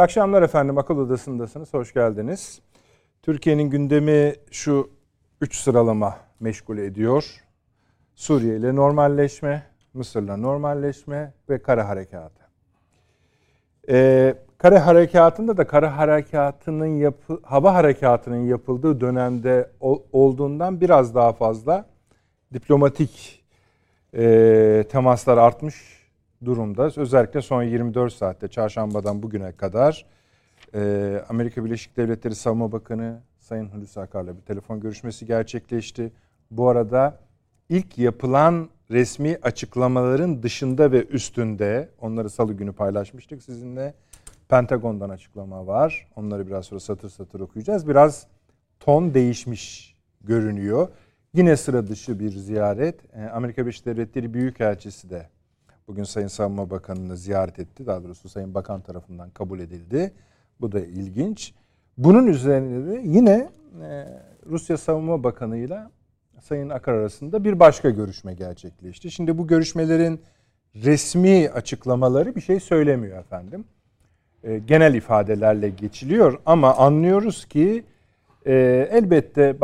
Akşamlar efendim. Akıl Odası'ndasınız. Hoş geldiniz. Türkiye'nin gündemi şu üç sıralama meşgul ediyor. Suriye ile normalleşme, Mısır'la normalleşme ve kara harekatı. Ee, kara harekatında da kara harekatının yapı, hava harekatının yapıldığı dönemde olduğundan biraz daha fazla diplomatik e, temaslar artmış durumda. Özellikle son 24 saatte çarşambadan bugüne kadar e, Amerika Birleşik Devletleri Savunma Bakanı Sayın Hulusi Akar'la bir telefon görüşmesi gerçekleşti. Bu arada ilk yapılan resmi açıklamaların dışında ve üstünde onları salı günü paylaşmıştık sizinle. Pentagon'dan açıklama var. Onları biraz sonra satır satır okuyacağız. Biraz ton değişmiş görünüyor. Yine sıra dışı bir ziyaret. E, Amerika Birleşik Devletleri Büyükelçisi de Bugün Sayın Savunma Bakanı'nı ziyaret etti. Daha doğrusu Sayın Bakan tarafından kabul edildi. Bu da ilginç. Bunun üzerine de yine e, Rusya Savunma Bakanı ile Sayın Akar arasında bir başka görüşme gerçekleşti. Şimdi bu görüşmelerin resmi açıklamaları bir şey söylemiyor efendim. E, genel ifadelerle geçiliyor ama anlıyoruz ki e, elbette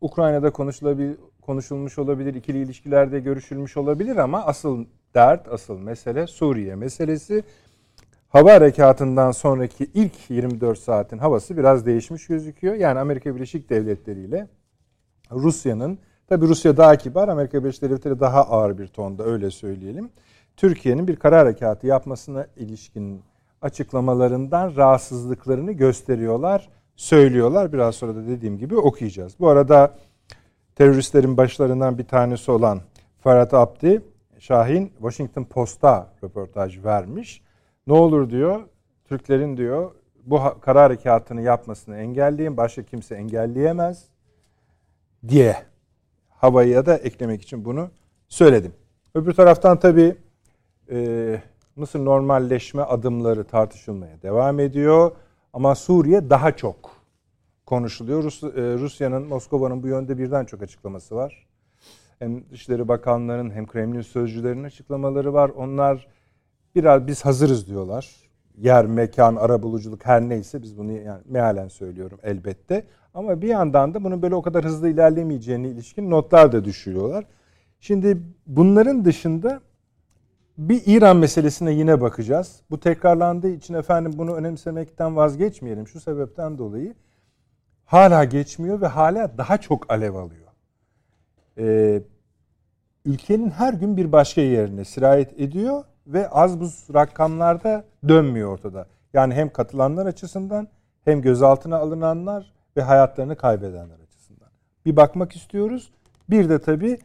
Ukrayna'da konuşulabilir, konuşulmuş olabilir, ikili ilişkilerde görüşülmüş olabilir ama asıl dert, asıl mesele Suriye meselesi. Hava harekatından sonraki ilk 24 saatin havası biraz değişmiş gözüküyor. Yani Amerika Birleşik Devletleri ile Rusya'nın, tabi Rusya daha kibar, Amerika Birleşik Devletleri daha ağır bir tonda öyle söyleyelim. Türkiye'nin bir kara harekatı yapmasına ilişkin açıklamalarından rahatsızlıklarını gösteriyorlar, söylüyorlar. Biraz sonra da dediğim gibi okuyacağız. Bu arada teröristlerin başlarından bir tanesi olan Ferhat Abdi Şahin Washington Post'a röportaj vermiş. Ne olur diyor, Türklerin diyor bu kara harekatını yapmasını engelleyin, başka kimse engelleyemez diye havaya da eklemek için bunu söyledim. Öbür taraftan tabii e, Mısır normalleşme adımları tartışılmaya devam ediyor. Ama Suriye daha çok konuşuluyor. Rus, e, Rusya'nın, Moskova'nın bu yönde birden çok açıklaması var hem Dışişleri Bakanlarının hem Kremlin sözcülerinin açıklamaları var. Onlar biraz biz hazırız diyorlar. Yer, mekan, ara buluculuk her neyse biz bunu yani mealen söylüyorum elbette. Ama bir yandan da bunun böyle o kadar hızlı ilerlemeyeceğine ilişkin notlar da düşürüyorlar. Şimdi bunların dışında bir İran meselesine yine bakacağız. Bu tekrarlandığı için efendim bunu önemsemekten vazgeçmeyelim. Şu sebepten dolayı hala geçmiyor ve hala daha çok alev alıyor e, ülkenin her gün bir başka yerine sirayet ediyor ve az buz rakamlarda dönmüyor ortada. Yani hem katılanlar açısından hem gözaltına alınanlar ve hayatlarını kaybedenler açısından. Bir bakmak istiyoruz. Bir de tabii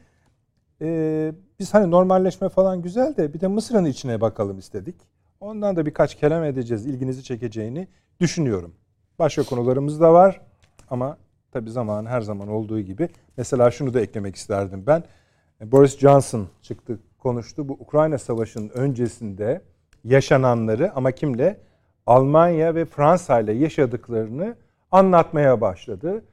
e, biz hani normalleşme falan güzel de bir de Mısır'ın içine bakalım istedik. Ondan da birkaç kelam edeceğiz. İlginizi çekeceğini düşünüyorum. Başka konularımız da var ama Tabi zaman her zaman olduğu gibi. Mesela şunu da eklemek isterdim ben. Boris Johnson çıktı konuştu. Bu Ukrayna Savaşı'nın öncesinde yaşananları ama kimle? Almanya ve Fransa ile yaşadıklarını anlatmaya başladı.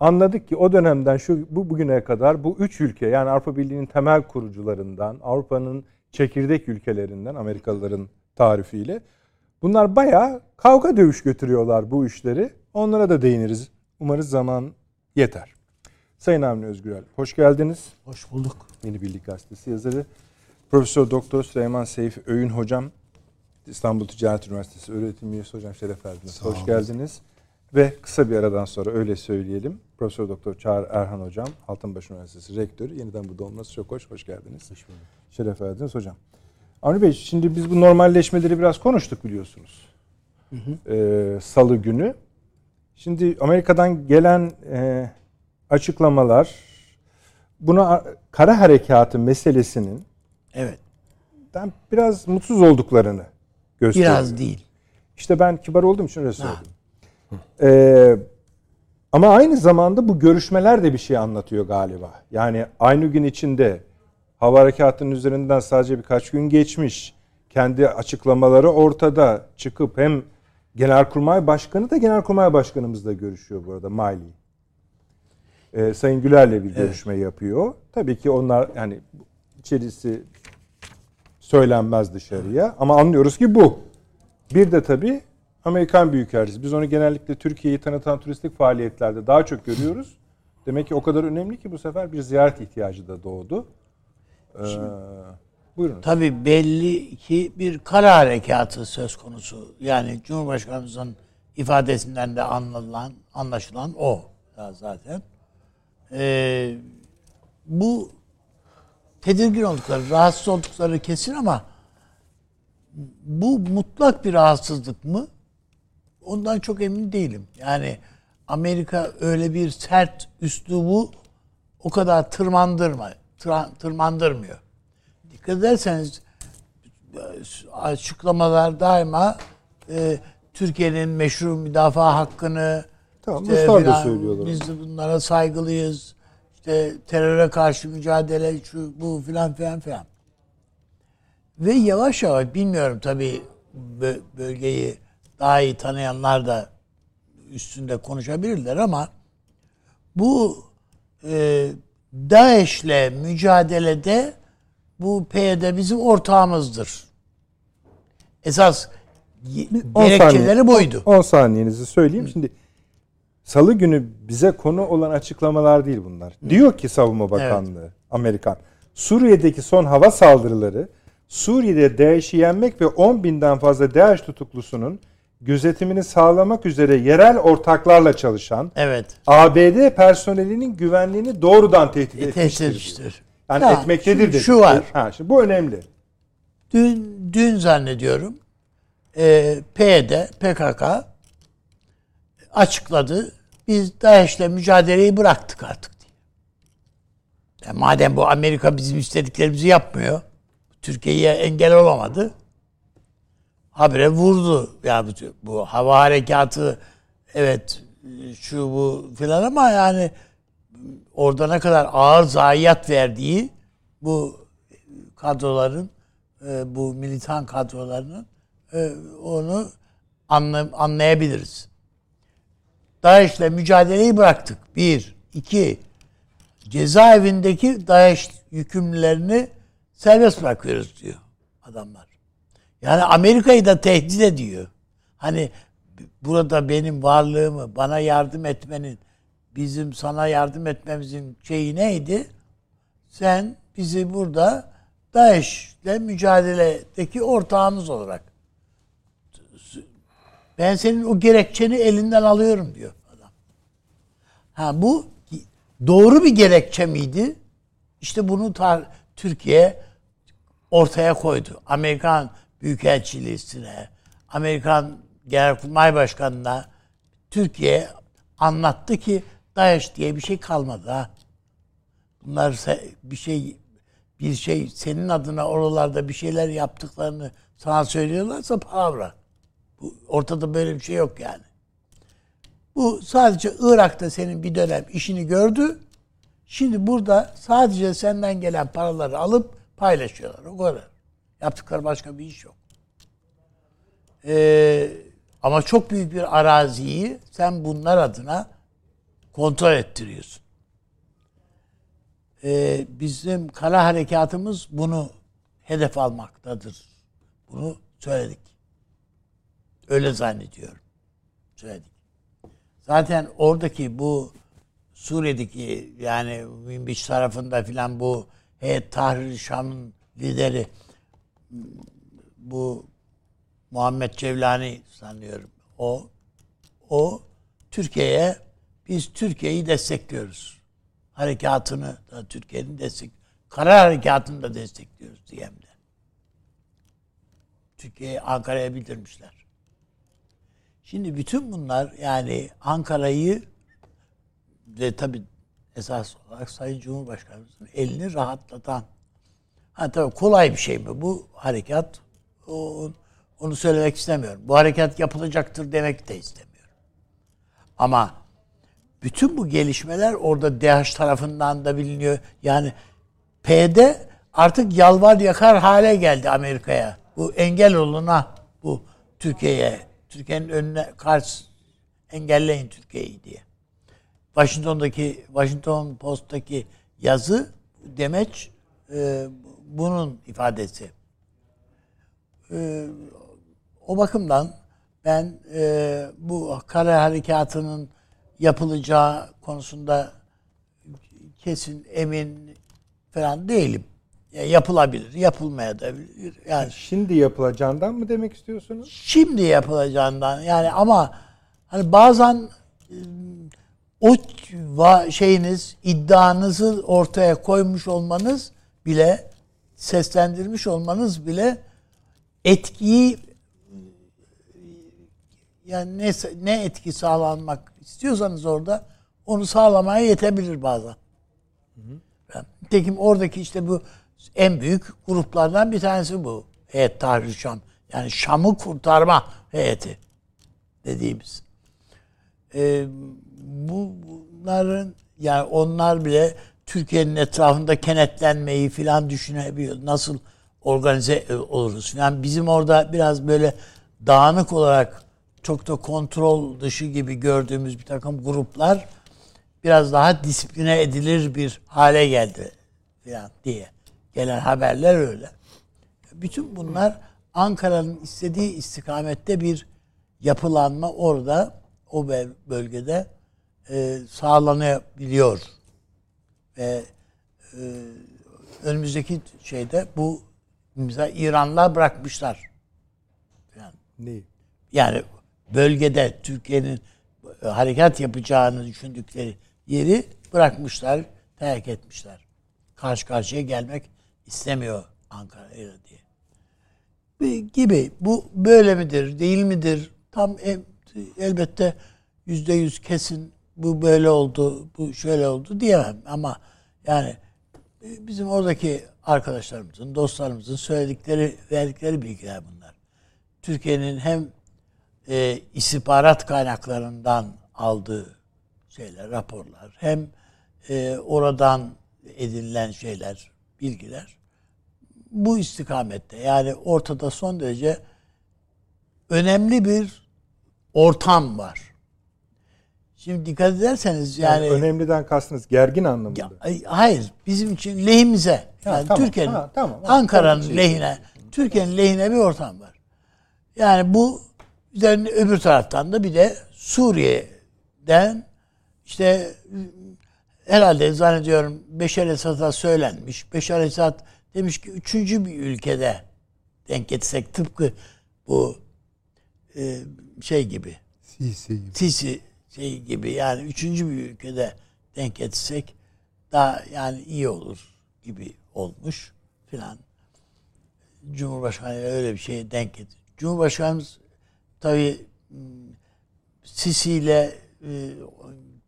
Anladık ki o dönemden şu bu bugüne kadar bu üç ülke yani Avrupa Birliği'nin temel kurucularından, Avrupa'nın çekirdek ülkelerinden Amerikalıların tarifiyle bunlar bayağı kavga dövüş götürüyorlar bu işleri. Onlara da değiniriz Umarız zaman yeter. Sayın Avni Özgürel, hoş geldiniz. Hoş bulduk. Yeni Birlik Gazetesi yazarı. Profesör Doktor Süleyman Seyfi Öğün Hocam, İstanbul Ticaret Üniversitesi öğretim üyesi hocam şeref verdiniz. Sağ hoş olun. geldiniz. Ve kısa bir aradan sonra öyle söyleyelim. Profesör Doktor Çağrı Erhan Hocam, Altınbaş Üniversitesi Rektörü. Yeniden burada olması çok hoş. Hoş geldiniz. Hoş bulduk. Şeref verdiniz hocam. Avni Bey, şimdi biz bu normalleşmeleri biraz konuştuk biliyorsunuz. Hı hı. Ee, Salı günü. Şimdi Amerika'dan gelen e, açıklamalar buna kara harekatı meselesinin evet ben biraz mutsuz olduklarını gösteriyor. Biraz değil. İşte ben kibar olduğum için öyle söyledim. Ee, ama aynı zamanda bu görüşmeler de bir şey anlatıyor galiba. Yani aynı gün içinde hava harekatının üzerinden sadece birkaç gün geçmiş. Kendi açıklamaları ortada çıkıp hem Genelkurmay Başkanı da Genelkurmay Başkanımızla görüşüyor bu arada Mali. Ee, Sayın Güler'le bir görüşme evet. yapıyor. Tabii ki onlar yani içerisi söylenmez dışarıya ama anlıyoruz ki bu. Bir de tabii Amerikan Büyükelçisi. Biz onu genellikle Türkiye'yi tanıtan turistik faaliyetlerde daha çok görüyoruz. Demek ki o kadar önemli ki bu sefer bir ziyaret ihtiyacı da doğdu. Ee, buyurun. Tabii belli ki bir kara harekatı söz konusu. Yani Cumhurbaşkanımızın ifadesinden de anlaşılan, anlaşılan o zaten. Ee, bu tedirgin oldukları, rahatsız oldukları kesin ama bu mutlak bir rahatsızlık mı? Ondan çok emin değilim. Yani Amerika öyle bir sert üslubu o kadar tırmandırma, tırmandırmıyor. Dikkat ederseniz açıklamalar daima e, Türkiye'nin meşru müdafaa hakkını tamam, işte, Ruslar da söylüyorlar. Biz de bunlara saygılıyız. İşte teröre karşı mücadele şu bu filan filan filan. Ve yavaş yavaş bilmiyorum tabii bölgeyi daha iyi tanıyanlar da üstünde konuşabilirler ama bu e, DAEŞ'le mücadelede bu PYD bizim ortağımızdır. Esas gerekçeleri saniye, buydu. 10 saniyenizi söyleyeyim. Şimdi Salı günü bize konu olan açıklamalar değil bunlar. Diyor ki Savunma Bakanlığı evet. Amerikan. Suriye'deki son hava saldırıları Suriye'de DAEŞ'i yenmek ve 10 binden fazla DAEŞ tutuklusunun gözetimini sağlamak üzere yerel ortaklarla çalışan evet. ABD personelinin güvenliğini doğrudan tehdit e, etmiştir. Yani ya, etmektedir dedi. Şu var. Ha, şimdi bu önemli. Dün dün zannediyorum e, PYD, PKK açıkladı. Biz DAEŞ'le mücadeleyi bıraktık artık diye. Yani madem bu Amerika bizim istediklerimizi yapmıyor, Türkiye'ye engel olamadı. Habire vurdu. Ya bu, bu hava harekatı evet şu bu filan ama yani orada ne kadar ağır zayiat verdiği bu kadroların e, bu militan kadrolarının e, onu anlayabiliriz. DAEŞ'le mücadeleyi bıraktık. Bir. iki cezaevindeki DAEŞ yükümlülerini serbest bırakıyoruz diyor adamlar. Yani Amerika'yı da tehdit ediyor. Hani burada benim varlığımı, bana yardım etmenin, bizim sana yardım etmemizin şeyi neydi? Sen bizi burada DAEŞ'le mücadeledeki ortağımız olarak ben senin o gerekçeni elinden alıyorum diyor adam. Ha bu doğru bir gerekçe miydi? İşte bunu tar Türkiye ortaya koydu. Amerikan Büyükelçiliğine, Amerikan Genelkurmay Başkanı'na Türkiye anlattı ki DAEŞ diye bir şey kalmadı ha. Bunlar bir şey bir şey senin adına oralarda bir şeyler yaptıklarını sana söylüyorlarsa palavra. Ortada böyle bir şey yok yani. Bu sadece Irak'ta senin bir dönem işini gördü. Şimdi burada sadece senden gelen paraları alıp paylaşıyorlar. O kadar. Yaptıkları başka bir iş yok. Ee, ama çok büyük bir araziyi sen bunlar adına kontrol ettiriyorsun. Ee, bizim kara harekatımız bunu hedef almaktadır. Bunu söyledik. Öyle zannediyorum. Söyledik. Zaten oradaki bu Suriye'deki yani Münbiç tarafında filan bu heyet Tahrir Şam'ın lideri bu Muhammed Cevlani sanıyorum. O o Türkiye'ye biz Türkiye'yi destekliyoruz. Harekatını da Türkiye'nin destek karar harekatını da destekliyoruz diyemde. Türkiye'yi Ankara'ya bildirmişler. Şimdi bütün bunlar yani Ankara'yı ve tabi esas olarak Sayın Cumhurbaşkanımızın elini rahatlatan ha tabii kolay bir şey mi bu harekat onu söylemek istemiyorum. Bu harekat yapılacaktır demek de istemiyorum. Ama bütün bu gelişmeler orada DH tarafından da biliniyor. Yani PD artık yalvar yakar hale geldi Amerika'ya. Bu engel oluna bu Türkiye'ye Türkiye'nin önüne karşı engelleyin Türkiye'yi diye. Washington'daki Washington Post'taki yazı demeç e, bunun ifadesi. E, o bakımdan ben e, bu kare harekatının yapılacağı konusunda kesin emin falan değilim. Yani yapılabilir, yapılmaya da bilir. Yani Şimdi yapılacağından mı demek istiyorsunuz? şimdi yapılacağından yani ama hani bazen e, o şeyiniz iddianızı ortaya koymuş olmanız bile seslendirmiş olmanız bile etkiyi yani ne ne etki sağlanmak istiyorsanız orada onu sağlamaya yetebilir bazen. Nitekim oradaki işte bu en büyük gruplardan bir tanesi bu. Heyet Tahrir Şam. Yani Şam'ı kurtarma heyeti dediğimiz. Ee, bu bunların yani onlar bile Türkiye'nin etrafında kenetlenmeyi filan düşünebiliyor. Nasıl organize oluruz filan. Bizim orada biraz böyle dağınık olarak çok da kontrol dışı gibi gördüğümüz bir takım gruplar biraz daha disipline edilir bir hale geldi filan diye gelen haberler öyle. Bütün bunlar Ankara'nın istediği istikamette bir yapılanma orada o bölgede e, sağlanabiliyor. Ve e, önümüzdeki şeyde bu mesela İranlar bırakmışlar. Yani, Neyi? yani bölgede Türkiye'nin e, harekat yapacağını düşündükleri yeri bırakmışlar, terk etmişler. Karşı karşıya gelmek istemiyor Ankara ile diye. Gibi. Bu böyle midir, değil midir? Tam elbette yüzde yüz kesin bu böyle oldu, bu şöyle oldu diyemem. Ama yani e, bizim oradaki arkadaşlarımızın, dostlarımızın söyledikleri, verdikleri bilgiler bunlar. Türkiye'nin hem e, istihbarat kaynaklarından aldığı şeyler, raporlar, hem e, oradan edinilen şeyler, bilgiler bu istikamette. Yani ortada son derece önemli bir ortam var. Şimdi dikkat ederseniz yani, Yani, önemliden kastınız gergin anlamında. ya, ay- hayır bizim için lehimize yani tamam, Türkiye'nin ha, tamam, Ankara'nın tamam, şey- lehine Türkiye'nin lehine bir ortam var. Yani bu üzerine öbür taraftan da bir de Suriye'den işte herhalde zannediyorum Beşer Esad'a söylenmiş. Beşer Esad demiş ki üçüncü bir ülkede denk getirsek tıpkı bu e, şey gibi Sisi. Sisi şey gibi yani üçüncü bir ülkede denk getirsek daha yani iyi olur gibi olmuş filan. Cumhurbaşkanı öyle bir şeye denk getir. Cumhurbaşkanımız tabii m, Sisi ile e,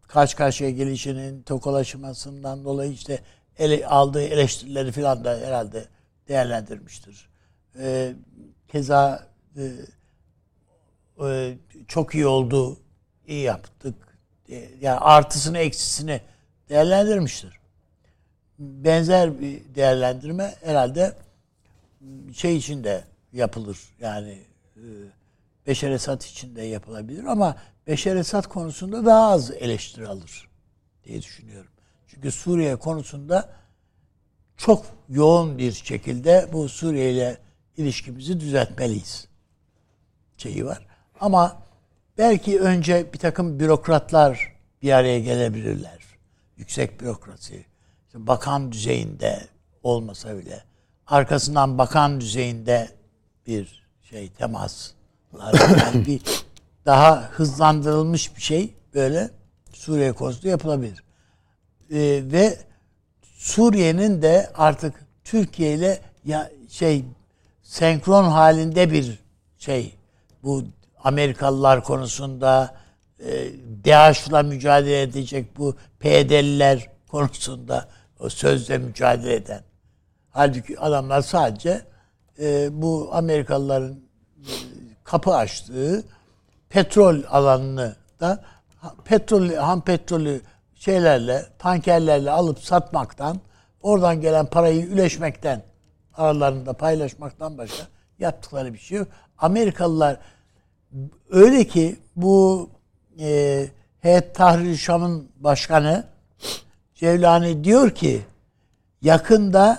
karşı karşıya gelişinin tokalaşmasından dolayı işte ele, aldığı eleştirileri filan da herhalde değerlendirmiştir. E, keza e, e, çok iyi oldu, iyi yaptık. E, Yani artısını eksisini değerlendirmiştir. Benzer bir değerlendirme herhalde şey için de yapılır. Yani e, Beşer Esad için de yapılabilir ama Beşer Esad konusunda daha az eleştiri alır diye düşünüyorum. Çünkü Suriye konusunda çok yoğun bir şekilde bu Suriye ile ilişkimizi düzeltmeliyiz şeyi var. Ama belki önce bir takım bürokratlar bir araya gelebilirler. Yüksek bürokrasi. İşte bakan düzeyinde olmasa bile arkasından bakan düzeyinde bir şey temaslar yani bir daha hızlandırılmış bir şey böyle Suriye konusunda yapılabilir. Ee, ve Suriye'nin de artık Türkiye ile ya şey senkron halinde bir şey bu Amerikalılar konusunda e, DAEŞ'la mücadele edecek bu PYD'liler konusunda o sözle mücadele eden. Halbuki adamlar sadece e, bu Amerikalıların e, kapı açtığı petrol alanını da petrol ham petrolü şeylerle tankerlerle alıp satmaktan oradan gelen parayı üleşmekten aralarında paylaşmaktan başka yaptıkları bir şey yok. Amerikalılar öyle ki bu e, Heyet Tahrir Şam'ın başkanı Cevlani diyor ki yakında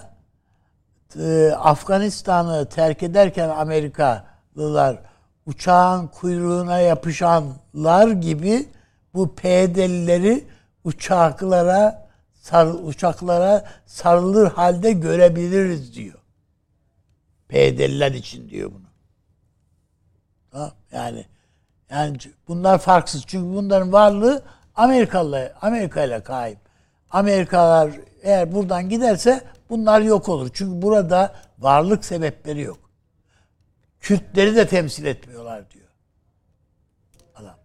e, Afganistan'ı terk ederken Amerikalılar uçağın kuyruğuna yapışanlar gibi bu PYD'lileri uçaklara sar, uçaklara sarılır halde görebiliriz diyor. PYD'liler için diyor bunu. Tamam yani yani bunlar farksız. Çünkü bunların varlığı Amerikalı Amerika ile kaim. Amerikalılar eğer buradan giderse bunlar yok olur. Çünkü burada varlık sebepleri yok. Kürtleri de temsil etmiyorlar diyor. Adam.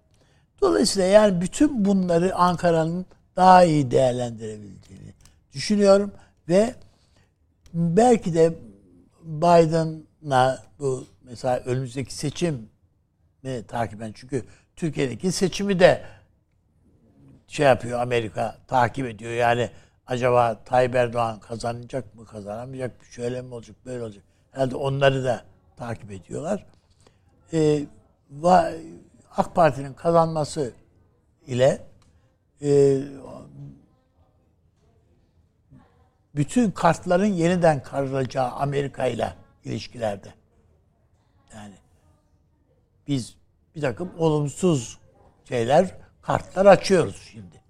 Dolayısıyla yani bütün bunları Ankara'nın daha iyi değerlendirebildiğini düşünüyorum ve belki de Biden'la bu mesela önümüzdeki seçim mi takiben çünkü Türkiye'deki seçimi de şey yapıyor Amerika takip ediyor yani acaba Tayyip Erdoğan kazanacak mı kazanamayacak mı şöyle mi olacak böyle olacak herhalde onları da takip ediyorlar. Ee, AK Parti'nin kazanması ile e, bütün kartların yeniden karılacağı Amerika ile ilişkilerde. Yani biz bir takım olumsuz şeyler, kartlar açıyoruz şimdi.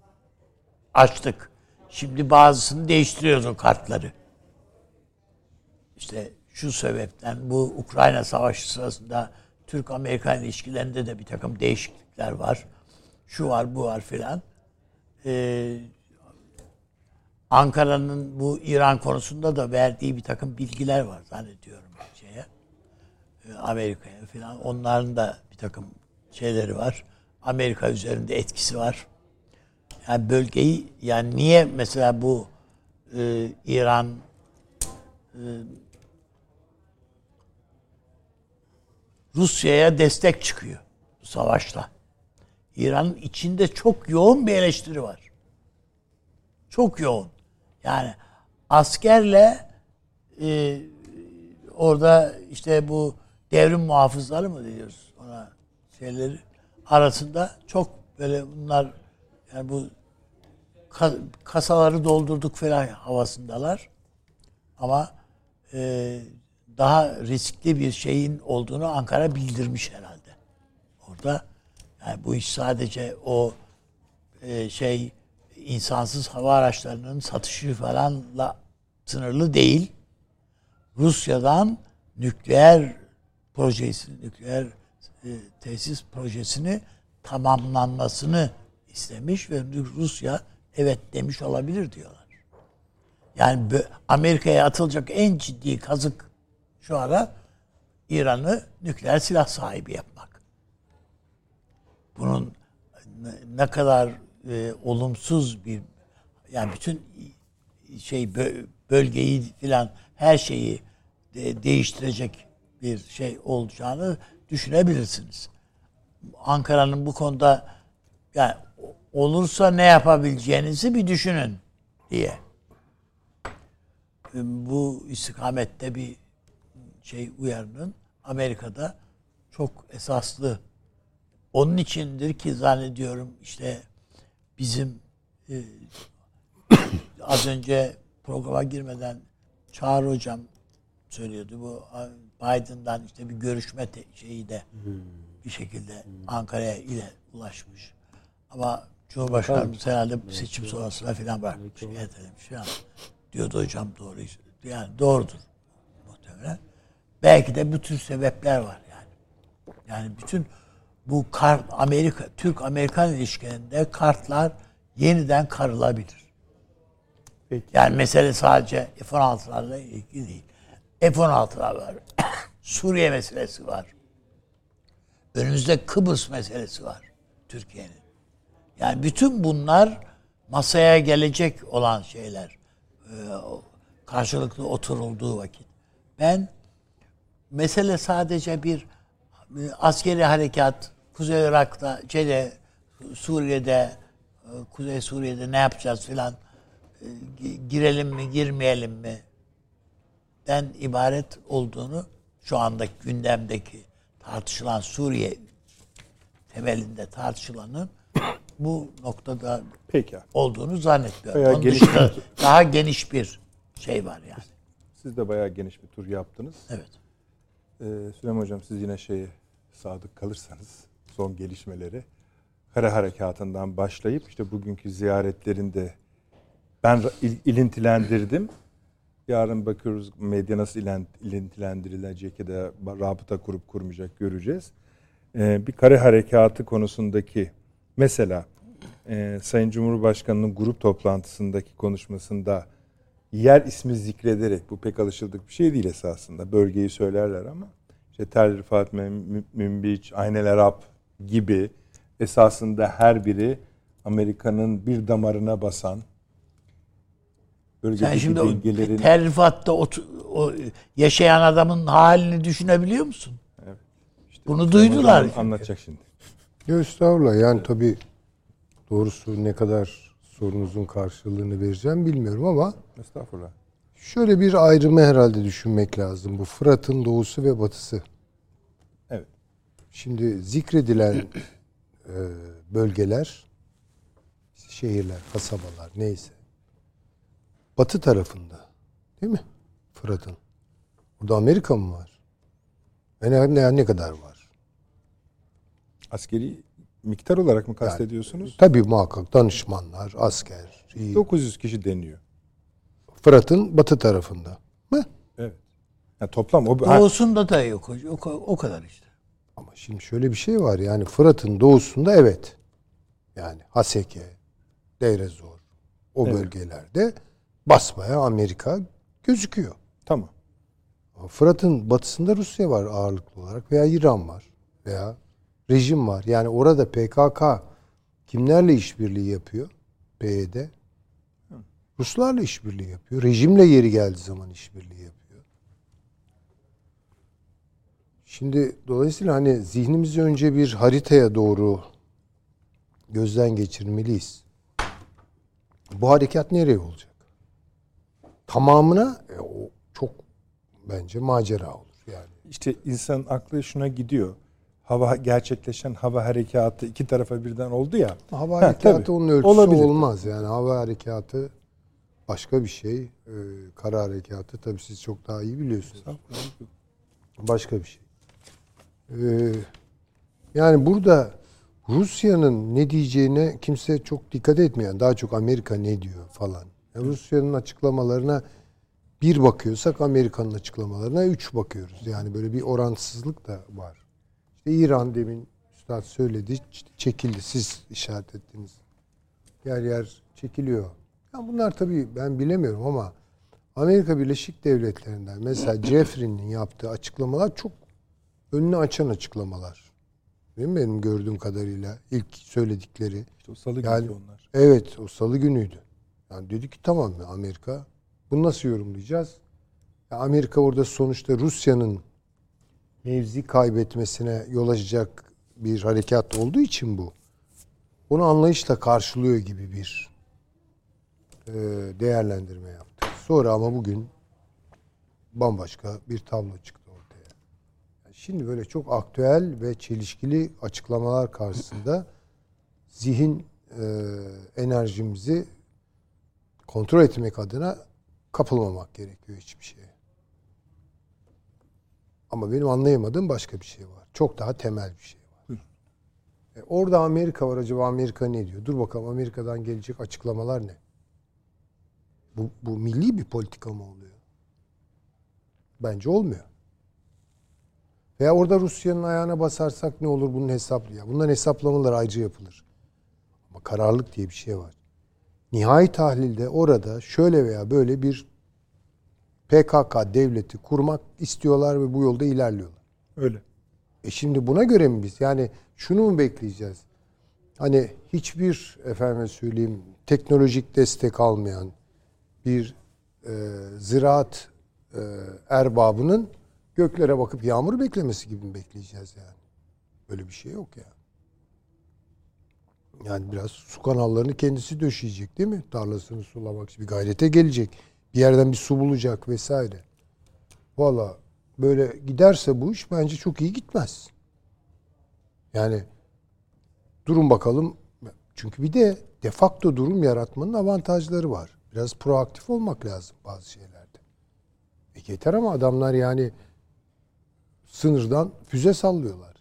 Açtık. Şimdi bazısını değiştiriyoruz o kartları. İşte şu sebepten bu Ukrayna Savaşı sırasında Türk-Amerikan ilişkilerinde de bir takım değişiklikler var. Şu var, bu var filan. Ee, Ankara'nın bu İran konusunda da verdiği bir takım bilgiler var zannediyorum şeye. E, Amerika'ya filan. Onların da bir takım şeyleri var. Amerika üzerinde etkisi var. Yani bölgeyi yani niye mesela bu e, İran e, Rusya'ya destek çıkıyor bu savaşla. İran'ın içinde çok yoğun bir eleştiri var. Çok yoğun. Yani askerle e, orada işte bu devrim muhafızları mı diyoruz ona şeyleri arasında çok böyle bunlar yani bu kasaları doldurduk falan havasındalar. Ama e, daha riskli bir şeyin olduğunu Ankara bildirmiş herhalde. Orada yani bu iş sadece o e, şey insansız hava araçlarının satışı falanla sınırlı değil. Rusya'dan nükleer projesi, nükleer e, tesis projesini tamamlanmasını istemiş ve Rusya evet demiş olabilir diyorlar. Yani Amerika'ya atılacak en ciddi kazık şu ara İran'ı nükleer silah sahibi yapmak. Bunun ne kadar e, olumsuz bir yani bütün şey bölgeyi filan her şeyi de, değiştirecek bir şey olacağını düşünebilirsiniz. Ankara'nın bu konuda yani olursa ne yapabileceğinizi bir düşünün diye. Bu istikamette bir şey uyarının Amerika'da çok esaslı. Onun içindir ki zannediyorum işte bizim e, az önce programa girmeden Çağrı Hocam söylüyordu. Bu Biden'dan işte bir görüşme şeyi de hmm. bir şekilde hmm. Ankara'ya ile ulaşmış. Ama Cumhurbaşkanımız herhalde seçim sonrasında filan bırakmış. Şikayet edilmiş filan. Diyordu hocam doğru. Yani doğrudur muhtemelen. Belki de bu tür sebepler var yani. Yani bütün bu kart Amerika Türk Amerikan ilişkilerinde kartlar yeniden karılabilir. Peki. Yani mesele sadece F-16'larla ilgili değil. F-16'lar var. Suriye meselesi var. Önümüzde Kıbrıs meselesi var Türkiye'nin. Yani bütün bunlar masaya gelecek olan şeyler. Ee, karşılıklı oturulduğu vakit. Ben mesele sadece bir e, askeri harekat Kuzey Irak'ta, şeyde, Suriye'de, e, Kuzey Suriye'de ne yapacağız filan e, girelim mi, girmeyelim mi den ibaret olduğunu şu andaki gündemdeki tartışılan Suriye temelinde tartışılanın bu noktada Peki. olduğunu zannetmiyorum. Bayağı Onun geniş daha geniş bir şey var yani. Siz de bayağı geniş bir tur yaptınız. Evet. Ee, Süleyman Hocam siz yine şeyi sadık kalırsanız son gelişmeleri kara harekatından başlayıp işte bugünkü ziyaretlerinde ben il- ilintilendirdim. Yarın bakıyoruz medya nasıl ilen- ilintilendirilecek ya da rabıta kurup kurmayacak göreceğiz. Ee, bir kare harekatı konusundaki mesela e, Sayın Cumhurbaşkanı'nın grup toplantısındaki konuşmasında yer ismi zikrederek bu pek alışıldık bir şey değil esasında. Bölgeyi söylerler ama işte Tel Rifat, Mün- Münbiç, Aynel Arap gibi esasında her biri Amerika'nın bir damarına basan Sen bölgedeki şimdi o dengelerin terrifatta o, o yaşayan adamın halini düşünebiliyor musun? Evet. Bunu duydular. anlatacak şimdi. Yok estağfurullah yani tabii doğrusu ne kadar sorunuzun karşılığını vereceğim bilmiyorum ama Estağfurullah. şöyle bir ayrımı herhalde düşünmek lazım. Bu Fırat'ın doğusu ve batısı. Evet. Şimdi zikredilen e, bölgeler, şehirler, kasabalar neyse. Batı tarafında. Değil mi? Fırat'ın. Burada Amerika mı var? Ve ne, ne, ne kadar var? Askeri miktar olarak mı kastediyorsunuz? Tabii muhakkak danışmanlar, asker, iyi. 900 kişi deniyor. Fırat'ın batı tarafında. Mı? Evet. Yani toplam o Doğusunda da yok. O, o kadar işte. Ama şimdi şöyle bir şey var yani Fırat'ın doğusunda evet. Yani Haseke, Deirezor o Evet. bölgelerde basmaya Amerika gözüküyor. tamam. Ama Fırat'ın batısında Rusya var ağırlıklı olarak veya İran var veya rejim var. Yani orada PKK kimlerle işbirliği yapıyor? PYD. Ruslarla işbirliği yapıyor. Rejimle yeri geldiği zaman işbirliği yapıyor. Şimdi dolayısıyla hani zihnimizi önce bir haritaya doğru gözden geçirmeliyiz. Bu harekat nereye olacak? Tamamına e, o çok bence macera olur yani. İşte insanın aklı şuna gidiyor. Hava gerçekleşen hava harekatı iki tarafa birden oldu ya. Hava Ha, harekatı tabii. onun ölçüsü Olabilir. olmaz. Yani hava harekatı başka bir şey. Ee, kara harekatı tabii siz çok daha iyi biliyorsunuz. Başka bir şey. Ee, yani burada Rusya'nın ne diyeceğine kimse çok dikkat etmeyen, daha çok Amerika ne diyor falan. Yani Rusya'nın açıklamalarına bir bakıyorsak Amerika'nın açıklamalarına üç bakıyoruz. Yani böyle bir orantısızlık da var. İşte İran demin Üstad söyledi, çekildi. Siz işaret ettiniz. Yer yer çekiliyor. Ya bunlar tabii ben bilemiyorum ama Amerika Birleşik Devletleri'nden mesela Jeffrey'nin yaptığı açıklamalar çok önünü açan açıklamalar. Değil mi benim gördüğüm kadarıyla ilk söyledikleri. İşte o salı Yani- günü onlar. Evet o salı günüydü. Yani dedi ki tamam mı Amerika bunu nasıl yorumlayacağız? Ya Amerika orada sonuçta Rusya'nın mevzi kaybetmesine yol açacak bir harekat olduğu için bu. Onu anlayışla karşılıyor gibi bir e, değerlendirme yaptı. Sonra ama bugün bambaşka bir tablo çıktı ortaya. Şimdi böyle çok aktüel ve çelişkili açıklamalar karşısında zihin e, enerjimizi kontrol etmek adına kapılmamak gerekiyor hiçbir şeye. Ama benim anlayamadığım başka bir şey var. Çok daha temel bir şey var. E, orada Amerika var. Acaba Amerika ne diyor? Dur bakalım Amerika'dan gelecek açıklamalar ne? Bu, bu milli bir politika mı oluyor? Bence olmuyor. Veya orada Rusya'nın ayağına basarsak ne olur bunun hesaplı ya. Bunların hesaplamaları ayrıca yapılır. Ama kararlılık diye bir şey var. Nihai tahlilde orada şöyle veya böyle bir PKK devleti kurmak istiyorlar ve bu yolda ilerliyorlar. Öyle. E şimdi buna göre mi biz? Yani şunu mu bekleyeceğiz? Hani hiçbir efendime söyleyeyim teknolojik destek almayan bir e, ziraat e, erbabının göklere bakıp yağmur beklemesi gibi mi bekleyeceğiz yani? Böyle bir şey yok ya. Yani biraz su kanallarını kendisi döşeyecek değil mi? Tarlasını sulamak için bir gayrete gelecek. Bir yerden bir su bulacak vesaire. Valla böyle giderse bu iş bence çok iyi gitmez. Yani durun bakalım. Çünkü bir de de facto durum yaratmanın avantajları var. Biraz proaktif olmak lazım bazı şeylerde. E yeter ama adamlar yani sınırdan füze sallıyorlar.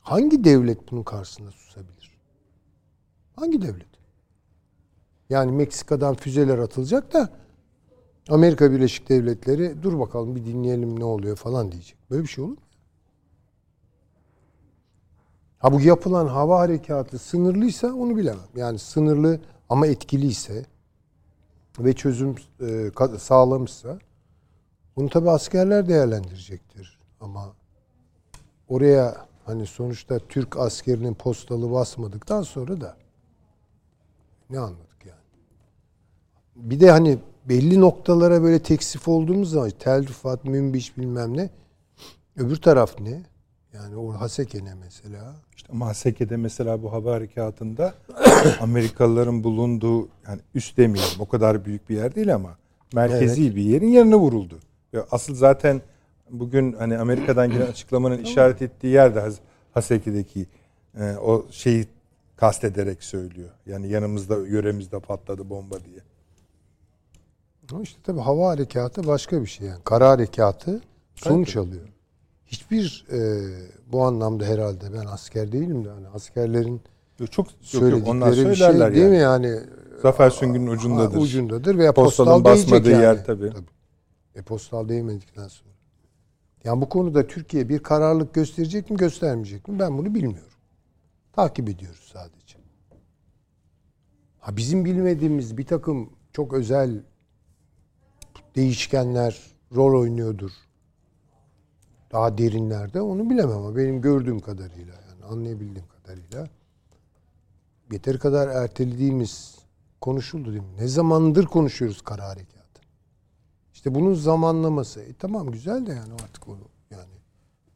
Hangi devlet bunun karşısında susabilir? Hangi devlet? Yani Meksika'dan füzeler atılacak da Amerika Birleşik Devletleri dur bakalım bir dinleyelim ne oluyor falan diyecek. Böyle bir şey olur mu? Ha bu yapılan hava harekatı sınırlıysa onu bilemem. Yani sınırlı ama etkiliyse ve çözüm e, sağlamışsa bunu tabi askerler değerlendirecektir. Ama oraya hani sonuçta Türk askerinin postalı basmadıktan sonra da ne anladık? Bir de hani belli noktalara böyle teksif olduğumuz zaman tel rifat, münbiş bilmem ne. Öbür taraf ne? Yani o Haseke ne mesela? İşte ama Haseke'de mesela bu hava harekatında Amerikalıların bulunduğu yani üst demeyelim o kadar büyük bir yer değil ama merkezi bir yerin yanına vuruldu. Ve asıl zaten bugün hani Amerika'dan gelen açıklamanın işaret ettiği yer de e, o şeyi kastederek söylüyor. Yani yanımızda yöremizde patladı bomba diye. Ama işte tabii hava harekatı başka bir şey yani. Kara harekatı sonuç alıyor. Hiçbir e, bu anlamda herhalde ben asker değilim de hani askerlerin Yok, Çok yok, yok, söyledikleri onlar bir şey söylerler değil yani. mi yani? Zafer Süngü'nün ucundadır. Ha, ucundadır veya postal değecek basmadığı yani. yer tabii. E postal değmedikten sonra. Yani bu konuda Türkiye bir kararlılık gösterecek mi göstermeyecek mi ben bunu bilmiyorum. Takip ediyoruz sadece. Ha bizim bilmediğimiz bir takım çok özel değişkenler rol oynuyordur. Daha derinlerde onu bilemem ama benim gördüğüm kadarıyla yani anlayabildiğim kadarıyla yeteri kadar ertelediğimiz konuşuldu değil mi? Ne zamandır konuşuyoruz kara harekatı. İşte bunun zamanlaması. E tamam güzel de yani artık onu yani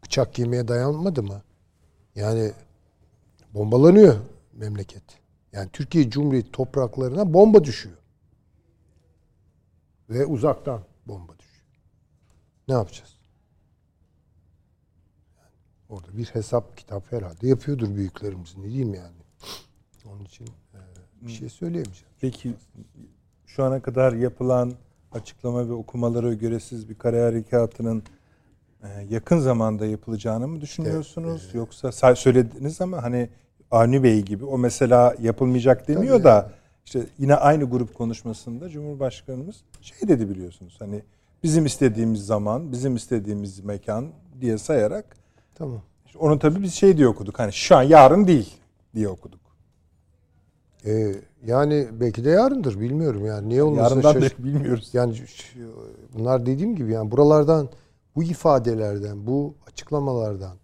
bıçak yemeye dayanmadı mı? Yani bombalanıyor memleket. Yani Türkiye Cumhuriyeti topraklarına bomba düşüyor. Ve uzaktan bomba düşüyor. Ne yapacağız? Yani orada bir hesap kitap herhalde yapıyordur büyüklerimiz. Ne diyeyim yani? Onun için e, bir şey söyleyemeyeceğim. Peki şu ana kadar yapılan açıklama ve okumalara göre siz bir kare harekatının e, yakın zamanda yapılacağını mı düşünüyorsunuz? Yoksa sa- söylediniz ama hani Avni Bey gibi o mesela yapılmayacak demiyor Tabii. da işte yine aynı grup konuşmasında Cumhurbaşkanımız şey dedi biliyorsunuz hani bizim istediğimiz zaman, bizim istediğimiz mekan diye sayarak Tamam. işte onu tabii biz şey diye okuduk hani şu an yarın değil diye okuduk. E, yani belki de yarındır bilmiyorum yani. Niye olmasın? Yarından Şaş- bilmiyoruz. Yani bunlar dediğim gibi yani buralardan bu ifadelerden, bu açıklamalardan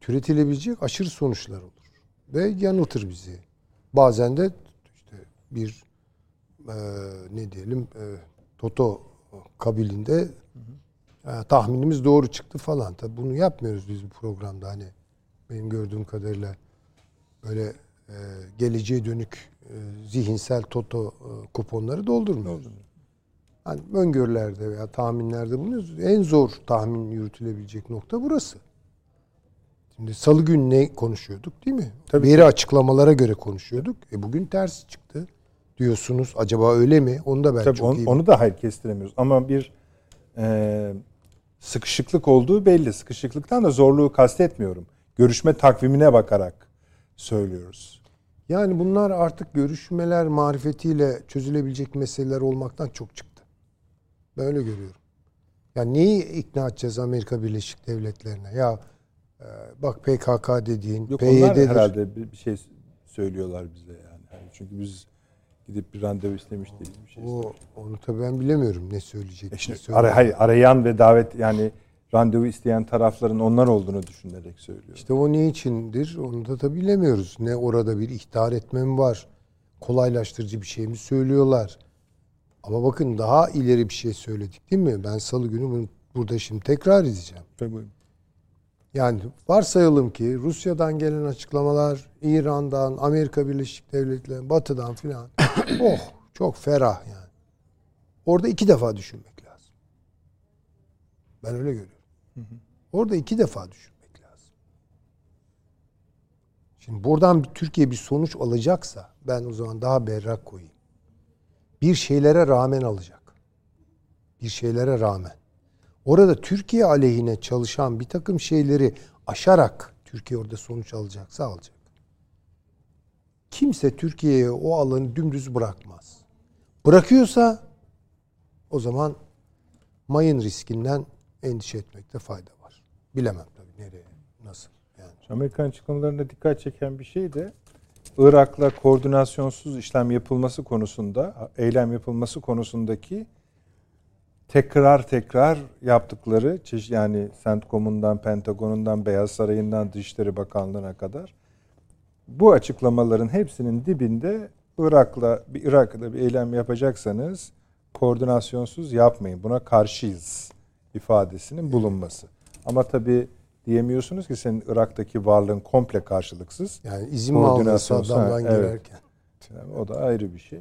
türetilebilecek aşırı sonuçlar olur. Ve yanıltır bizi. Bazen de bir e, ne diyelim e, Toto kabilinde e, tahminimiz doğru çıktı falan. Tabi bunu yapmıyoruz biz bu programda hani benim gördüğüm kadarıyla böyle e, geleceğe dönük e, zihinsel Toto e, kuponları doldurmuyoruz. Hani öngörülerde veya tahminlerde bulunuyoruz. En zor tahmin yürütülebilecek nokta burası. Şimdi salı günü ne konuşuyorduk değil mi? Tabii Veri açıklamalara göre konuşuyorduk. E bugün tersi çıktı diyorsunuz. Acaba öyle mi? Onu da ben Tabii çok on- iyi onu da hayır kestiremiyoruz. Ama bir e, sıkışıklık olduğu belli. Sıkışıklıktan da zorluğu kastetmiyorum. Görüşme takvimine bakarak söylüyoruz. Yani bunlar artık görüşmeler marifetiyle çözülebilecek meseleler olmaktan çok çıktı. Ben öyle görüyorum. Yani neyi ikna edeceğiz Amerika Birleşik Devletleri'ne? Ya e, bak PKK dediğin, Yok onlar PYD'dir. herhalde bir, bir şey söylüyorlar bize yani. Yani çünkü biz gidip bir randevu istemiş değiliz bir şey. O, onu tabii ben bilemiyorum ne söyleyecek. E şimdi ara- hayır, arayan ve davet yani randevu isteyen tarafların onlar olduğunu düşünerek söylüyor. İşte o ne içindir onu da tabii bilemiyoruz. Ne orada bir ihtar etme mi var? Kolaylaştırıcı bir şey mi söylüyorlar? Ama bakın daha ileri bir şey söyledik değil mi? Ben salı günü bunu burada şimdi tekrar edeceğim. Tabii. Yani varsayalım ki Rusya'dan gelen açıklamalar, İran'dan, Amerika Birleşik Devletleri, Batı'dan filan. oh çok ferah yani. Orada iki defa düşünmek lazım. Ben öyle görüyorum. Orada iki defa düşünmek lazım. Şimdi buradan bir- Türkiye bir sonuç alacaksa ben o zaman daha berrak koyayım. Bir şeylere rağmen alacak. Bir şeylere rağmen. Orada Türkiye aleyhine çalışan bir takım şeyleri aşarak Türkiye orada sonuç alacaksa alacak. Kimse Türkiye'ye o alanı dümdüz bırakmaz. Bırakıyorsa o zaman mayın riskinden endişe etmekte fayda var. Bilemem tabii nereye, nasıl. Yani. Amerikan açıklamalarında dikkat çeken bir şey de Irak'la koordinasyonsuz işlem yapılması konusunda, eylem yapılması konusundaki tekrar tekrar yaptıkları yani CENTCOM'undan, Pentagon'undan, Beyaz Sarayı'ndan, Dışişleri Bakanlığı'na kadar bu açıklamaların hepsinin dibinde Irak'la bir Irak'ta bir eylem yapacaksanız koordinasyonsuz yapmayın. Buna karşıyız ifadesinin bulunması. Ama tabii diyemiyorsunuz ki senin Irak'taki varlığın komple karşılıksız. Yani izin mi alması adamdan evet. girerken. Yani o da ayrı bir şey.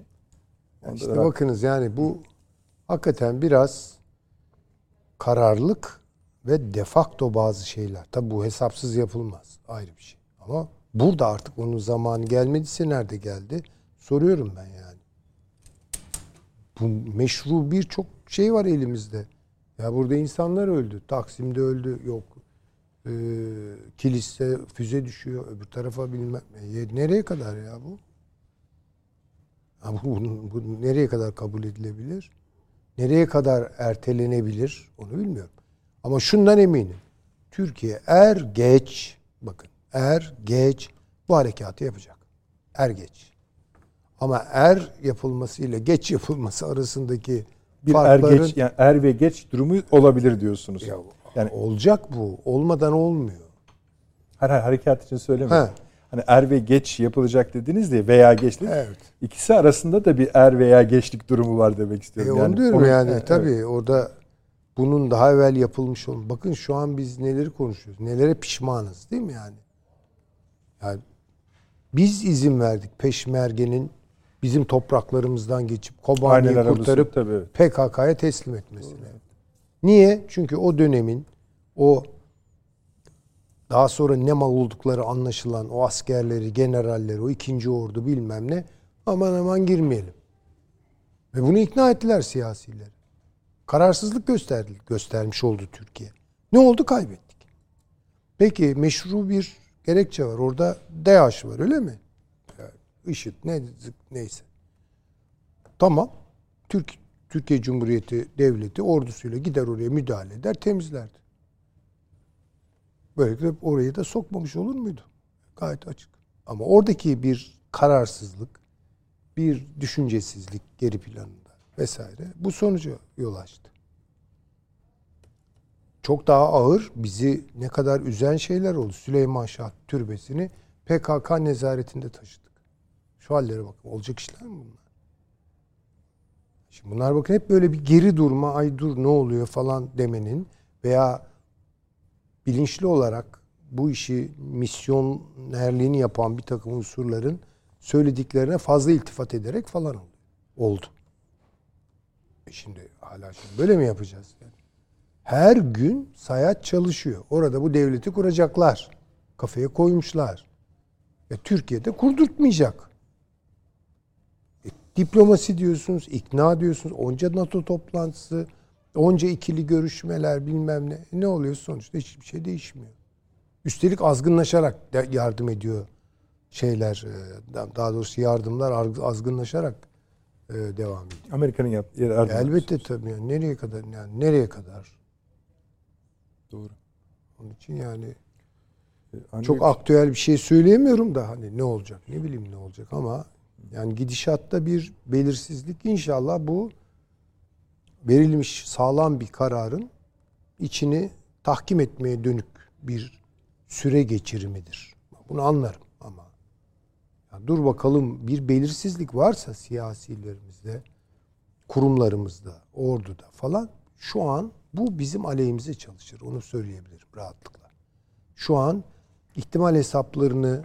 Yani işte Irak... bakınız yani bu hakikaten biraz kararlılık ve defakto bazı şeyler. Tabi bu hesapsız yapılmaz. Ayrı bir şey. Ama burada artık onun zamanı gelmediyse nerede geldi? Soruyorum ben yani. Bu meşru birçok şey var elimizde. Ya burada insanlar öldü. Taksim'de öldü. Yok. Ee, kiliste füze düşüyor. Öbür tarafa bilmem. E, nereye kadar ya bu? Ya bu, bu, bu nereye kadar kabul edilebilir? Nereye kadar ertelenebilir? Onu bilmiyorum. Ama şundan eminim. Türkiye er geç bakın er geç bu harekatı yapacak. Er geç. Ama er yapılması ile geç yapılması arasındaki bir er farkların, er geç yani er ve geç durumu olabilir diyorsunuz. Ya, yani olacak bu. Olmadan olmuyor. Her her harekat için söylemiyorum. Hani er ve geç yapılacak dediniz diye veya geç dediniz. Evet. İkisi arasında da bir er veya geçlik durumu var demek istiyorum. E, yani, onu diyorum onu, yani evet. tabii orada bunun daha evvel yapılmış olması. Bakın şu an biz neleri konuşuyoruz. Nelere pişmanız değil mi yani? Yani biz izin verdik Peşmerge'nin bizim topraklarımızdan geçip Kobani'yi kurtarıp. PKK'ya teslim etmesine. Evet. Niye? Çünkü o dönemin o daha sonra ne mal oldukları anlaşılan o askerleri, generalleri, o ikinci ordu bilmem ne aman aman girmeyelim. Ve bunu ikna ettiler siyasiler. Kararsızlık gösterdi, göstermiş oldu Türkiye. Ne oldu? Kaybettik. Peki meşru bir gerekçe var. Orada DH var öyle mi? IŞİD ne, neyse. Tamam. Türk Türkiye Cumhuriyeti Devleti ordusuyla gider oraya müdahale eder, temizlerdi. Böylelikle orayı da sokmamış olur muydu? Gayet açık. Ama oradaki bir kararsızlık, bir düşüncesizlik geri planında vesaire bu sonuca yol açtı. Çok daha ağır bizi ne kadar üzen şeyler oldu. Süleyman Şah türbesini PKK nezaretinde taşıdık. Şu hallere bakın. Olacak işler mi bunlar? Şimdi bunlar bakın hep böyle bir geri durma, ay dur ne oluyor falan demenin veya bilinçli olarak bu işi misyonerliğini yapan bir takım unsurların söylediklerine fazla iltifat ederek falan oldu. E şimdi hala şimdi böyle mi yapacağız? Yani? Her gün Sayat çalışıyor. Orada bu devleti kuracaklar. Kafaya koymuşlar. E, Türkiye'de kurdurtmayacak. E, diplomasi diyorsunuz, ikna diyorsunuz. Onca NATO toplantısı, onca ikili görüşmeler bilmem ne. E, ne oluyor sonuçta? Hiçbir şey değişmiyor. Üstelik azgınlaşarak yardım ediyor şeyler. E, daha doğrusu yardımlar azgınlaşarak e, devam ediyor. Amerika'nın yaptığı yardım. Elbette tabii. Yani nereye kadar yani nereye kadar? Doğru. Onun için yani Ancak... çok aktüel bir şey söyleyemiyorum da hani ne olacak ne bileyim ne olacak ama yani gidişatta bir belirsizlik inşallah bu verilmiş sağlam bir kararın içini tahkim etmeye dönük bir süre geçirimidir. Bunu anlarım ama ya dur bakalım bir belirsizlik varsa siyasilerimizde, kurumlarımızda, orduda falan şu an bu bizim aleyhimize çalışır. Onu söyleyebilirim rahatlıkla. Şu an ihtimal hesaplarını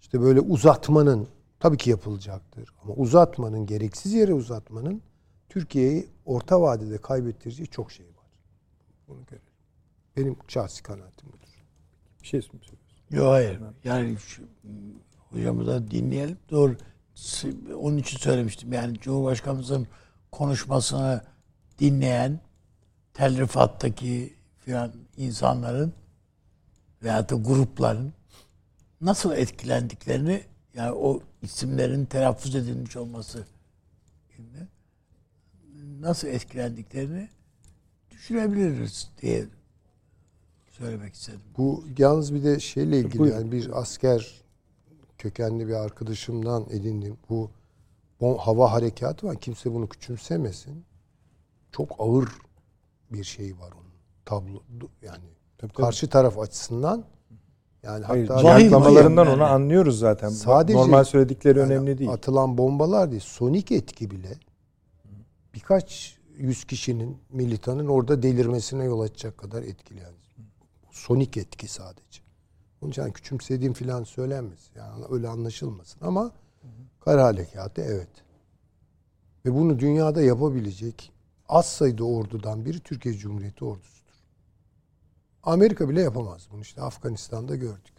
işte böyle uzatmanın tabii ki yapılacaktır. Ama uzatmanın, gereksiz yere uzatmanın Türkiye'yi orta vadede kaybettireceği çok şey var. Bunu görelim. Benim şahsi kanaatim budur. Bir şey söylüyorsun. Yok hayır. Yani şu, hocamı da dinleyelim. Doğru. Onun için söylemiştim. Yani Cumhurbaşkanımızın konuşmasını dinleyen Tel Rifat'taki filan insanların veya da grupların nasıl etkilendiklerini yani o isimlerin telaffuz edilmiş olması nasıl etkilendiklerini düşünebiliriz diye söylemek istedim. Bu yalnız bir de şeyle ilgili Buyurun. yani bir asker kökenli bir arkadaşımdan edindim. Bu bom- hava harekatı var. Kimse bunu küçümsemesin. Çok ağır bir şey var onun. Tablo yani Tabii, tabii. karşı taraf açısından yani Hayır, hatta Vahim, cevaplamalarından vahim onu yani. anlıyoruz zaten. Sadece Normal söyledikleri yani önemli değil. Atılan bombalar değil. Sonik etki bile birkaç yüz kişinin militanın orada delirmesine yol açacak kadar etkili yani. Sonik etki sadece. Onun için küçümsediğim falan söylenmez. Yani öyle anlaşılmasın ama kara harekatı evet. Ve bunu dünyada yapabilecek az sayıda ordudan biri Türkiye Cumhuriyeti ordusudur. Amerika bile yapamaz bunu. İşte Afganistan'da gördük.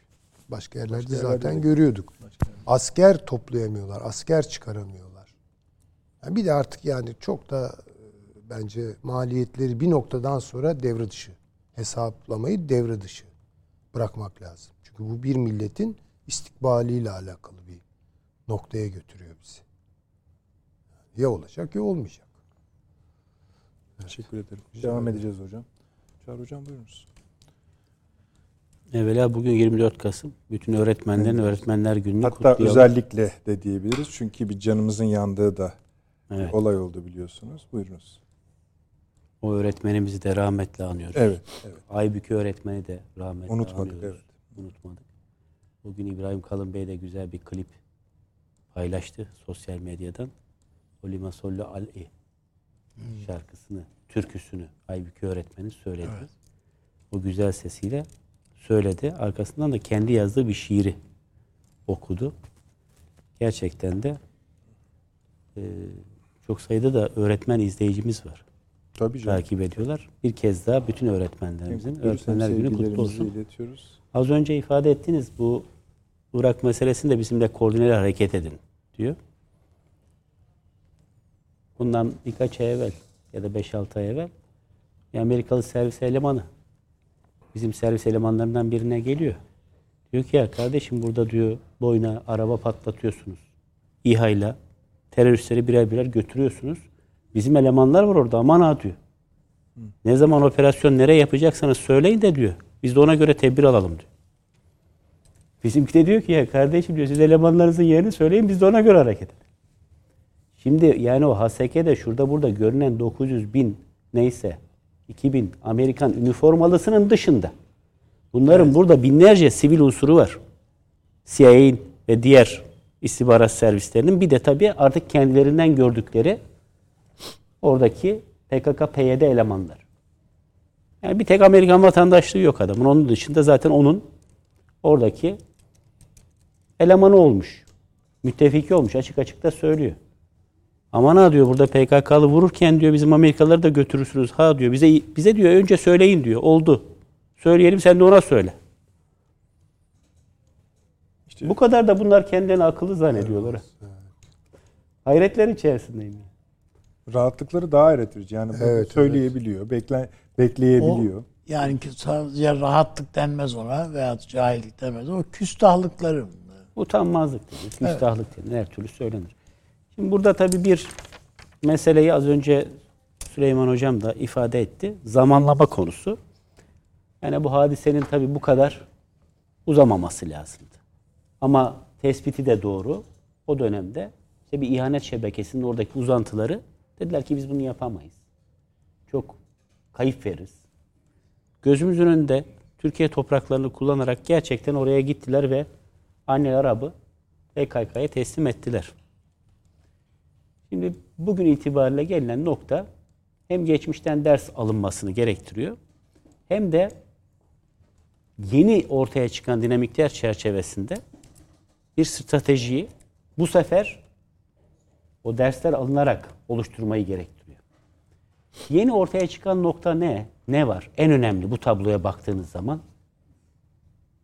Başka yerlerde Başka yerlerde zaten de. görüyorduk. Asker toplayamıyorlar, asker çıkaramıyorlar. Yani bir de artık yani çok da e, bence maliyetleri bir noktadan sonra devre dışı. Hesaplamayı devre dışı bırakmak lazım. Çünkü bu bir milletin istikbaliyle alakalı bir noktaya götürüyor bizi. Ya olacak ya olmayacak. Teşekkür ederim. Devam edeceğiz hocam. Çağrı hocam buyurunuz. Evvela bugün 24 Kasım. Bütün öğretmenlerin Öğretmenler Günü'nü Hatta kutlayalım. özellikle de diyebiliriz. Çünkü bir canımızın yandığı da Evet. olay oldu biliyorsunuz. Buyurunuz. O öğretmenimizi de rahmetle anıyoruz. Evet. evet. Aybükü öğretmeni de rahmetle Unutmadık, anıyoruz. evet. Unutmadık. Bugün İbrahim Kalın Bey de güzel bir klip paylaştı sosyal medyadan. Olima Sollu Al'i Hmm. şarkısını, türküsünü Aybükü öğretmeni söyledi. O güzel sesiyle söyledi. Arkasından da kendi yazdığı bir şiiri okudu. Gerçekten de e, çok sayıda da öğretmen izleyicimiz var. Tabii canım. Takip ediyorlar. Bir kez daha bütün öğretmenlerimizin Kutluyoruz, Öğretmenler hem Günü kutlu olsun. iletiyoruz. Az önce ifade ettiniz bu Irak meselesinde bizimle koordineli hareket edin diyor. Bundan birkaç ay evvel ya da 5-6 ay evvel bir Amerikalı servis elemanı bizim servis elemanlarından birine geliyor. Diyor ki ya kardeşim burada diyor boyuna araba patlatıyorsunuz. İHA'yla teröristleri birer birer götürüyorsunuz. Bizim elemanlar var orada aman ha diyor. Ne zaman operasyon nereye yapacaksanız söyleyin de diyor. Biz de ona göre tedbir alalım diyor. Bizimki de diyor ki ya kardeşim diyor siz elemanlarınızın yerini söyleyin biz de ona göre hareket edelim. Şimdi yani o HSK'de şurada burada görünen 900 bin neyse 2000 Amerikan üniformalısının dışında bunların burada binlerce sivil unsuru var. CIA'in ve diğer istihbarat servislerinin bir de tabii artık kendilerinden gördükleri oradaki PKK-PYD elemanlar. Yani bir tek Amerikan vatandaşlığı yok adamın. Onun dışında zaten onun oradaki elemanı olmuş. Müttefiki olmuş. Açık açık da söylüyor. Aman ha diyor burada PKK'lı vururken diyor bizim Amerikalıları da götürürsünüz. Ha diyor bize bize diyor önce söyleyin diyor. Oldu. Söyleyelim sen de ona söyle. İşte- Bu kadar da bunlar kendilerini akıllı zannediyorlar. ha. Hayretler içerisindeyim. Rahatlıkları daha hayret verici. Yani bunu Evet, söyleyebiliyor, bekle, O, bekleyebiliyor. yani ki sadece rahatlık denmez ona veya cahillik denmez. O küstahlıkları. Utanmazlık denir, küstahlık denir. Her türlü söylenir. Şimdi burada tabii bir meseleyi az önce Süleyman Hocam da ifade etti. Zamanlama konusu. Yani bu hadisenin tabii bu kadar uzamaması lazımdı. Ama tespiti de doğru. O dönemde işte bir ihanet şebekesinin oradaki uzantıları dediler ki biz bunu yapamayız. Çok kayıp veririz. Gözümüzün önünde Türkiye topraklarını kullanarak gerçekten oraya gittiler ve Annel Arabı PKK'ya teslim ettiler. Şimdi bugün itibariyle gelinen nokta hem geçmişten ders alınmasını gerektiriyor hem de yeni ortaya çıkan dinamikler çerçevesinde bir stratejiyi bu sefer o dersler alınarak oluşturmayı gerektiriyor. Yeni ortaya çıkan nokta ne? Ne var? En önemli bu tabloya baktığınız zaman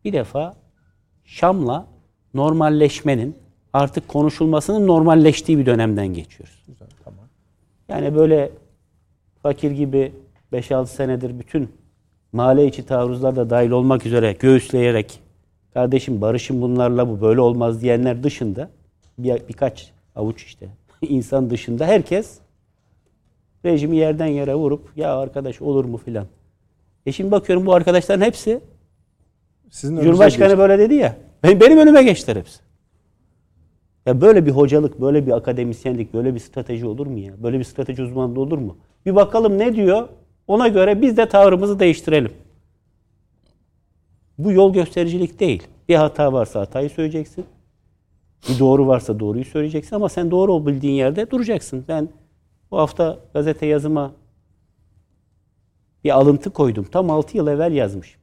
bir defa Şam'la normalleşmenin artık konuşulmasının normalleştiği bir dönemden geçiyoruz. Güzel, tamam. Yani böyle fakir gibi 5-6 senedir bütün mahalle içi taarruzlar da dahil olmak üzere göğüsleyerek kardeşim barışın bunlarla bu böyle olmaz diyenler dışında bir, birkaç avuç işte insan dışında herkes rejimi yerden yere vurup ya arkadaş olur mu filan. E şimdi bakıyorum bu arkadaşların hepsi Sizin Cumhurbaşkanı geçti. böyle dedi ya. Benim, benim önüme geçtiler hepsi. Ya böyle bir hocalık, böyle bir akademisyenlik, böyle bir strateji olur mu ya? Böyle bir strateji uzmanlığı olur mu? Bir bakalım ne diyor? Ona göre biz de tavrımızı değiştirelim. Bu yol göstericilik değil. Bir hata varsa hatayı söyleyeceksin. Bir doğru varsa doğruyu söyleyeceksin ama sen doğru bildiğin yerde duracaksın. Ben bu hafta gazete yazıma bir alıntı koydum. Tam 6 yıl evvel yazmışım.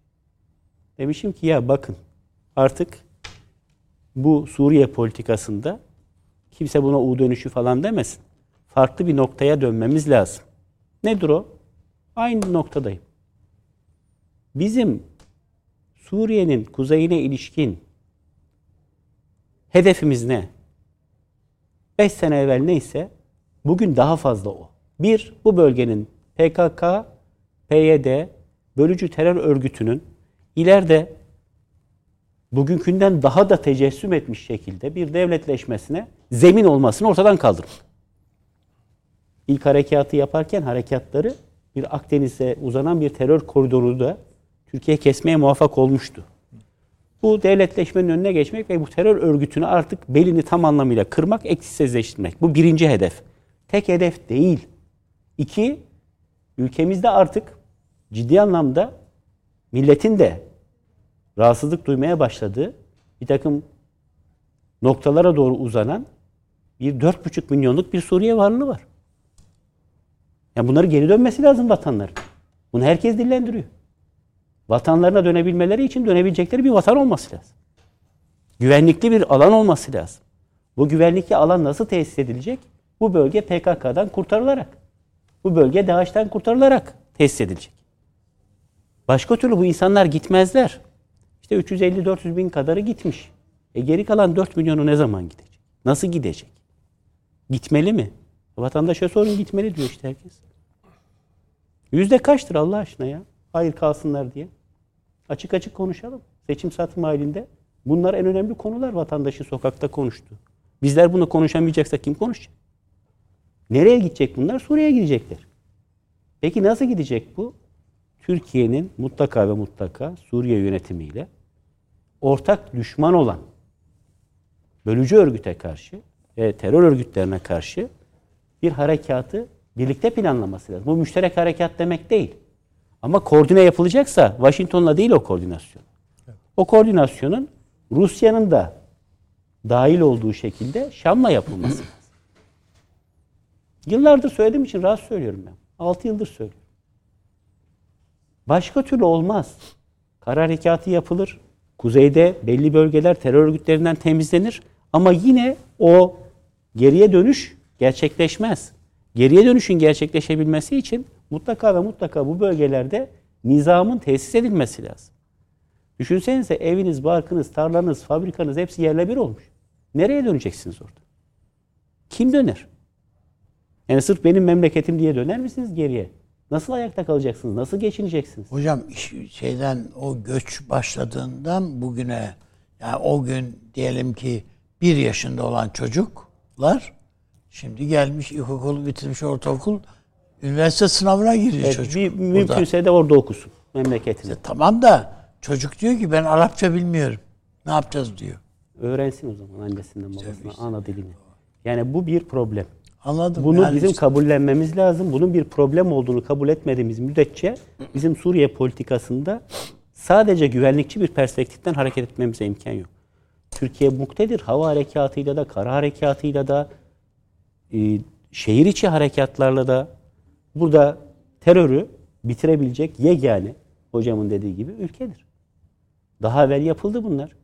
Demişim ki ya bakın artık bu Suriye politikasında kimse buna U dönüşü falan demesin. Farklı bir noktaya dönmemiz lazım. Nedir o? Aynı noktadayım. Bizim Suriye'nin kuzeyine ilişkin hedefimiz ne? 5 sene evvel neyse bugün daha fazla o. Bir, bu bölgenin PKK, PYD, bölücü terör örgütünün ileride bugünkünden daha da tecessüm etmiş şekilde bir devletleşmesine zemin olmasını ortadan kaldırmak. İlk harekatı yaparken harekatları bir Akdeniz'e uzanan bir terör koridoru da Türkiye kesmeye muvaffak olmuştu. Bu devletleşmenin önüne geçmek ve bu terör örgütünü artık belini tam anlamıyla kırmak, etkisizleştirmek. Bu birinci hedef. Tek hedef değil. İki, ülkemizde artık ciddi anlamda milletin de rahatsızlık duymaya başladığı bir takım noktalara doğru uzanan bir 4,5 milyonluk bir Suriye varlığı var. Yani bunları geri dönmesi lazım vatanların. Bunu herkes dillendiriyor. Vatanlarına dönebilmeleri için dönebilecekleri bir vatan olması lazım. Güvenlikli bir alan olması lazım. Bu güvenlikli alan nasıl tesis edilecek? Bu bölge PKK'dan kurtarılarak, bu bölge DAEŞ'ten kurtarılarak tesis edilecek. Başka türlü bu insanlar gitmezler. İşte 350-400 bin kadarı gitmiş. E geri kalan 4 milyonu ne zaman gidecek? Nasıl gidecek? Gitmeli mi? Vatandaşa sorun gitmeli diyor işte herkes. Yüzde kaçtır Allah aşkına ya? Hayır kalsınlar diye. Açık açık konuşalım. Seçim satım halinde bunlar en önemli konular vatandaşı sokakta konuştu. Bizler bunu konuşamayacaksa kim konuşacak? Nereye gidecek bunlar? Suriye'ye gidecekler. Peki nasıl gidecek bu? Türkiye'nin mutlaka ve mutlaka Suriye yönetimiyle ortak düşman olan bölücü örgüte karşı ve terör örgütlerine karşı bir harekatı birlikte planlaması lazım. Bu müşterek harekat demek değil. Ama koordine yapılacaksa Washington'la değil o koordinasyon. O koordinasyonun Rusya'nın da dahil olduğu şekilde Şam'la yapılması lazım. Yıllardır söylediğim için rahat söylüyorum ben. 6 yıldır söylüyorum. Başka türlü olmaz. Kara harekatı yapılır. Kuzeyde belli bölgeler terör örgütlerinden temizlenir. Ama yine o geriye dönüş gerçekleşmez. Geriye dönüşün gerçekleşebilmesi için mutlaka ve mutlaka bu bölgelerde nizamın tesis edilmesi lazım. Düşünsenize eviniz, barkınız, tarlanız, fabrikanız hepsi yerle bir olmuş. Nereye döneceksiniz orada? Kim döner? Yani sırf benim memleketim diye döner misiniz geriye? Nasıl ayakta kalacaksınız? Nasıl geçineceksiniz? Hocam şeyden o göç başladığından bugüne yani o gün diyelim ki bir yaşında olan çocuklar şimdi gelmiş ilkokul bitirmiş ortaokul üniversite sınavına giriyor Evet, çocuk. bir, burada. mümkünse de orada okusun memleketinde. Tamam da çocuk diyor ki ben Arapça bilmiyorum. Ne yapacağız diyor. Öğrensin o zaman annesinden babasından ana dilini. Yani bu bir problem. Anladım. Bunu Yani bizim işte- kabullenmemiz lazım. Bunun bir problem olduğunu kabul etmediğimiz müddetçe bizim Suriye politikasında sadece güvenlikçi bir perspektiften hareket etmemize imkan yok. Türkiye muktedir hava harekatıyla da, kara harekatıyla da, e, şehir içi harekatlarla da burada terörü bitirebilecek yegane hocamın dediği gibi ülkedir. Daha evvel yapıldı bunlar.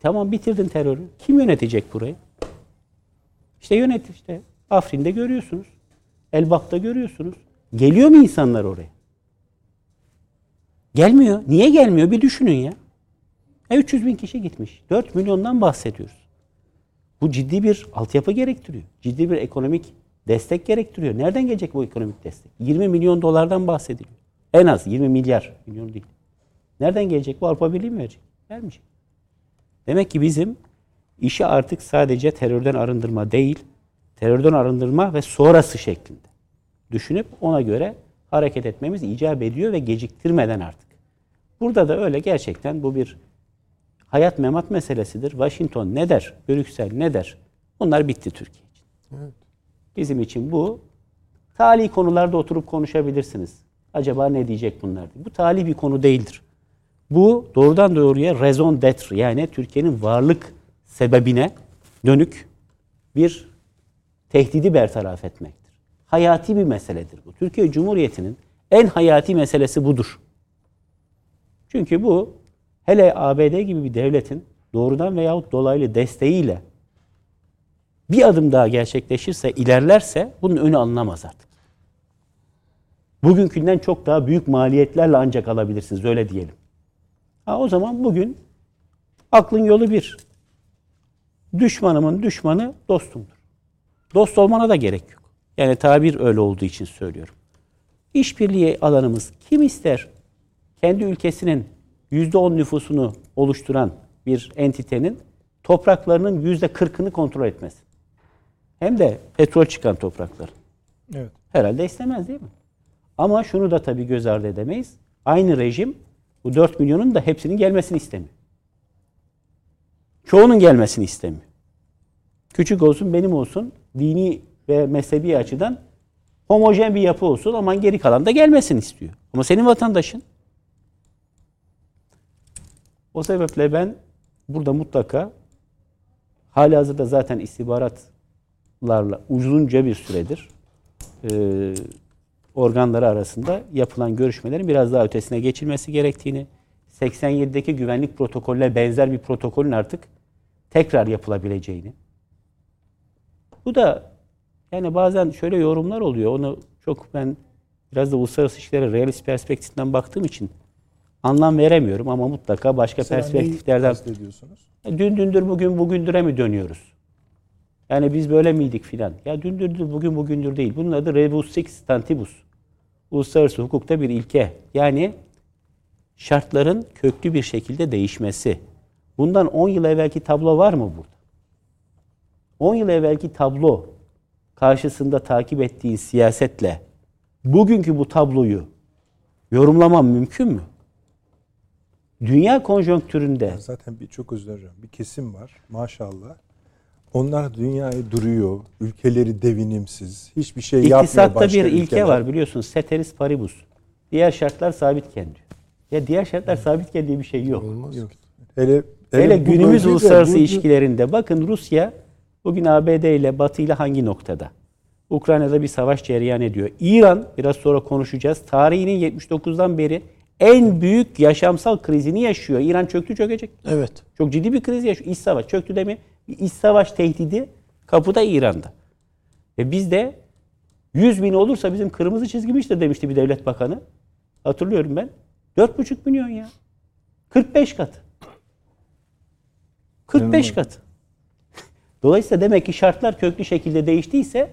Tamam bitirdin terörü. Kim yönetecek burayı? İşte yönet işte. Afrin'de görüyorsunuz. Elbap'ta görüyorsunuz. Geliyor mu insanlar oraya? Gelmiyor. Niye gelmiyor? Bir düşünün ya. E 300 bin kişi gitmiş. 4 milyondan bahsediyoruz. Bu ciddi bir altyapı gerektiriyor. Ciddi bir ekonomik destek gerektiriyor. Nereden gelecek bu ekonomik destek? 20 milyon dolardan bahsediliyor. En az 20 milyar milyon değil. Nereden gelecek? Bu Avrupa Birliği mi verecek? Vermeyecek. Demek ki bizim işi artık sadece terörden arındırma değil, terörden arındırma ve sonrası şeklinde düşünüp ona göre hareket etmemiz icap ediyor ve geciktirmeden artık. Burada da öyle gerçekten bu bir hayat memat meselesidir. Washington ne der? Brüksel ne der? Bunlar bitti Türkiye için. Bizim için bu tali konularda oturup konuşabilirsiniz. Acaba ne diyecek bunlar. Bu tali bir konu değildir. Bu doğrudan doğruya raison d'être yani Türkiye'nin varlık sebebine dönük bir tehdidi bertaraf etmektir. Hayati bir meseledir bu. Türkiye Cumhuriyeti'nin en hayati meselesi budur. Çünkü bu hele ABD gibi bir devletin doğrudan veyahut dolaylı desteğiyle bir adım daha gerçekleşirse, ilerlerse bunun önü alınamaz artık. Bugünkünden çok daha büyük maliyetlerle ancak alabilirsiniz öyle diyelim. Ha, o zaman bugün aklın yolu bir. Düşmanımın düşmanı dostumdur. Dost olmana da gerek yok. Yani tabir öyle olduğu için söylüyorum. İşbirliği alanımız kim ister kendi ülkesinin %10 nüfusunu oluşturan bir entitenin topraklarının %40'ını kontrol etmesi. Hem de petrol çıkan topraklar. Evet. Herhalde istemez değil mi? Ama şunu da tabii göz ardı edemeyiz. Aynı rejim bu 4 milyonun da hepsinin gelmesini istemiyor. Çoğunun gelmesini istemiyor. Küçük olsun, benim olsun, dini ve mezhebi açıdan homojen bir yapı olsun ama geri kalan da gelmesini istiyor. Ama senin vatandaşın. O sebeple ben burada mutlaka hali hazırda zaten istihbaratlarla uzunca bir süredir e, organları arasında yapılan görüşmelerin biraz daha ötesine geçilmesi gerektiğini, 87'deki güvenlik protokolüne benzer bir protokolün artık tekrar yapılabileceğini. Bu da yani bazen şöyle yorumlar oluyor. Onu çok ben biraz da uluslararası işlere realist perspektiften baktığım için anlam veremiyorum ama mutlaka başka Mesela perspektiflerden? Dün dündür bugün bugündüre mi dönüyoruz? Yani biz böyle miydik filan? Ya dün dündür bugün bugündür değil. Bunun adı rebus sic stantibus. Uluslararası hukukta bir ilke. Yani şartların köklü bir şekilde değişmesi. Bundan 10 yıl evvelki tablo var mı burada? 10 yıl evvelki tablo karşısında takip ettiğin siyasetle bugünkü bu tabloyu yorumlamam mümkün mü? Dünya konjonktüründe Zaten bir çok özür dilerim. Bir kesim var maşallah. Onlar dünyayı duruyor. Ülkeleri devinimsiz. Hiçbir şey yapmıyor İktisatta başka bir ilke ülkeler. var biliyorsun. Ceteris paribus. Diğer şartlar sabitken diyor. Ya diğer şartlar sabitken diye bir şey yok. Olmaz. Yok. Hele, Hele bu günümüz uluslararası bu- ilişkilerinde bakın Rusya bugün ABD ile Batı ile hangi noktada? Ukrayna'da bir savaş cereyan ediyor. İran biraz sonra konuşacağız. Tarihinin 79'dan beri en büyük yaşamsal krizini yaşıyor. İran çöktü çökecek. Evet. Çok ciddi bir kriz yaşıyor. İç savaş çöktü demeyin. İç savaş tehdidi kapıda İran'da. Ve bizde 100 bin olursa bizim kırmızı çizgimiştir demişti bir devlet bakanı. Hatırlıyorum ben. 4,5 milyon ya. 45 kat. 45 kat. Dolayısıyla demek ki şartlar köklü şekilde değiştiyse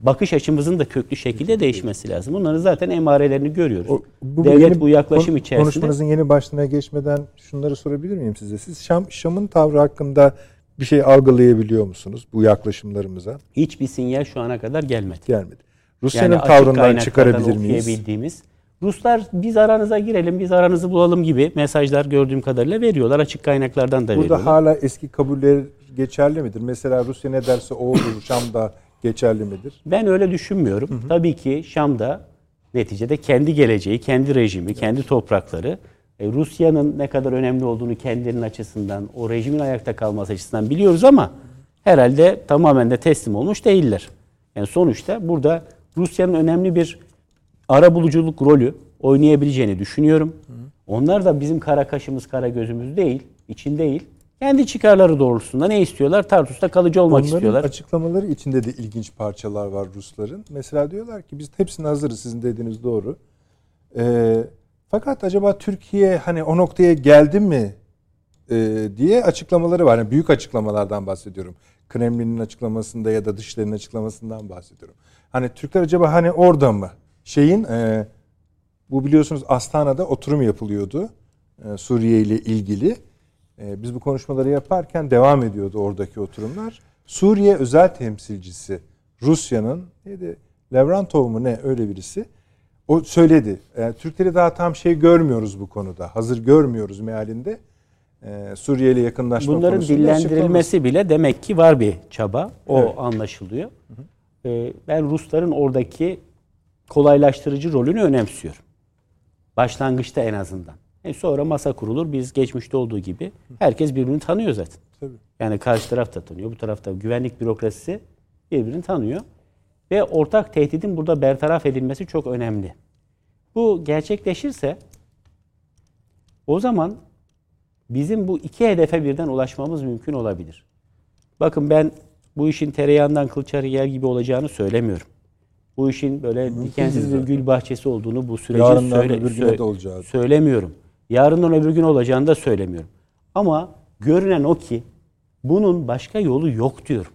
bakış açımızın da köklü şekilde değişmesi lazım. Bunların zaten emarelerini görüyoruz. O- bu Devlet yeni bu yaklaşım kon- içerisinde Konuşmanızın yeni başlığına geçmeden şunları sorabilir miyim size? Siz Şam, Şam'ın tavrı hakkında bir şey algılayabiliyor musunuz bu yaklaşımlarımıza? hiçbir sinyal şu ana kadar gelmedi. Gelmedi. Rusya'nın Yani tavrından çıkarabilir miyiz? Ruslar biz aranıza girelim, biz aranızı bulalım gibi mesajlar gördüğüm kadarıyla veriyorlar. Açık kaynaklardan da veriyorlar. Burada hala eski kabuller geçerli midir? Mesela Rusya ne derse o olur, Şam'da geçerli midir? Ben öyle düşünmüyorum. Tabii ki Şam'da neticede kendi geleceği, kendi rejimi, kendi toprakları e, Rusya'nın ne kadar önemli olduğunu kendilerinin açısından, o rejimin ayakta kalması açısından biliyoruz ama herhalde tamamen de teslim olmuş değiller. Yani sonuçta burada Rusya'nın önemli bir ara buluculuk rolü oynayabileceğini düşünüyorum. Onlar da bizim kara kaşımız, kara gözümüz değil, için değil. Kendi çıkarları doğrultusunda ne istiyorlar? Tartus'ta kalıcı olmak Onların istiyorlar. açıklamaları içinde de ilginç parçalar var Rusların. Mesela diyorlar ki biz hepsine hazırız sizin dediğiniz doğru. Ee, fakat acaba Türkiye hani o noktaya geldi mi e, diye açıklamaları var. Yani büyük açıklamalardan bahsediyorum. Kremlin'in açıklamasında ya da Dışişleri'nin açıklamasından bahsediyorum. Hani Türkler acaba hani orada mı? Şeyin e, Bu biliyorsunuz Astana'da oturum yapılıyordu e, Suriye ile ilgili. E, biz bu konuşmaları yaparken devam ediyordu oradaki oturumlar. Suriye özel temsilcisi Rusya'nın neydi? Levrantov mu ne öyle birisi. O söyledi. E, Türkleri daha tam şey görmüyoruz bu konuda. Hazır görmüyoruz mealinde. E, Suriye ile yakınlaşma Bunların dillendirilmesi bile demek ki var bir çaba. O anlaşılıyor. Ee, ben Rusların oradaki kolaylaştırıcı rolünü önemsiyorum. Başlangıçta en azından. E sonra masa kurulur. Biz geçmişte olduğu gibi herkes birbirini tanıyor zaten. Tabii. Yani karşı taraf da tanıyor. Bu tarafta güvenlik bürokrasisi birbirini tanıyor. Ve ortak tehdidin burada bertaraf edilmesi çok önemli. Bu gerçekleşirse o zaman bizim bu iki hedefe birden ulaşmamız mümkün olabilir. Bakın ben bu işin tereyağından kıl yer gibi olacağını söylemiyorum. Bu işin böyle dikensiz bir gül bahçesi olduğunu bu sürecin Yarından söyle, öbür güne de olacağı. söylemiyorum. Yarından öbür gün olacağını da söylemiyorum. Ama görünen o ki bunun başka yolu yok diyorum.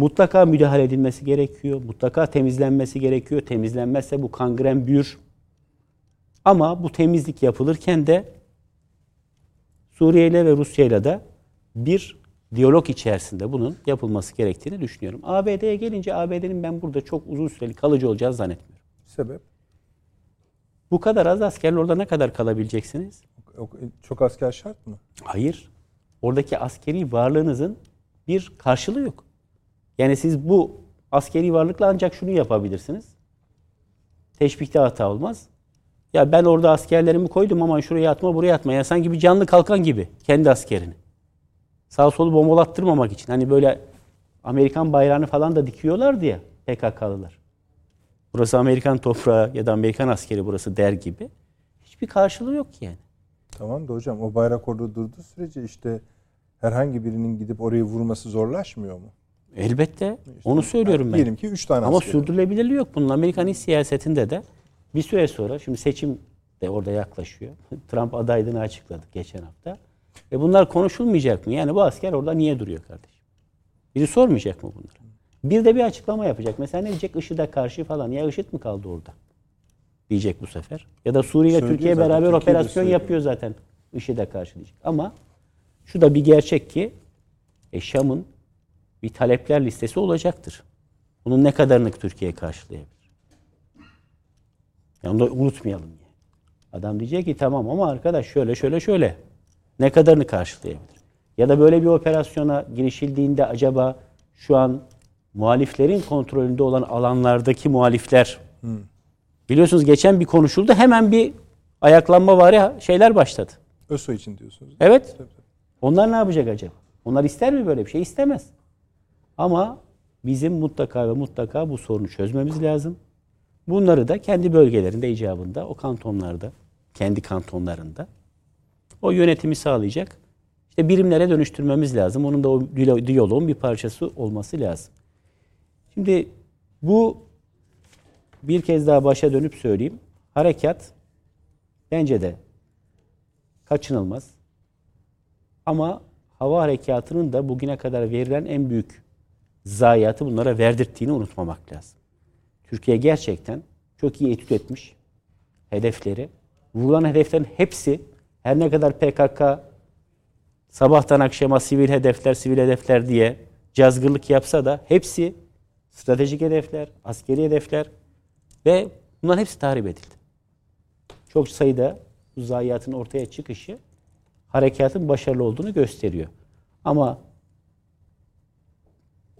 Mutlaka müdahale edilmesi gerekiyor. Mutlaka temizlenmesi gerekiyor. Temizlenmezse bu kangren büyür. Ama bu temizlik yapılırken de Suriye ile ve Rusya ile de bir diyalog içerisinde bunun yapılması gerektiğini düşünüyorum. ABD'ye gelince ABD'nin ben burada çok uzun süreli kalıcı olacağını zannetmiyorum. Sebep? Bu kadar az askerle orada ne kadar kalabileceksiniz? Çok asker şart mı? Hayır. Oradaki askeri varlığınızın bir karşılığı yok. Yani siz bu askeri varlıkla ancak şunu yapabilirsiniz. Teşbihte hata olmaz. Ya ben orada askerlerimi koydum ama şuraya atma buraya atma. Ya sanki bir canlı kalkan gibi kendi askerini. Sağ solu bombalattırmamak için. Hani böyle Amerikan bayrağını falan da dikiyorlardı ya PKK'lılar. Burası Amerikan toprağı ya da Amerikan askeri burası der gibi. Hiçbir karşılığı yok ki yani. Tamam da hocam o bayrak orada durduğu sürece işte herhangi birinin gidip orayı vurması zorlaşmıyor mu? Elbette. Onu söylüyorum ben. Diyelim ki 3 tane Ama asker. sürdürülebilirliği yok bunun. Amerikan iç siyasetinde de bir süre sonra şimdi seçim de orada yaklaşıyor. Trump adaylığını açıkladı geçen hafta. E bunlar konuşulmayacak mı? Yani bu asker orada niye duruyor kardeşim? Biri sormayacak mı bunları? Bir de bir açıklama yapacak. Mesela ne diyecek? IŞİD'e karşı falan. Ya IŞİD mi kaldı orada? Diyecek bu sefer. Ya da Suriye ile Türkiye zaten, beraber Türkiye operasyon yapıyor zaten. IŞİD'e karşı diyecek. Ama şu da bir gerçek ki e, Şam'ın bir talepler listesi olacaktır. Bunun ne kadarını Türkiye karşılayabilir? Yani onu da unutmayalım. Yani. Adam diyecek ki tamam ama arkadaş şöyle şöyle şöyle. Ne kadarını karşılayabilir? Ya da böyle bir operasyona girişildiğinde acaba şu an muhaliflerin kontrolünde olan alanlardaki muhalifler biliyorsunuz geçen bir konuşuldu hemen bir ayaklanma var şeyler başladı. ÖSO için diyorsunuz. Evet. Onlar ne yapacak acaba? Onlar ister mi böyle bir şey? İstemez. Ama bizim mutlaka ve mutlaka bu sorunu çözmemiz lazım. Bunları da kendi bölgelerinde icabında, o kantonlarda, kendi kantonlarında o yönetimi sağlayacak. İşte birimlere dönüştürmemiz lazım. Onun da o diyaloğun bir parçası olması lazım. Şimdi bu bir kez daha başa dönüp söyleyeyim. Harekat bence de kaçınılmaz. Ama hava harekatının da bugüne kadar verilen en büyük zayiatı bunlara verdirttiğini unutmamak lazım. Türkiye gerçekten çok iyi etüt etmiş hedefleri. Vurulan hedeflerin hepsi her ne kadar PKK sabahtan akşama sivil hedefler, sivil hedefler diye cazgırlık yapsa da hepsi stratejik hedefler, askeri hedefler ve bunların hepsi tahrip edildi. Çok sayıda bu zayiatın ortaya çıkışı harekatın başarılı olduğunu gösteriyor. Ama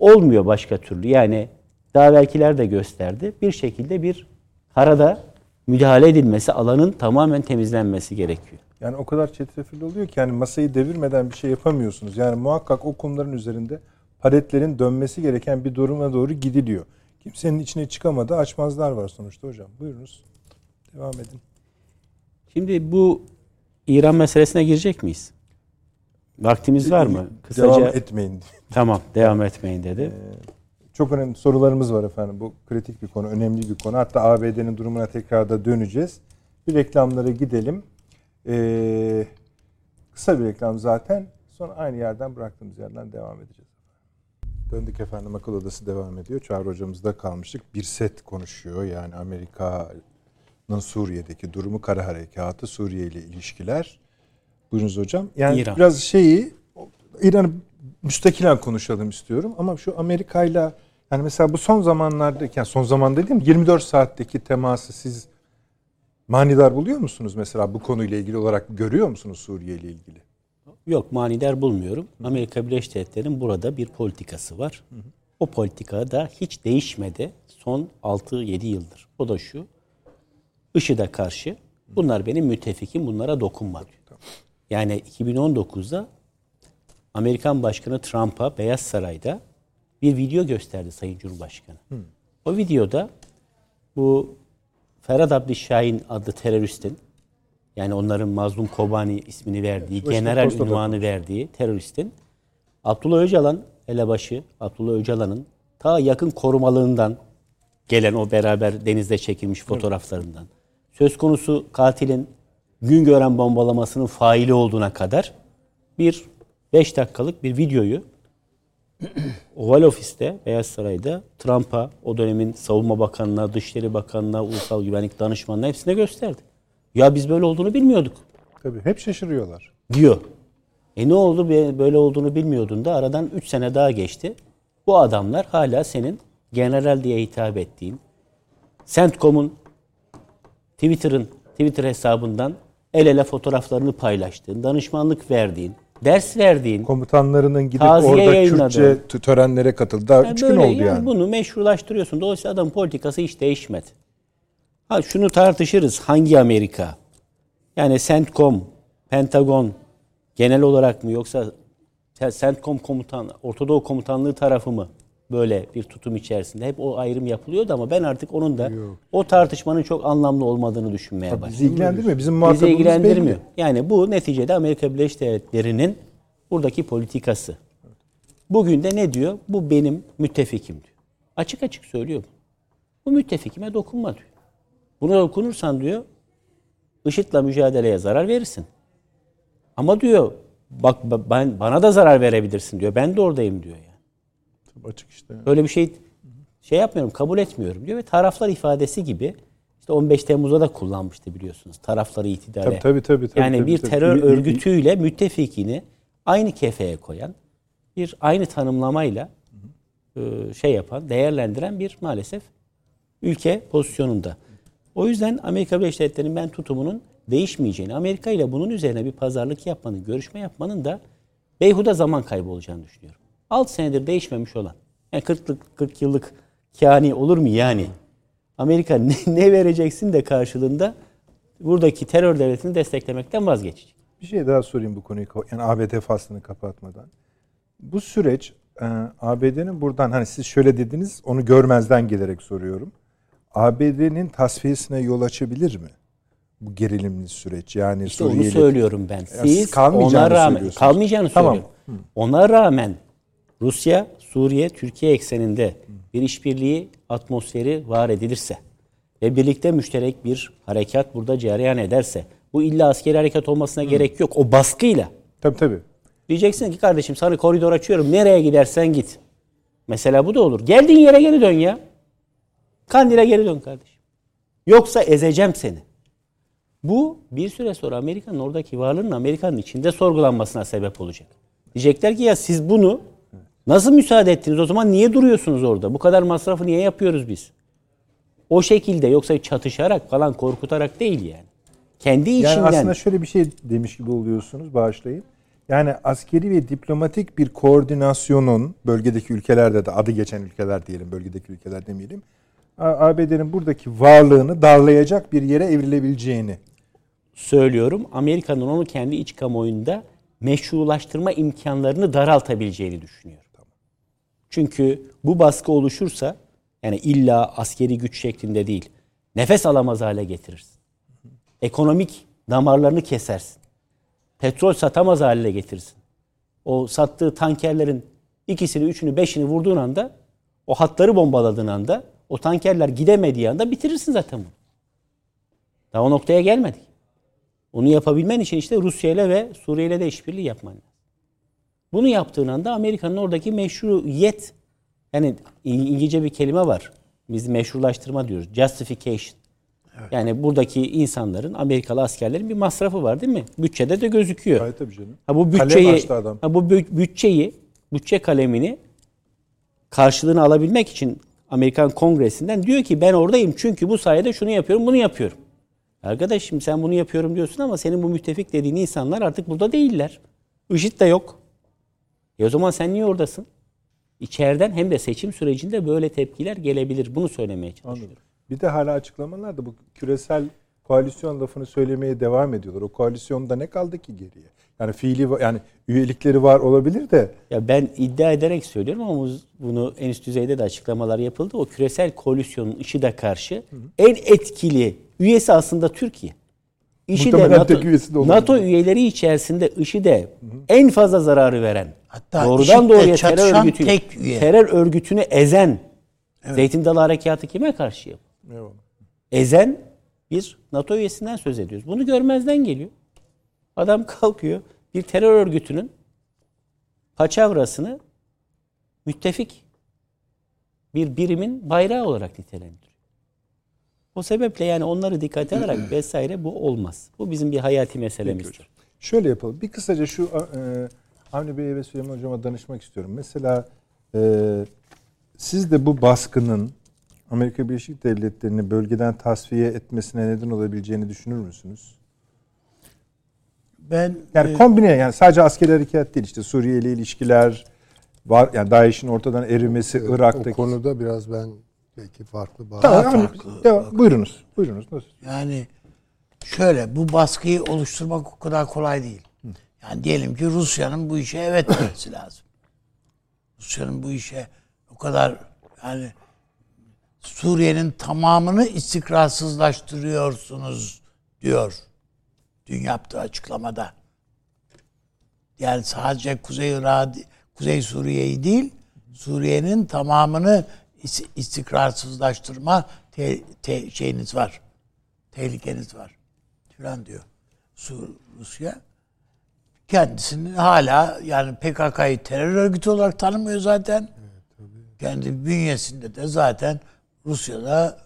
olmuyor başka türlü. Yani daha evvelkiler de gösterdi. Bir şekilde bir karada müdahale edilmesi, alanın tamamen temizlenmesi gerekiyor. Yani o kadar çetrefilli oluyor ki yani masayı devirmeden bir şey yapamıyorsunuz. Yani muhakkak o konuların üzerinde paletlerin dönmesi gereken bir duruma doğru gidiliyor. Kimsenin içine çıkamadığı açmazlar var sonuçta hocam. Buyurunuz. Devam edin. Şimdi bu İran meselesine girecek miyiz? Vaktimiz var mı? Devam etmeyin. Tamam, devam etmeyin dedi. Çok önemli sorularımız var efendim. Bu kritik bir konu, önemli bir konu. Hatta ABD'nin durumuna tekrar da döneceğiz. Bir reklamlara gidelim. Ee, kısa bir reklam zaten. Sonra aynı yerden bıraktığımız yerden devam edeceğiz. Döndük efendim akıl odası devam ediyor. Çağrı hocamızda kalmıştık. Bir set konuşuyor yani Amerika Suriye'deki durumu, kara harekatı, Suriye ile ilişkiler. Buyurunuz hocam. Yani İran. biraz şeyi İran'ı müstakilen konuşalım istiyorum ama şu Amerika'yla yani mesela bu son zamanlardaki yani son zaman dediğim 24 saatteki teması siz manidar buluyor musunuz mesela bu konuyla ilgili olarak görüyor musunuz Suriye ile ilgili? Yok manidar bulmuyorum. Amerika Birleşik Devletleri'nin burada bir politikası var. O politika da hiç değişmedi son 6-7 yıldır. O da şu. IŞİD'e karşı bunlar benim müttefikim bunlara dokunma diyor. Yani 2019'da Amerikan Başkanı Trump'a Beyaz Saray'da bir video gösterdi Sayın Cumhurbaşkanı. O videoda bu Ferhat Abdi Şahin adlı teröristin yani onların Mazlum Kobani ismini verdiği, Washington general Post'ta da ünvanı verdiği teröristin Abdullah Öcalan elebaşı Abdullah Öcalan'ın ta yakın korumalığından gelen o beraber denizde çekilmiş fotoğraflarından. Söz konusu katilin Güngören bombalamasının faili olduğuna kadar bir 5 dakikalık bir videoyu Oval Ofis'te, Beyaz Saray'da Trump'a, o dönemin Savunma Bakanı'na, Dışişleri Bakanı'na, Ulusal Güvenlik Danışmanı'na hepsine gösterdi. Ya biz böyle olduğunu bilmiyorduk Tabii hep şaşırıyorlar. diyor. E ne oldu böyle olduğunu bilmiyordun da aradan 3 sene daha geçti. Bu adamlar hala senin general diye hitap ettiğin, Centcom'un Twitter'ın Twitter hesabından el ele fotoğraflarını paylaştığın, danışmanlık verdiğin, ders verdiğin, Komutanlarının gidip orada yayınladı. Kürtçe törenlere katıldı. Daha Yani 3 gün oldu yani. Bunu meşrulaştırıyorsun. Dolayısıyla adam politikası hiç değişmedi. Ha şunu tartışırız. Hangi Amerika? Yani CENTCOM, Pentagon genel olarak mı yoksa CENTCOM komutan, Ortadoğu komutanlığı tarafı mı böyle bir tutum içerisinde? Hep o ayrım yapılıyordu ama ben artık onun da o tartışmanın çok anlamlı olmadığını düşünmeye Bizi başladım. ilgilendirmiyor. Bizim Bizi muhatabımız ilgilendirmiyor. belli. Yani bu neticede Amerika Birleşik Devletleri'nin buradaki politikası. Bugün de ne diyor? Bu benim müttefikim diyor. Açık açık söylüyor. bu. Bu müttefikime dokunma diyor. Buna dokunursan diyor, IŞİD'le mücadeleye zarar verirsin. Ama diyor, bak ben bana da zarar verebilirsin diyor. Ben de oradayım diyor yani. Açık işte. Böyle bir şey şey yapmıyorum, kabul etmiyorum diyor ve taraflar ifadesi gibi işte 15 Temmuz'da da kullanmıştı biliyorsunuz. Tarafları itidale. Tabii, tabii, tabii, tabii, yani tabii, bir tabii. terör İ- i- örgütüyle müttefikini aynı kefeye koyan, bir aynı tanımlamayla e, şey yapan, değerlendiren bir maalesef ülke pozisyonunda. O yüzden Amerika Birleşik Devletleri'nin ben tutumunun değişmeyeceğini, Amerika ile bunun üzerine bir pazarlık yapmanın, görüşme yapmanın da beyhuda zaman kaybı olacağını düşünüyorum. 6 senedir değişmemiş olan, yani 40'lık 40 yıllık kani olur mu yani? Amerika ne, ne vereceksin de karşılığında buradaki terör devletini desteklemekten vazgeçecek. Bir şey daha sorayım bu konuyu yani ABD faslını kapatmadan. Bu süreç e, ABD'nin buradan hani siz şöyle dediniz onu görmezden gelerek soruyorum. ABD'nin tasfiyesine yol açabilir mi? Bu gerilimli süreç yani İşte onu Suriyeli- söylüyorum ben. siz kalmayacağını ona rağmen kalmayacağını Tamam. söylüyorum. Ona rağmen Rusya, Suriye, Türkiye ekseninde bir işbirliği atmosferi var edilirse ve birlikte müşterek bir harekat burada cereyan ederse bu illa askeri harekat olmasına gerek yok. O baskıyla Tabii tabii. diyeceksin ki kardeşim sana koridor açıyorum. Nereye gidersen git. Mesela bu da olur. Geldiğin yere geri dön ya. Kandil'e geri dön kardeşim. Yoksa ezeceğim seni. Bu bir süre sonra Amerika'nın oradaki varlığının Amerika'nın içinde sorgulanmasına sebep olacak. Diyecekler ki ya siz bunu nasıl müsaade ettiniz? O zaman niye duruyorsunuz orada? Bu kadar masrafı niye yapıyoruz biz? O şekilde yoksa çatışarak falan korkutarak değil yani. Kendi Yani içinden aslında şöyle bir şey demiş gibi oluyorsunuz bağışlayın. Yani askeri ve diplomatik bir koordinasyonun bölgedeki ülkelerde de adı geçen ülkeler diyelim bölgedeki ülkeler demeyelim. ABD'nin buradaki varlığını darlayacak bir yere evrilebileceğini. söylüyorum. Amerika'nın onu kendi iç kamuoyunda meşrulaştırma imkanlarını daraltabileceğini düşünüyorum. Çünkü bu baskı oluşursa yani illa askeri güç şeklinde değil, nefes alamaz hale getirirsin. Ekonomik damarlarını kesersin. Petrol satamaz hale getirirsin. O sattığı tankerlerin ikisini, üçünü, beşini vurduğun anda, o hatları bombaladığın anda, o tankerler gidemediği anda bitirirsin zaten bunu. Daha o noktaya gelmedik. Onu yapabilmen için işte Rusya ile ve Suriye ile de işbirliği yapman lazım. Bunu yaptığın anda Amerika'nın oradaki meşruiyet yani İng- İngilizce bir kelime var. Biz meşrulaştırma diyoruz. Justification. Yani buradaki insanların, Amerikalı askerlerin bir masrafı var değil mi? Bütçede de gözüküyor. Gayet tabii canım. Ha bu bütçeyi ha bu bü- bütçeyi bütçe kalemini karşılığını alabilmek için Amerikan Kongresi'nden diyor ki ben oradayım çünkü bu sayede şunu yapıyorum, bunu yapıyorum. Arkadaşım sen bunu yapıyorum diyorsun ama senin bu müttefik dediğin insanlar artık burada değiller. IŞİD de yok. E o zaman sen niye oradasın? İçeriden hem de seçim sürecinde böyle tepkiler gelebilir. Bunu söylemeye çalışıyorum. Anladım. Bir de hala açıklamalarda bu küresel koalisyon lafını söylemeye devam ediyorlar. O koalisyonda ne kaldı ki geriye? Yani fiili yani üyelikleri var olabilir de Ya ben iddia ederek söylüyorum ama bu- bunu en üst düzeyde de açıklamalar yapıldı. O küresel koalisyonun IŞİD'e karşı en etkili üyesi aslında Türkiye. IŞİD'e Muhtemelen NATO, de. NATO üyeleri içerisinde IŞİD'e en fazla zararı veren, Hatta doğrudan doğruya terör örgütü, tek üye. terör örgütünü ezen Zeytin Dalı Harekatı kime karşı yapıyor? Eyvallah. ezen bir NATO üyesinden söz ediyoruz. Bunu görmezden geliyor. Adam kalkıyor bir terör örgütünün paçavrasını müttefik bir birimin bayrağı olarak nitelendiriyor. O sebeple yani onları dikkate alarak vesaire bu olmaz. Bu bizim bir hayati meselemizdir. Şöyle yapalım. Bir kısaca şu e, Avni Bey'e ve Süleyman Hocam'a danışmak istiyorum. Mesela e, siz de bu baskının Amerika Birleşik Devletleri'ni bölgeden tasfiye etmesine neden olabileceğini düşünür müsünüz? Ben Yani e, kombine yani sadece askeri harekat değil işte Suriye ile ilişkiler var yani DAEŞ'in ortadan erimesi O Irak'taki. konuda biraz ben belki farklı Tamam, Daha farklı. devam- buyurunuz. Buyurunuz. Nasıl? yani şöyle bu baskıyı oluşturmak o kadar kolay değil. Yani diyelim ki Rusya'nın bu işe evet demesi lazım. Rusya'nın bu işe o kadar yani Suriye'nin tamamını istikrarsızlaştırıyorsunuz diyor dün yaptığı açıklamada. Yani sadece Kuzey Irak, Kuzey Suriye'yi değil, Suriye'nin tamamını istikrarsızlaştırma te- te- şeyiniz var. Tehlikeniz var. Filan diyor. Su- Rusya kendisini hala yani PKK'yı terör örgütü olarak tanımıyor zaten. Kendi bünyesinde de zaten Rusya'da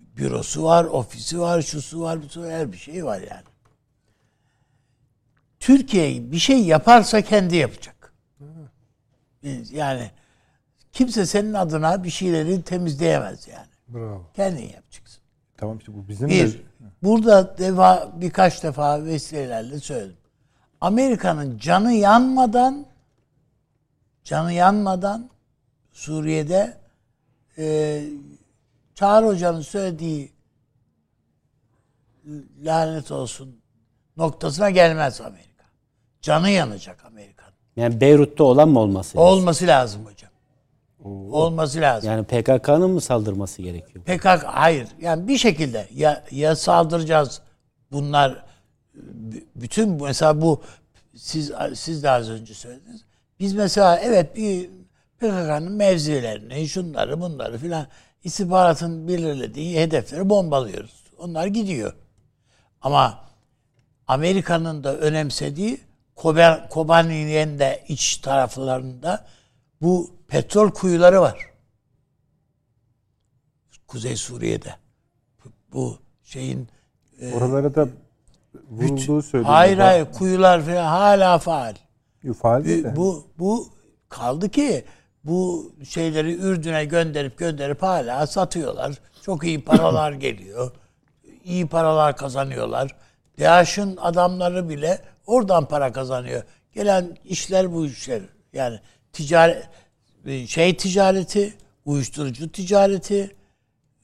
bürosu var, ofisi var, şusu var, busu var, her bir şey var yani. Türkiye bir şey yaparsa kendi yapacak. Yani kimse senin adına bir şeyleri temizleyemez yani. Bravo. Kendin yapacaksın. Tamam işte bu bizim Bir, de burada deva, birkaç defa vesilelerle söyledim. Amerika'nın canı yanmadan canı yanmadan Suriye'de e, Çağrı Hoca'nın söylediği lanet olsun noktasına gelmez Amerika. Canı yanacak Amerika'nın. Yani Beyrut'ta olan mı olması? lazım? Olması lazım hocam. Olması lazım. Yani PKK'nın mı saldırması gerekiyor? PKK hayır. Yani bir şekilde ya ya saldıracağız. Bunlar bütün mesela bu siz siz de az önce söylediniz. Biz mesela evet bir PKK'nın mevzilerini, şunları, bunları filan istihbaratın belirlediği hedefleri bombalıyoruz. Onlar gidiyor. Ama Amerika'nın da önemsediği Kobani'nin de iç taraflarında bu petrol kuyuları var. Kuzey Suriye'de. Bu şeyin oralara da vurulduğu söyleniyor. hayır hayır kuyular falan hala faal. Faal. Bu, bu bu kaldı ki bu şeyleri Ürdün'e gönderip gönderip hala satıyorlar. Çok iyi paralar geliyor. İyi paralar kazanıyorlar. DAEŞ'in adamları bile oradan para kazanıyor. Gelen işler bu işler. Yani ticaret şey ticareti, uyuşturucu ticareti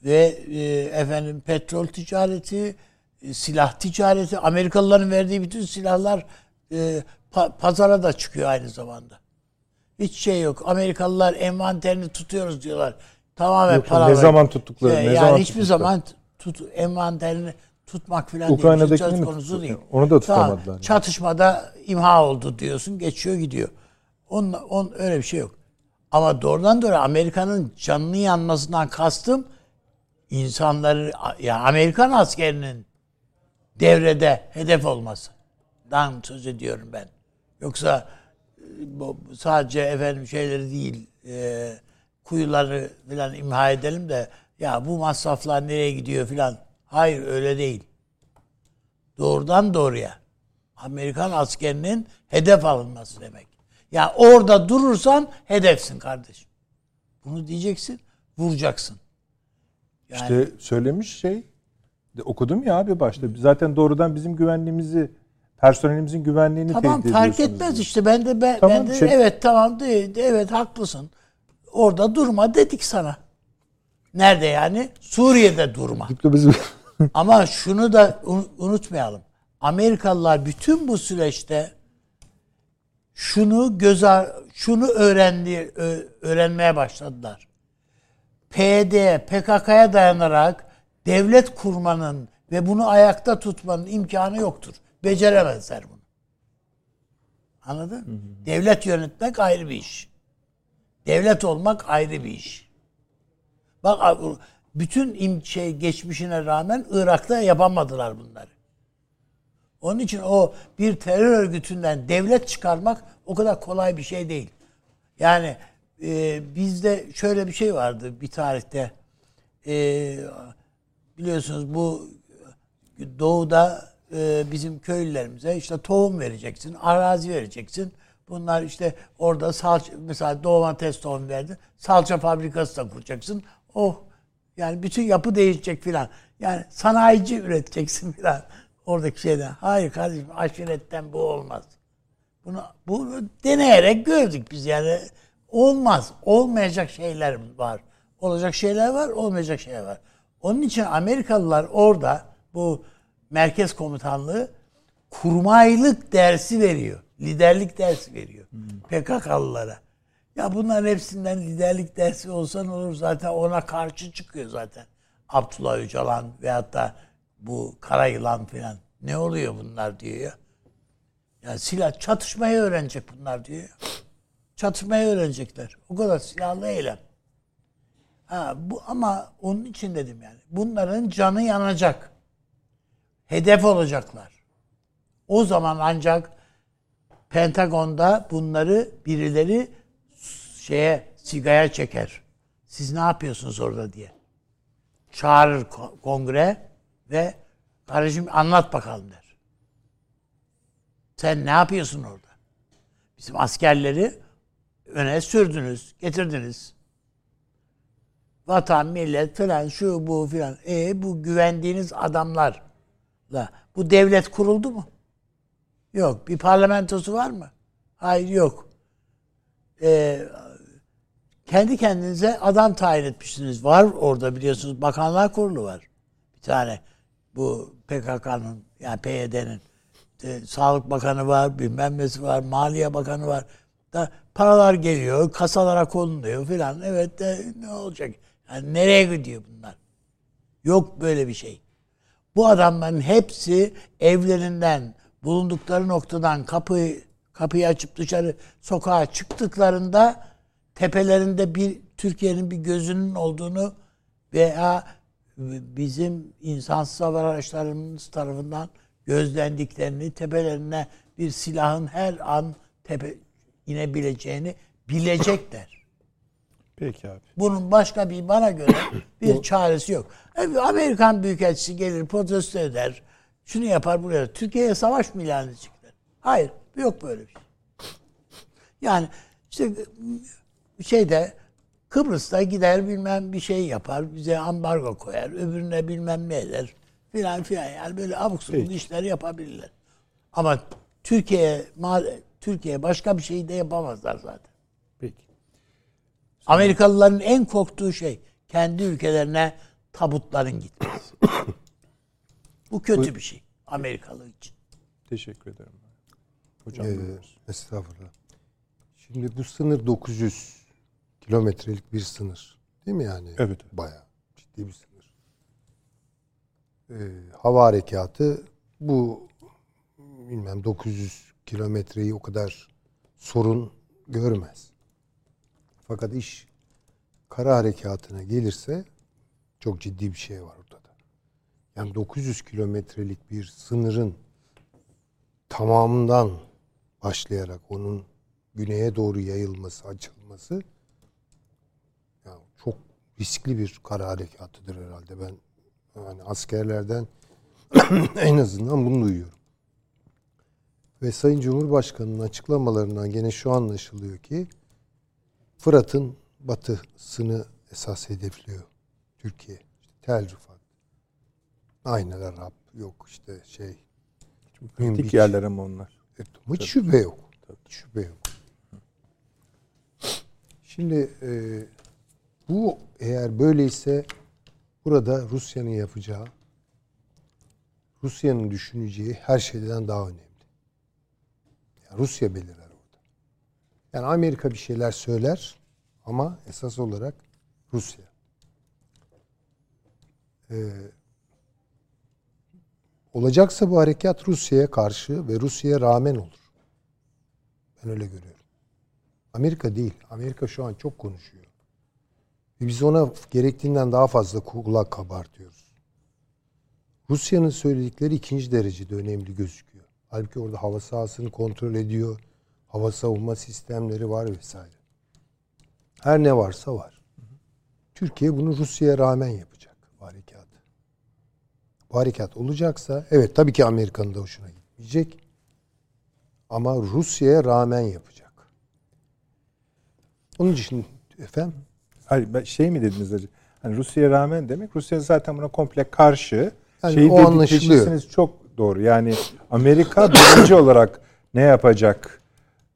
ve e, efendim petrol ticareti, e, silah ticareti, Amerikalıların verdiği bütün silahlar e, pa- pazara da çıkıyor aynı zamanda. Hiç şey yok. Amerikalılar envanterini tutuyoruz diyorlar. Tamamen Yok, para. ne zaman tuttukları, Şey, ne yani zaman hiçbir tuttukları. zaman tut envanterini tutmak falan değil. Ukrayna'dakini Söz mi konusu tuttu? değil. Onu da Tamam, tutamadılar yani. Çatışmada imha oldu diyorsun. Geçiyor gidiyor. Onun, on, öyle bir şey yok. Ama doğrudan doğruya Amerika'nın canını yanmasından kastım insanları ya Amerikan askerinin devrede hedef olmasından söz ediyorum ben. Yoksa e, bu sadece efendim şeyleri değil e, kuyuları filan imha edelim de ya bu masraflar nereye gidiyor filan. Hayır öyle değil. Doğrudan doğruya Amerikan askerinin hedef alınması demek. Ya orada durursan hedefsin kardeşim. Bunu diyeceksin, vuracaksın. Yani İşte söylemiş şey okudum ya abi başta. Zaten doğrudan bizim güvenliğimizi personelimizin güvenliğini tamam tehdit fark ediyorsunuz etmez diyor. işte ben de ben, Tamam, ben de şey- evet tamam de, de- evet haklısın. Orada durma dedik sana. Nerede yani? Suriye'de durma. Ama şunu da un- unutmayalım. Amerikalılar bütün bu süreçte şunu göz şunu öğrendi öğrenmeye başladılar. PYD, PKK'ya dayanarak devlet kurmanın ve bunu ayakta tutmanın imkanı yoktur. Beceremezler bunu. Anladın? Devlet yönetmek ayrı bir iş. Devlet olmak ayrı bir iş. Bak bütün şey geçmişine rağmen Irak'ta yapamadılar bunları. Onun için o bir terör örgütünden devlet çıkarmak o kadar kolay bir şey değil. Yani e, bizde şöyle bir şey vardı bir tarihte. E, biliyorsunuz bu doğuda e, bizim köylülerimize işte tohum vereceksin, arazi vereceksin. Bunlar işte orada salça, mesela domates tohum verdi. Salça fabrikası da kuracaksın. Oh yani bütün yapı değişecek filan. Yani sanayici üreteceksin filan oradaki şeyden. Hayır kardeşim aşiretten bu olmaz. Bunu, bunu deneyerek gördük biz yani. Olmaz. Olmayacak şeyler var. Olacak şeyler var, olmayacak şeyler var. Onun için Amerikalılar orada bu merkez komutanlığı kurmaylık dersi veriyor. Liderlik dersi veriyor. PKK'lılara. Ya bunların hepsinden liderlik dersi olsa ne olur zaten ona karşı çıkıyor zaten. Abdullah Öcalan veyahut da bu Kara Yılan falan. Ne oluyor bunlar diyor ya. Ya silah çatışmayı öğrenecek bunlar diyor. Çatışmayı öğrenecekler. O kadar silahlı eylem. Ha, bu ama onun için dedim yani. Bunların canı yanacak. Hedef olacaklar. O zaman ancak Pentagon'da bunları birileri şeye sigaya çeker. Siz ne yapıyorsunuz orada diye. Çağırır ko- kongre ve kardeşim anlat bakalım der. Sen ne yapıyorsun orada? Bizim askerleri öne sürdünüz, getirdiniz. Vatan, millet falan şu bu filan. E bu güvendiğiniz adamlarla bu devlet kuruldu mu? Yok. Bir parlamentosu var mı? Hayır yok. Ee, kendi kendinize adam tayin etmişsiniz. Var orada biliyorsunuz Bakanlar Kurulu var. Bir tane bu PKK'nın yani PYD'nin e, Sağlık Bakanı var, bilmem nesi var, Maliye Bakanı var. Da paralar geliyor, kasalara konuluyor filan. Evet de ne olacak? Yani nereye gidiyor bunlar? Yok böyle bir şey. Bu adamların hepsi evlerinden, bulundukları noktadan kapıyı kapıyı açıp dışarı sokağa çıktıklarında tepelerinde bir Türkiye'nin bir gözünün olduğunu veya bizim insansız hava araçlarımız tarafından gözlendiklerini, tepelerine bir silahın her an tepe inebileceğini bilecekler. Peki abi. Bunun başka bir bana göre bir çaresi yok. Amerikan Büyükelçisi gelir protesto eder. Şunu yapar buraya. Türkiye'ye savaş mı ilan edecekler? Hayır. Yok böyle bir şey. Yani işte şeyde Kıbrıs'ta gider bilmem bir şey yapar. Bize ambargo koyar. Öbürüne bilmem ne eder. Filan filan. Yani böyle abuk subuk Peki. işleri yapabilirler. Ama Türkiye Türkiye başka bir şey de yapamazlar zaten. Peki. Amerikalıların en korktuğu şey kendi ülkelerine tabutların gitmesi. Bu kötü bir şey Amerikalı için. Teşekkür ederim. Hocam Ee, estağfurullah. Şimdi bu sınır 900 kilometrelik bir sınır. Değil mi yani? Evet. Bayağı ciddi bir sınır. Ee, hava harekatı bu bilmem 900 kilometreyi o kadar sorun görmez. Fakat iş kara harekatına gelirse çok ciddi bir şey var ortada. Yani 900 kilometrelik bir sınırın tamamından başlayarak onun güneye doğru yayılması, açılması riskli bir kara harekatıdır herhalde ben Yani askerlerden en azından bunu duyuyorum. Ve Sayın Cumhurbaşkanı'nın açıklamalarından gene şu anlaşılıyor ki Fırat'ın batısını esas hedefliyor Türkiye. İşte Tel Rifat. Aynen Arap. Yok işte şey. Kritik yerler ama onlar. Evet, hiç şüphe yok. Hiç şüphe yok. Şimdi e, bu eğer böyleyse burada Rusya'nın yapacağı, Rusya'nın düşüneceği her şeyden daha önemli. Yani Rusya belirer orada. Yani Amerika bir şeyler söyler ama esas olarak Rusya. Ee, olacaksa bu harekat Rusya'ya karşı ve Rusya'ya rağmen olur. Ben öyle görüyorum. Amerika değil. Amerika şu an çok konuşuyor. Biz ona gerektiğinden daha fazla kulak kabartıyoruz. Rusya'nın söyledikleri ikinci derecede önemli gözüküyor. Halbuki orada hava sahasını kontrol ediyor. Hava savunma sistemleri var vesaire. Her ne varsa var. Türkiye bunu Rusya'ya rağmen yapacak bu harekatı. Bu harekat olacaksa evet tabii ki Amerika'nın da hoşuna gitmeyecek. Ama Rusya'ya rağmen yapacak. Onun için efendim Hayır, ben şey mi dediniz acaba? Hani Rusya'ya rağmen demek Rusya zaten buna komple karşı. Yani Şeyi o anlaşılıyor. çok doğru. Yani Amerika birinci olarak ne yapacak,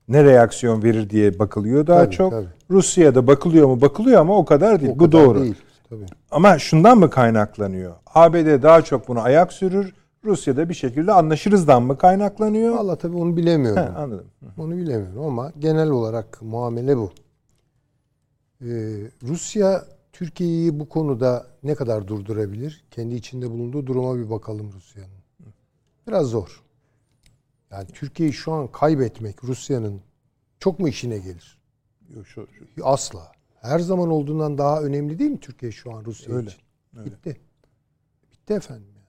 ne reaksiyon verir diye bakılıyor daha Tabii, çok. tabii. Rusya'da bakılıyor mu? Bakılıyor ama o kadar değil. o Bu kadar doğru. değil. Tabii. Ama şundan mı kaynaklanıyor? ABD daha çok bunu ayak sürür. Rusya'da bir şekilde anlaşırızdan mı kaynaklanıyor? Vallahi tabii onu He, bilemiyorum. anladım. Onu bilemiyorum ama genel olarak muamele bu. Ee, Rusya Türkiye'yi bu konuda ne kadar durdurabilir? Kendi içinde bulunduğu duruma bir bakalım Rusya'nın. Biraz zor. Yani Türkiye'yi şu an kaybetmek Rusya'nın çok mu işine gelir? Yok, şu- şu- Asla. Her zaman olduğundan daha önemli değil mi Türkiye şu an Rusya Öyle, için? öyle. Bitti. Bitti efendim. yani.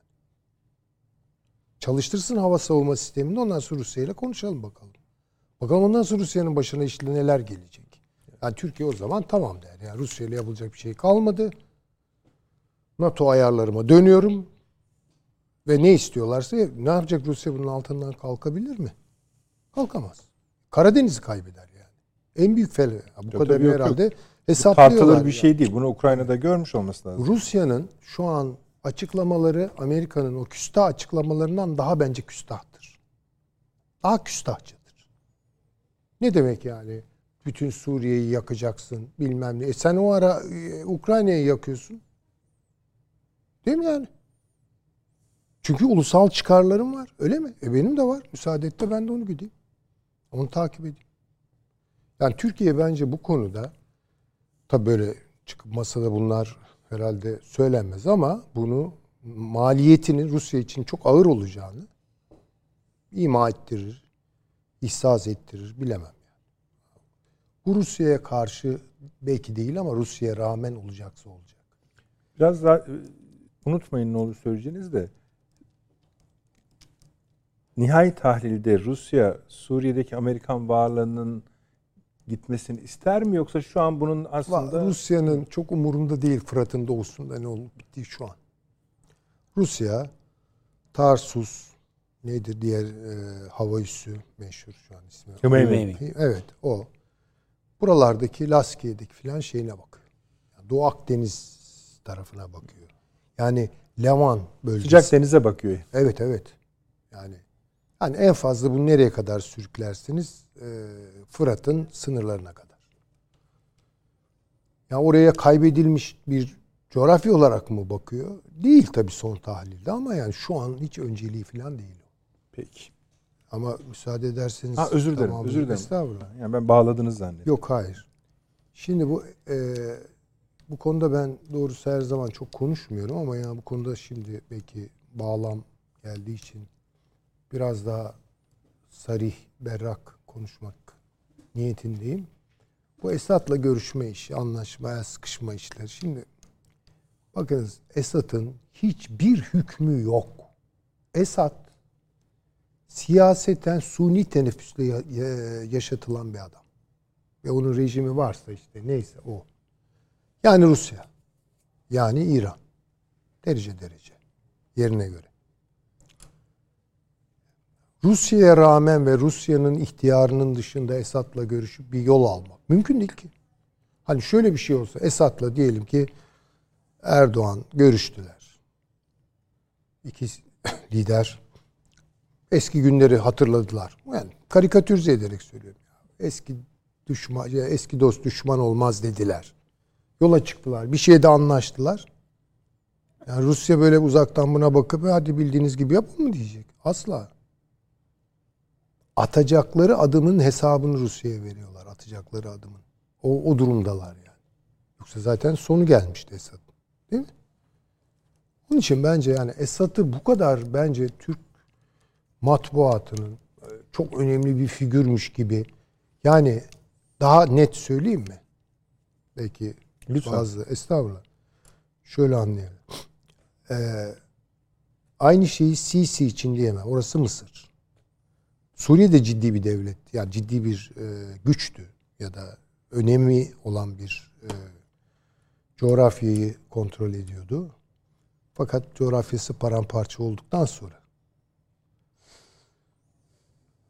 Çalıştırsın hava savunma sistemini ondan sonra Rusya ile konuşalım bakalım. Bakalım ondan sonra Rusya'nın başına işte neler gelecek. Yani Türkiye o zaman tamam der. Yani Rusya ile yapılacak bir şey kalmadı. NATO ayarlarıma dönüyorum. Ve ne istiyorlarsa ne yapacak Rusya bunun altından kalkabilir mi? Kalkamaz. Karadeniz'i kaybeder yani. En büyük fel. Bu Tabii, kadar yok, herhalde yok. hesaplıyorlar. Tartılır bir yani. şey değil. Bunu Ukrayna'da görmüş olması lazım. Rusya'nın şu an açıklamaları Amerika'nın o küstah açıklamalarından daha bence küstahtır. Daha küstahçıdır. Ne demek yani? Bütün Suriye'yi yakacaksın bilmem ne. E sen o ara e, Ukrayna'yı yakıyorsun. Değil mi yani? Çünkü ulusal çıkarlarım var. Öyle mi? E benim de var. Müsaade et de ben de onu gideyim. Onu takip edeyim. Yani Türkiye bence bu konuda Tabi böyle çıkıp masada bunlar herhalde söylenmez ama bunu maliyetinin Rusya için çok ağır olacağını ima ettirir, ihsas ettirir bilemem. Bu Rusya'ya karşı belki değil ama Rusya'ya rağmen olacaksa olacak. Biraz daha e, unutmayın ne olur söyleyeceğiniz de nihai tahlilde Rusya Suriye'deki Amerikan varlığının gitmesini ister mi yoksa şu an bunun aslında Rusya'nın çok umurunda değil Fırat'ın doğusunda ne olup bittiği şu an. Rusya, Tarsus, nedir diğer e, hava üssü meşhur şu an ismi. Hümeymi. Evet o. Buralardaki Laskiye'deki filan şeyine bakıyor. Yani Doğu Akdeniz tarafına bakıyor. Yani Levan bölgesi. sıcak denize bakıyor. Evet evet. Yani yani en fazla bunu nereye kadar sürüklersiniz? Ee, Fırat'ın sınırlarına kadar. Ya oraya kaybedilmiş bir coğrafya olarak mı bakıyor? Değil tabii son tahlilde ama yani şu an hiç önceliği falan değil. Peki. Ama müsaade ederseniz Ha, özür dilerim. tamamını- Özür dilerim. Estağfurullah. Yani ben bağladınız zannettim. Yok hayır. Şimdi bu e, bu konuda ben doğrusu her zaman çok konuşmuyorum ama yani bu konuda şimdi belki bağlam geldiği için biraz daha sarih, berrak konuşmak niyetindeyim. Bu Esad'la görüşme işi, anlaşmaya sıkışma işleri. Şimdi bakınız Esad'ın hiçbir hükmü yok. Esad siyaseten suni teneffüsle ya- ya- yaşatılan bir adam. Ve onun rejimi varsa işte neyse o. Yani Rusya. Yani İran. Derece derece. Yerine göre. Rusya'ya rağmen ve Rusya'nın ihtiyarının dışında Esad'la görüşüp bir yol almak mümkün değil ki. Hani şöyle bir şey olsa Esad'la diyelim ki Erdoğan görüştüler. İki lider eski günleri hatırladılar. Yani karikatürize ederek söylüyorum. Eski düşman, eski dost düşman olmaz dediler. Yola çıktılar. Bir şeyde anlaştılar. Yani Rusya böyle uzaktan buna bakıp hadi bildiğiniz gibi yapın mı diyecek. Asla. Atacakları adımın hesabını Rusya'ya veriyorlar. Atacakları adımın. O, o durumdalar yani. Yoksa zaten sonu gelmişti Esad. Değil mi? Onun için bence yani Esad'ı bu kadar bence Türk matbuatının e, çok önemli bir figürmüş gibi yani daha net söyleyeyim mi? Belki Lütfen. fazla estağfurullah. Şöyle anlayalım. Ee, aynı şeyi Sisi için diyemem. Orası Mısır. Suriye de ciddi bir devlet. Yani ciddi bir e, güçtü ya da önemi olan bir e, coğrafyayı kontrol ediyordu. Fakat coğrafyası paramparça olduktan sonra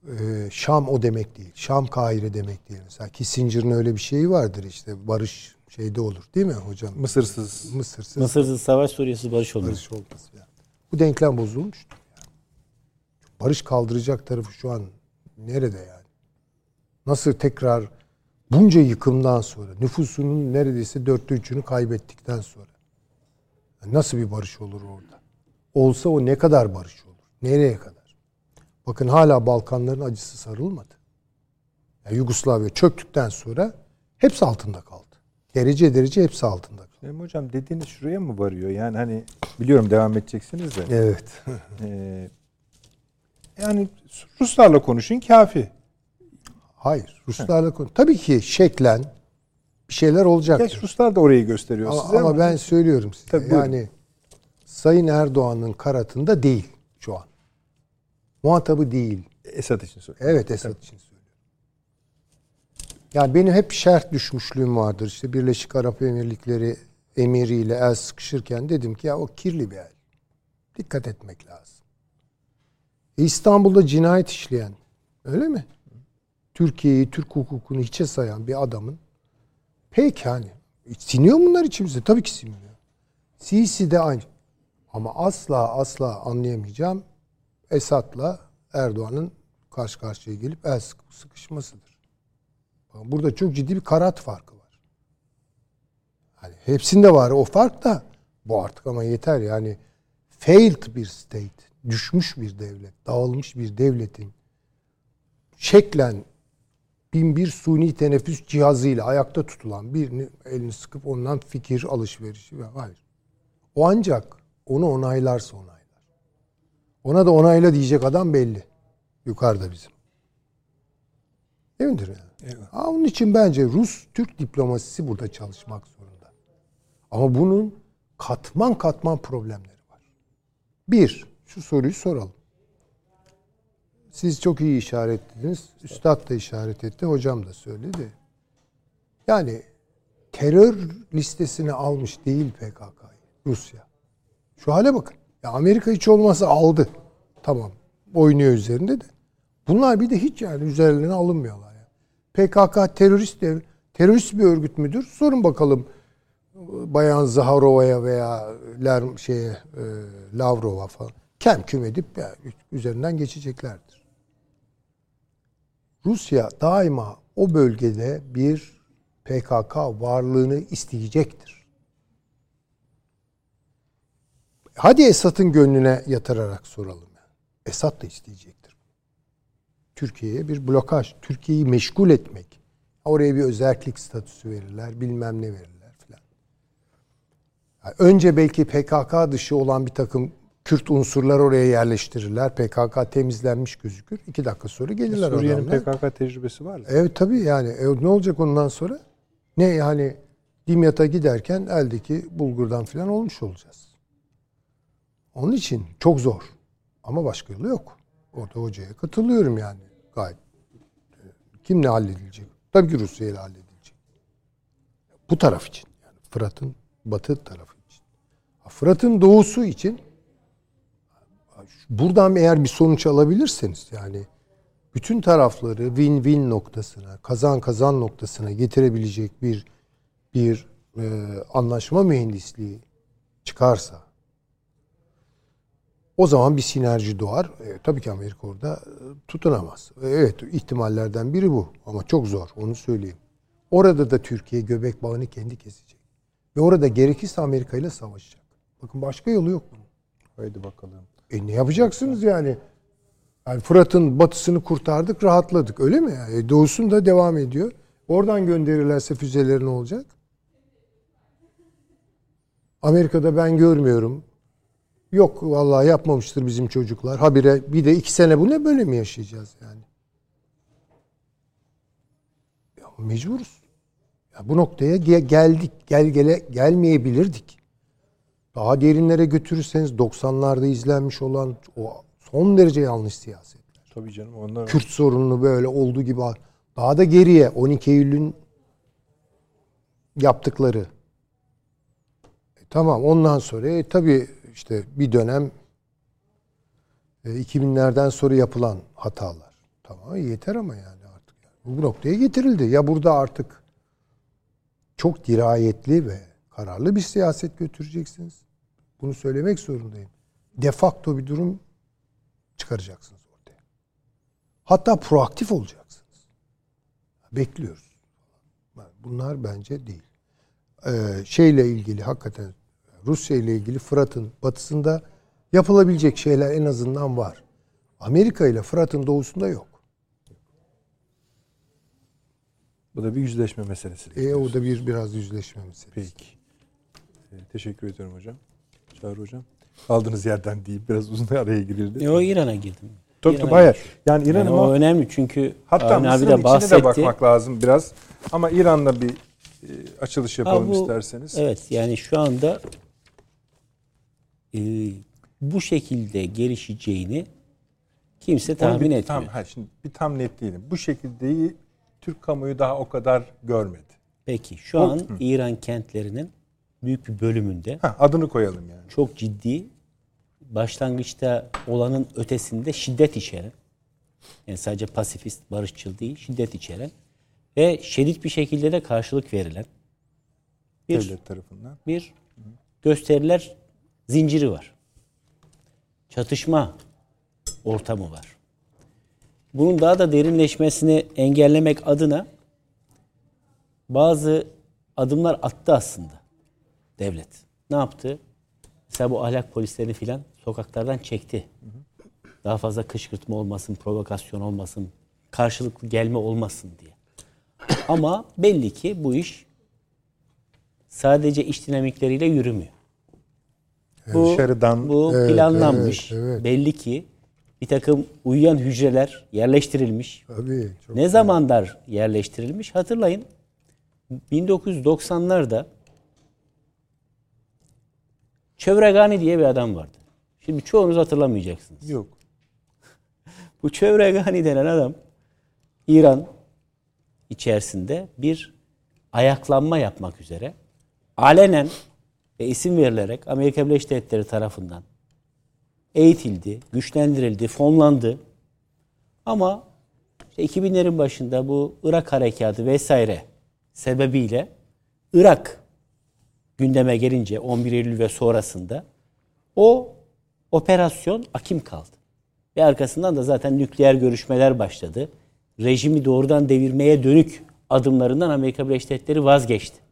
e, Şam o demek değil. Şam Kahire demek değil. Mesela Kissinger'ın öyle bir şeyi vardır işte barış şeyde olur değil mi hocam? Mısırsız. Mısırsız Mısırsız savaş Suriye'siz barış olmaz. barış olmaz. Yani. Bu denklem bozulmuştur. Yani. Barış kaldıracak tarafı şu an nerede yani? Nasıl tekrar bunca yıkımdan sonra nüfusunun neredeyse dörtte üçünü kaybettikten sonra yani nasıl bir barış olur orada? Olsa o ne kadar barış olur? Nereye kadar? Bakın hala Balkanların acısı sarılmadı. Yani Yugoslavya çöktükten sonra hepsi altında kaldı. Derece derece hepsi altında kaldı. Benim hocam dediğiniz şuraya mı varıyor? Yani hani biliyorum devam edeceksiniz de. Evet. Ee, yani Ruslarla konuşun kafi. Hayır. Ruslarla konu. Tabii ki şeklen bir şeyler olacak. Geç Ruslar da orayı gösteriyor Ama, size ama ama, ben söylüyorum size. Tabii, buyurun. yani Sayın Erdoğan'ın karatında değil. Muhatabı değil. Esad için söylüyorum. Evet Esad için söylüyorum. Yani benim hep şerh düşmüşlüğüm vardır. İşte Birleşik Arap Emirlikleri emiriyle el sıkışırken dedim ki ya o kirli bir el. Dikkat etmek lazım. E İstanbul'da cinayet işleyen öyle mi? Türkiye'yi, Türk hukukunu hiçe sayan bir adamın peki hani siniyor bunlar içimize? Tabii ki siniyor. Sisi de aynı. Ama asla asla anlayamayacağım Esad'la Erdoğan'ın karşı karşıya gelip el sıkı- sıkışmasıdır. Burada çok ciddi bir karat farkı var. Hani hepsinde var o fark da bu artık ama yeter yani failed bir state, düşmüş bir devlet, dağılmış bir devletin şeklen bin bir suni teneffüs cihazıyla ayakta tutulan birini elini sıkıp ondan fikir alışverişi ve hayır. O ancak onu onaylarsa onaylar. Ona da onayla diyecek adam belli. Yukarıda bizim. Değil midir yani? Ha, onun için bence Rus-Türk diplomasisi burada çalışmak zorunda. Ama bunun katman katman problemleri var. Bir, şu soruyu soralım. Siz çok iyi işaretlediniz. Üstad da işaret etti. Hocam da söyledi. Yani terör listesine almış değil PKK'yı Rusya. Şu hale bakın. Amerika hiç olmazsa aldı. Tamam. Oynuyor üzerinde de. Bunlar bir de hiç yani üzerlerine alınmıyorlar. Yani. PKK terörist dev, terörist bir örgüt müdür? Sorun bakalım Bayan Zaharova'ya veya Ler, şeye, e, Lavrova falan. Kem küm edip ya, üzerinden geçeceklerdir. Rusya daima o bölgede bir PKK varlığını isteyecektir. Hadi Esad'ın gönlüne yatırarak soralım. Esad da isteyecektir. Türkiye'ye bir blokaj, Türkiye'yi meşgul etmek. Oraya bir özellik statüsü verirler, bilmem ne verirler filan. Yani önce belki PKK dışı olan bir takım Kürt unsurlar oraya yerleştirirler. PKK temizlenmiş gözükür. İki dakika sonra gelirler Suriye'nin. PKK tecrübesi var mı? Evet tabii yani. E, ne olacak ondan sonra? Ne yani Dimyat'a giderken eldeki bulgurdan falan olmuş olacağız. Onun için çok zor. Ama başka yolu yok. Orada hocaya katılıyorum yani. Gayet. E, Kimle halledilecek? Tabii ki Rusya ile halledilecek. Bu taraf için. Yani Fırat'ın batı tarafı için. Fırat'ın doğusu için buradan eğer bir sonuç alabilirseniz yani bütün tarafları win-win noktasına, kazan kazan noktasına getirebilecek bir bir e, anlaşma mühendisliği çıkarsa o zaman bir sinerji doğar. E, tabii ki Amerika orada e, tutunamaz. E, evet ihtimallerden biri bu ama çok zor onu söyleyeyim. Orada da Türkiye göbek bağını kendi kesecek. Ve orada gerekirse Amerika ile savaşacak. Bakın başka yolu yok bunun. Haydi bakalım. E ne yapacaksınız yani? Yani Fırat'ın batısını kurtardık, rahatladık. Öyle mi? E, doğusun da devam ediyor. Oradan gönderirlerse füzeleri ne olacak? Amerika'da ben görmüyorum. Yok vallahi yapmamıştır bizim çocuklar. Habire bir de iki sene bu ne böyle mi yaşayacağız yani? Ya mecburuz. Ya bu noktaya ge- geldik. Gel gele gelmeyebilirdik. Daha derinlere götürürseniz 90'larda izlenmiş olan o son derece yanlış siyasetler. Tabii canım onlar Kürt sorununu böyle olduğu gibi daha da geriye 12 Eylül'ün yaptıkları. E, tamam ondan sonra e, tabii işte bir dönem e, 2000'lerden sonra yapılan hatalar. Tamam yeter ama yani artık. Bu noktaya getirildi. Ya burada artık çok dirayetli ve kararlı bir siyaset götüreceksiniz. Bunu söylemek zorundayım. De facto bir durum çıkaracaksınız ortaya. Hatta proaktif olacaksınız. Bekliyoruz. Bunlar bence değil. Ee, şeyle ilgili hakikaten Rusya ile ilgili Fırat'ın batısında yapılabilecek şeyler en azından var. Amerika ile Fırat'ın doğusunda yok. bu da bir yüzleşme meselesi. E o da bir biraz yüzleşme meselesi. Peki. Ee, teşekkür ediyorum hocam. Çağrı hocam. Aldığınız yerden deyip biraz uzun araya girildi. E, o İran'a girdim. Çok İran'a hayır. Yani İran'ın Yani o o önemli çünkü hatta Avni abi Mısır'ın de içine bahsetti. de bakmak lazım biraz. Ama İran'la bir e, açılış yapalım Ha, bu- isterseniz. Evet yani şu anda e, bu şekilde gelişeceğini kimse tahmin bir, etmiyor. Tam, ha, şimdi bir tam net değilim. Bu şekilde Türk kamuoyu daha o kadar görmedi. Peki şu an İran kentlerinin büyük bir bölümünde Ha, adını koyalım yani. çok ciddi başlangıçta olanın ötesinde şiddet içeren yani sadece pasifist, barışçıl değil, şiddet içeren ve şiddet bir şekilde de karşılık verilen bir Devlet tarafından. bir gösteriler zinciri var. Çatışma ortamı var. Bunun daha da derinleşmesini engellemek adına bazı adımlar attı aslında devlet. Ne yaptı? Mesela bu ahlak polislerini filan sokaklardan çekti. Daha fazla kışkırtma olmasın, provokasyon olmasın, karşılıklı gelme olmasın diye. Ama belli ki bu iş sadece iş dinamikleriyle yürümüyor. Bu, Dışarıdan- bu Evet, planlanmış. evet, evet. Belli ki bir takım uyuyan hücreler yerleştirilmiş. Tabii. Çok Ne zamanlar yerleştirilmiş? Hatırlayın. 1990'larda Çevregani diye bir adam vardı. Şimdi çoğunuz hatırlamayacaksınız. Yok. Bu Çevregani denen adam İran içerisinde bir ayaklanma yapmak üzere alenen ve isim verilerek Amerika Birleşik Devletleri tarafından eğitildi, güçlendirildi, fonlandı. Ama işte 2000'lerin başında bu Irak harekatı vesaire sebebiyle Irak gündeme gelince 11 Eylül ve sonrasında o operasyon akim kaldı. Ve arkasından da zaten nükleer görüşmeler başladı. Rejimi doğrudan devirmeye dönük adımlarından Amerika Birleşik Devletleri vazgeçti.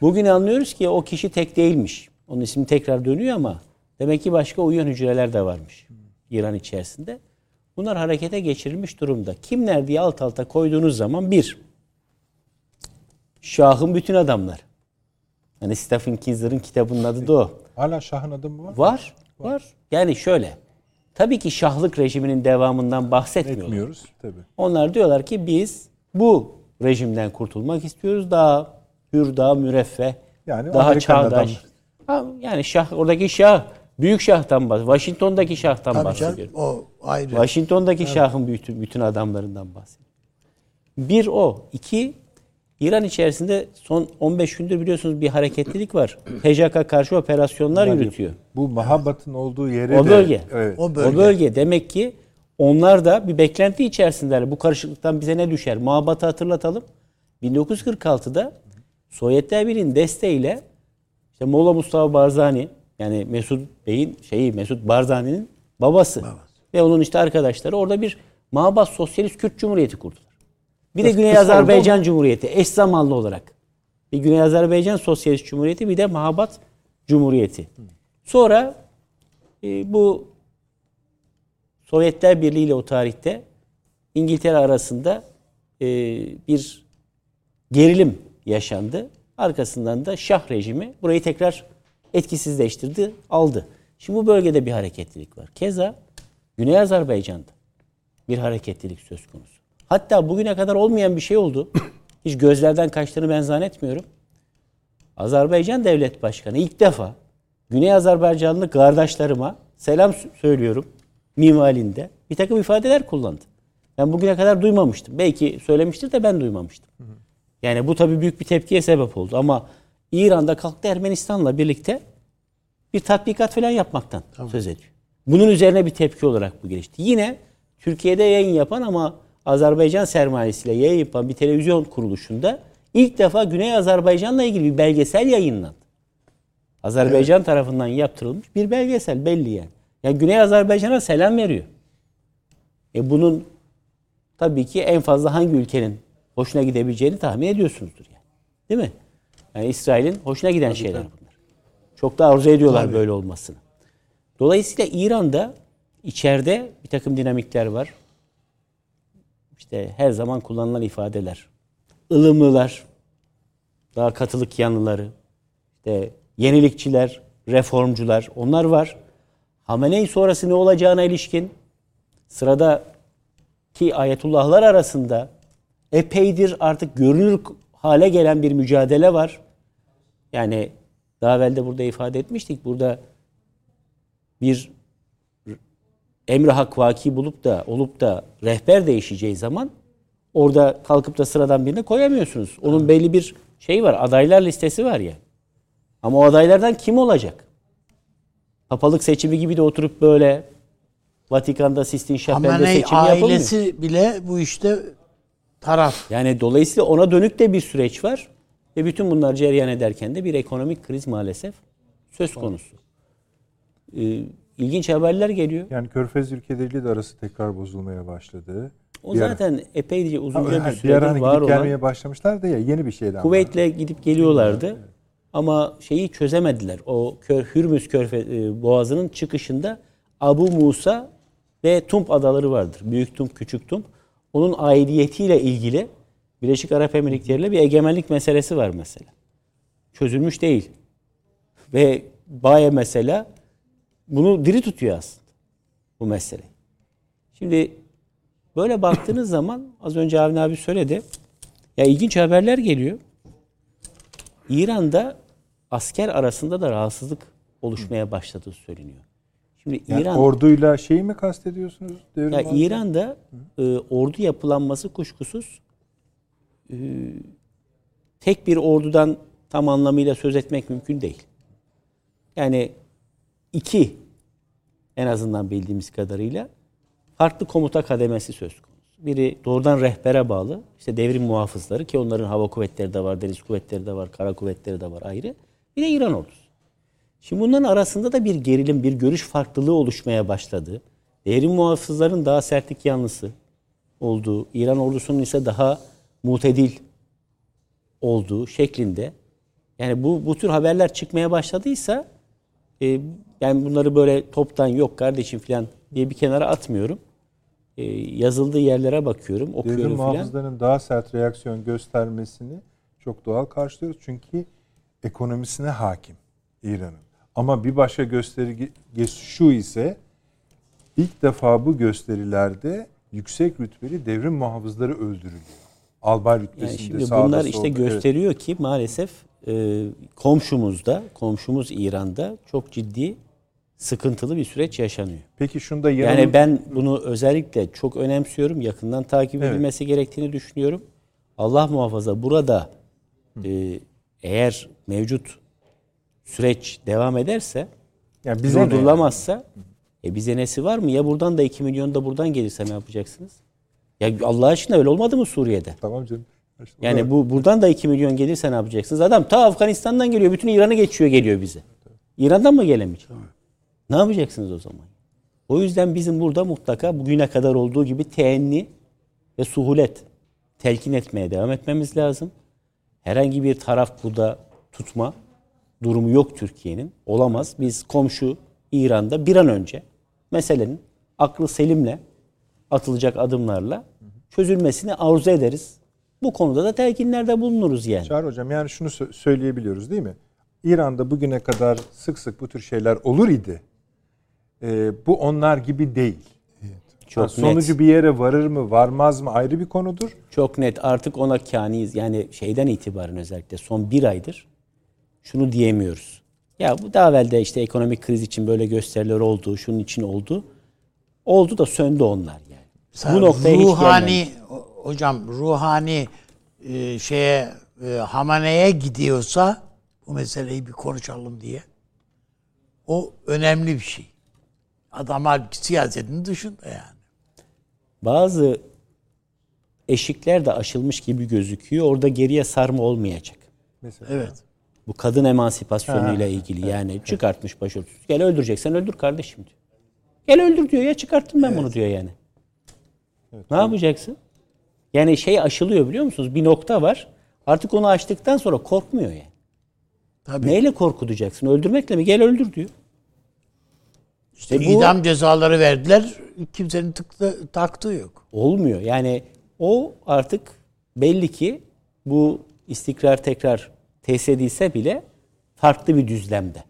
Bugün anlıyoruz ki o kişi tek değilmiş. Onun ismi tekrar dönüyor ama demek ki başka uyuyan hücreler de varmış İran içerisinde. Bunlar harekete geçirilmiş durumda. Kimler diye alt alta koyduğunuz zaman bir, Şah'ın bütün adamlar. Hani Stephen Kinzer'ın kitabının adı da o. Hala Şah'ın adı mı var? Var, var. Yani şöyle. Tabii ki şahlık rejiminin devamından bahsetmiyorlar. Etmiyoruz tabii. Onlar diyorlar ki biz bu rejimden kurtulmak istiyoruz. Daha hür, daha müreffeh, Yani daha Amerikan çağdaş. Ha, yani şah, oradaki şah, büyük şahtan bahsediyor. Washington'daki şahtan Tabii bahsediyorum. canım, o ayrı. Washington'daki şahın bütün, bütün adamlarından bahsediyor. Bir o. iki İran içerisinde son 15 gündür biliyorsunuz bir hareketlilik var. PJK karşı operasyonlar yürütüyor. Bu Mahabat'ın olduğu yere O de- bölge. Evet. O O bölge. bölge. demek ki onlar da bir beklenti içerisindeler. Bu karışıklıktan bize ne düşer? Mahabat'ı hatırlatalım. 1946'da Sovyetler Birliği'nin desteğiyle işte Molla Mustafa Barzani yani Mesut Bey'in şeyi Mesut Barzani'nin babası ve onun işte arkadaşları orada bir Mahabat Sosyalist Kürt Cumhuriyeti kurdular. Bir de Güney Azerbaycan Cumhuriyeti eş zamanlı olarak. Bir Güney Azerbaycan Sosyalist Cumhuriyeti bir de Mahabat Cumhuriyeti. Sonra e, bu Sovyetler Birliği ile o tarihte İngiltere arasında e, bir gerilim yaşandı. Arkasından da Şah rejimi burayı tekrar etkisizleştirdi, aldı. Şimdi bu bölgede bir hareketlilik var. Keza Güney Azerbaycan'da bir hareketlilik söz konusu. Hatta bugüne kadar olmayan bir şey oldu. Hiç gözlerden kaçtığını ben zannetmiyorum. Azerbaycan Devlet Başkanı ilk defa Güney Azerbaycanlı kardeşlerime selam söylüyorum mimalinde bir takım ifadeler kullandı. Ben bugüne kadar duymamıştım. Belki söylemiştir de ben duymamıştım. Yani bu tabii büyük bir tepkiye sebep oldu ama İran'da kalktı Ermenistan'la birlikte bir tatbikat falan yapmaktan söz ediyor. Bunun üzerine bir tepki olarak bu gelişti. Yine Türkiye'de yayın yapan ama Azerbaycan sermayesiyle yayın yapan bir televizyon kuruluşunda ilk defa Güney Azerbaycan'la ilgili bir belgesel yayınlandı. Azerbaycan tarafından yaptırılmış bir belgesel belli yani. Yani Güney Azerbaycan'a selam veriyor. E bunun tabii ki en fazla hangi ülkenin hoşuna gidebileceğini tahmin ediyorsunuzdur yani. Değil mi? Yani İsrail'in hoşuna giden şeyler bunlar. Çok da arzu ediyorlar böyle olmasını. Dolayısıyla İran'da içeride bir takım dinamikler var. İşte her zaman kullanılan ifadeler. ılımlılar, daha katılık yanlıları, işte yenilikçiler, reformcular onlar var. Hamenei sonrası ne olacağına ilişkin sırada ki ayetullahlar arasında epeydir artık görünür hale gelen bir mücadele var. Yani daha evvel de burada ifade etmiştik. Burada bir emri hak vaki bulup da olup da rehber değişeceği zaman orada kalkıp da sıradan birini koyamıyorsunuz. Onun belli bir şey var. Adaylar listesi var ya. Ama o adaylardan kim olacak? Papalık seçimi gibi de oturup böyle Vatikan'da Sistine Şapel'de seçim yapılmıyor. ailesi bile bu işte taraf. Yani dolayısıyla ona dönük de bir süreç var. Ve bütün bunlar cereyan ederken de bir ekonomik kriz maalesef söz konusu. Ee, ilginç haberler geliyor. Yani Körfez ülkeleriyle de arası tekrar bozulmaya başladı. O Bir ara- zaten epeyce uzunca bir bir süredir hani var gidip olan gelmeye başlamışlardı ya yeni bir şeyden. Kuveyt'le gidip geliyorlardı. Ama şeyi çözemediler. O Kör, Hürmüz Körfe, e, Boğazı'nın çıkışında Abu Musa ve Tump adaları vardır. Büyük Tump, Küçük Tump. Onun aidiyetiyle ilgili Birleşik Arap Emirlikleri'yle bir egemenlik meselesi var mesela. Çözülmüş değil. Ve Baye mesela bunu diri tutuyor aslında bu mesele. Şimdi böyle baktığınız zaman az önce Avni abi söyledi. Ya ilginç haberler geliyor. İran'da asker arasında da rahatsızlık oluşmaya başladığı söyleniyor. Şimdi Yani İran orduyla şeyi mi kastediyorsunuz? Devrim ya? İran'da e, ordu yapılanması kuşkusuz e, tek bir ordudan tam anlamıyla söz etmek mümkün değil. Yani iki en azından bildiğimiz kadarıyla farklı komuta kademesi söz konusu. Biri doğrudan rehbere bağlı. işte devrim muhafızları ki onların hava kuvvetleri de var, deniz kuvvetleri de var, kara kuvvetleri de var ayrı. Bir de İran ordusu. Şimdi bunların arasında da bir gerilim, bir görüş farklılığı oluşmaya başladı. Devrim muhafızların daha sertlik yanlısı olduğu, İran ordusunun ise daha mutedil olduğu şeklinde. Yani bu bu tür haberler çıkmaya başladıysa e, yani bunları böyle toptan yok kardeşim falan diye bir kenara atmıyorum. E, yazıldığı yerlere bakıyorum, Devrim okuyorum falan. muhafızlarının daha sert reaksiyon göstermesini çok doğal karşılıyoruz. Çünkü ekonomisine hakim İran'ın. Ama bir başka gösterge şu ise ilk defa bu gösterilerde yüksek rütbeli devrim muhafızları öldürülüyor. Albay Yani rütbesinde şimdi sağda bunlar işte solda. Evet. gösteriyor ki maalesef e, komşumuzda, komşumuz İran'da çok ciddi sıkıntılı bir süreç yaşanıyor. Peki şunda yanıl- Yani ben bunu özellikle çok önemsiyorum. Yakından takip Evet. edilmesi gerektiğini düşünüyorum. Allah muhafaza burada e, eğer mevcut süreç devam ederse Yani bize durdurulamazsa e bize nesi var mı? Ya buradan da 2 milyon da buradan gelirse ne yapacaksınız? Ya Allah aşkına öyle olmadı mı Suriye'de? Tamam canım. Yani bu buradan da 2 milyon gelirse ne yapacaksınız? Adam ta Afganistan'dan geliyor. Bütün İran'ı geçiyor geliyor bize. İran'dan mı gelemeyecek? Ne yapacaksınız o zaman? O yüzden bizim burada mutlaka bugüne kadar olduğu gibi teenni ve suhulet telkin etmeye devam etmemiz lazım. Herhangi bir taraf burada tutma durumu yok Türkiye'nin. Olamaz. Biz komşu İran'da bir an önce meselenin aklı selimle atılacak adımlarla çözülmesini arzu ederiz. Bu konuda da telkinlerde bulunuruz yani. Çağrı Hocam yani şunu sö- söyleyebiliyoruz değil mi? İran'da bugüne kadar sık sık bu tür şeyler olur idi. Ee, bu onlar gibi değil. Çok Ha, sonucu net. bir yere varır mı varmaz mı ayrı bir konudur. Çok net artık ona kaniyiz. Yani şeyden itibaren özellikle son bir aydır şunu diyemiyoruz. Ya bu daha evvel de işte ekonomik kriz için böyle gösteriler oldu, şunun için oldu. Oldu da söndü onlar yani. Mesela bu noktaya hiç ruhani gelmemiş. o- hocam ruhani e, şeye e, Hamane'ye gidiyorsa bu meseleyi bir konuşalım diye. O önemli bir şey. Adam halbuki siyasetin dışında yani. Bazı eşikler de aşılmış gibi gözüküyor. Orada geriye sarma olmayacak. Mesela. Evet. Bu kadın emansipasyonuyle ilgili yani çıkartmış başörtüsü. Gel öldüreceksen öldür kardeşim diyor. Gel öldür diyor ya çıkarttım ben bunu diyor yani. ne yapacaksın? Yani şey aşılıyor biliyor musunuz? Bir nokta var. Artık onu açtıktan sonra korkmuyor yani. Tabii. Neyle korkutacaksın? Öldürmekle mi? Gel öldür diyor. İşte E bu- idam cezaları verdiler. Kimsenin tıktı, taktığı yok. Olmuyor. Yani o artık belli ki bu istikrar tekrar tesis edilse bile farklı bir düzlemde.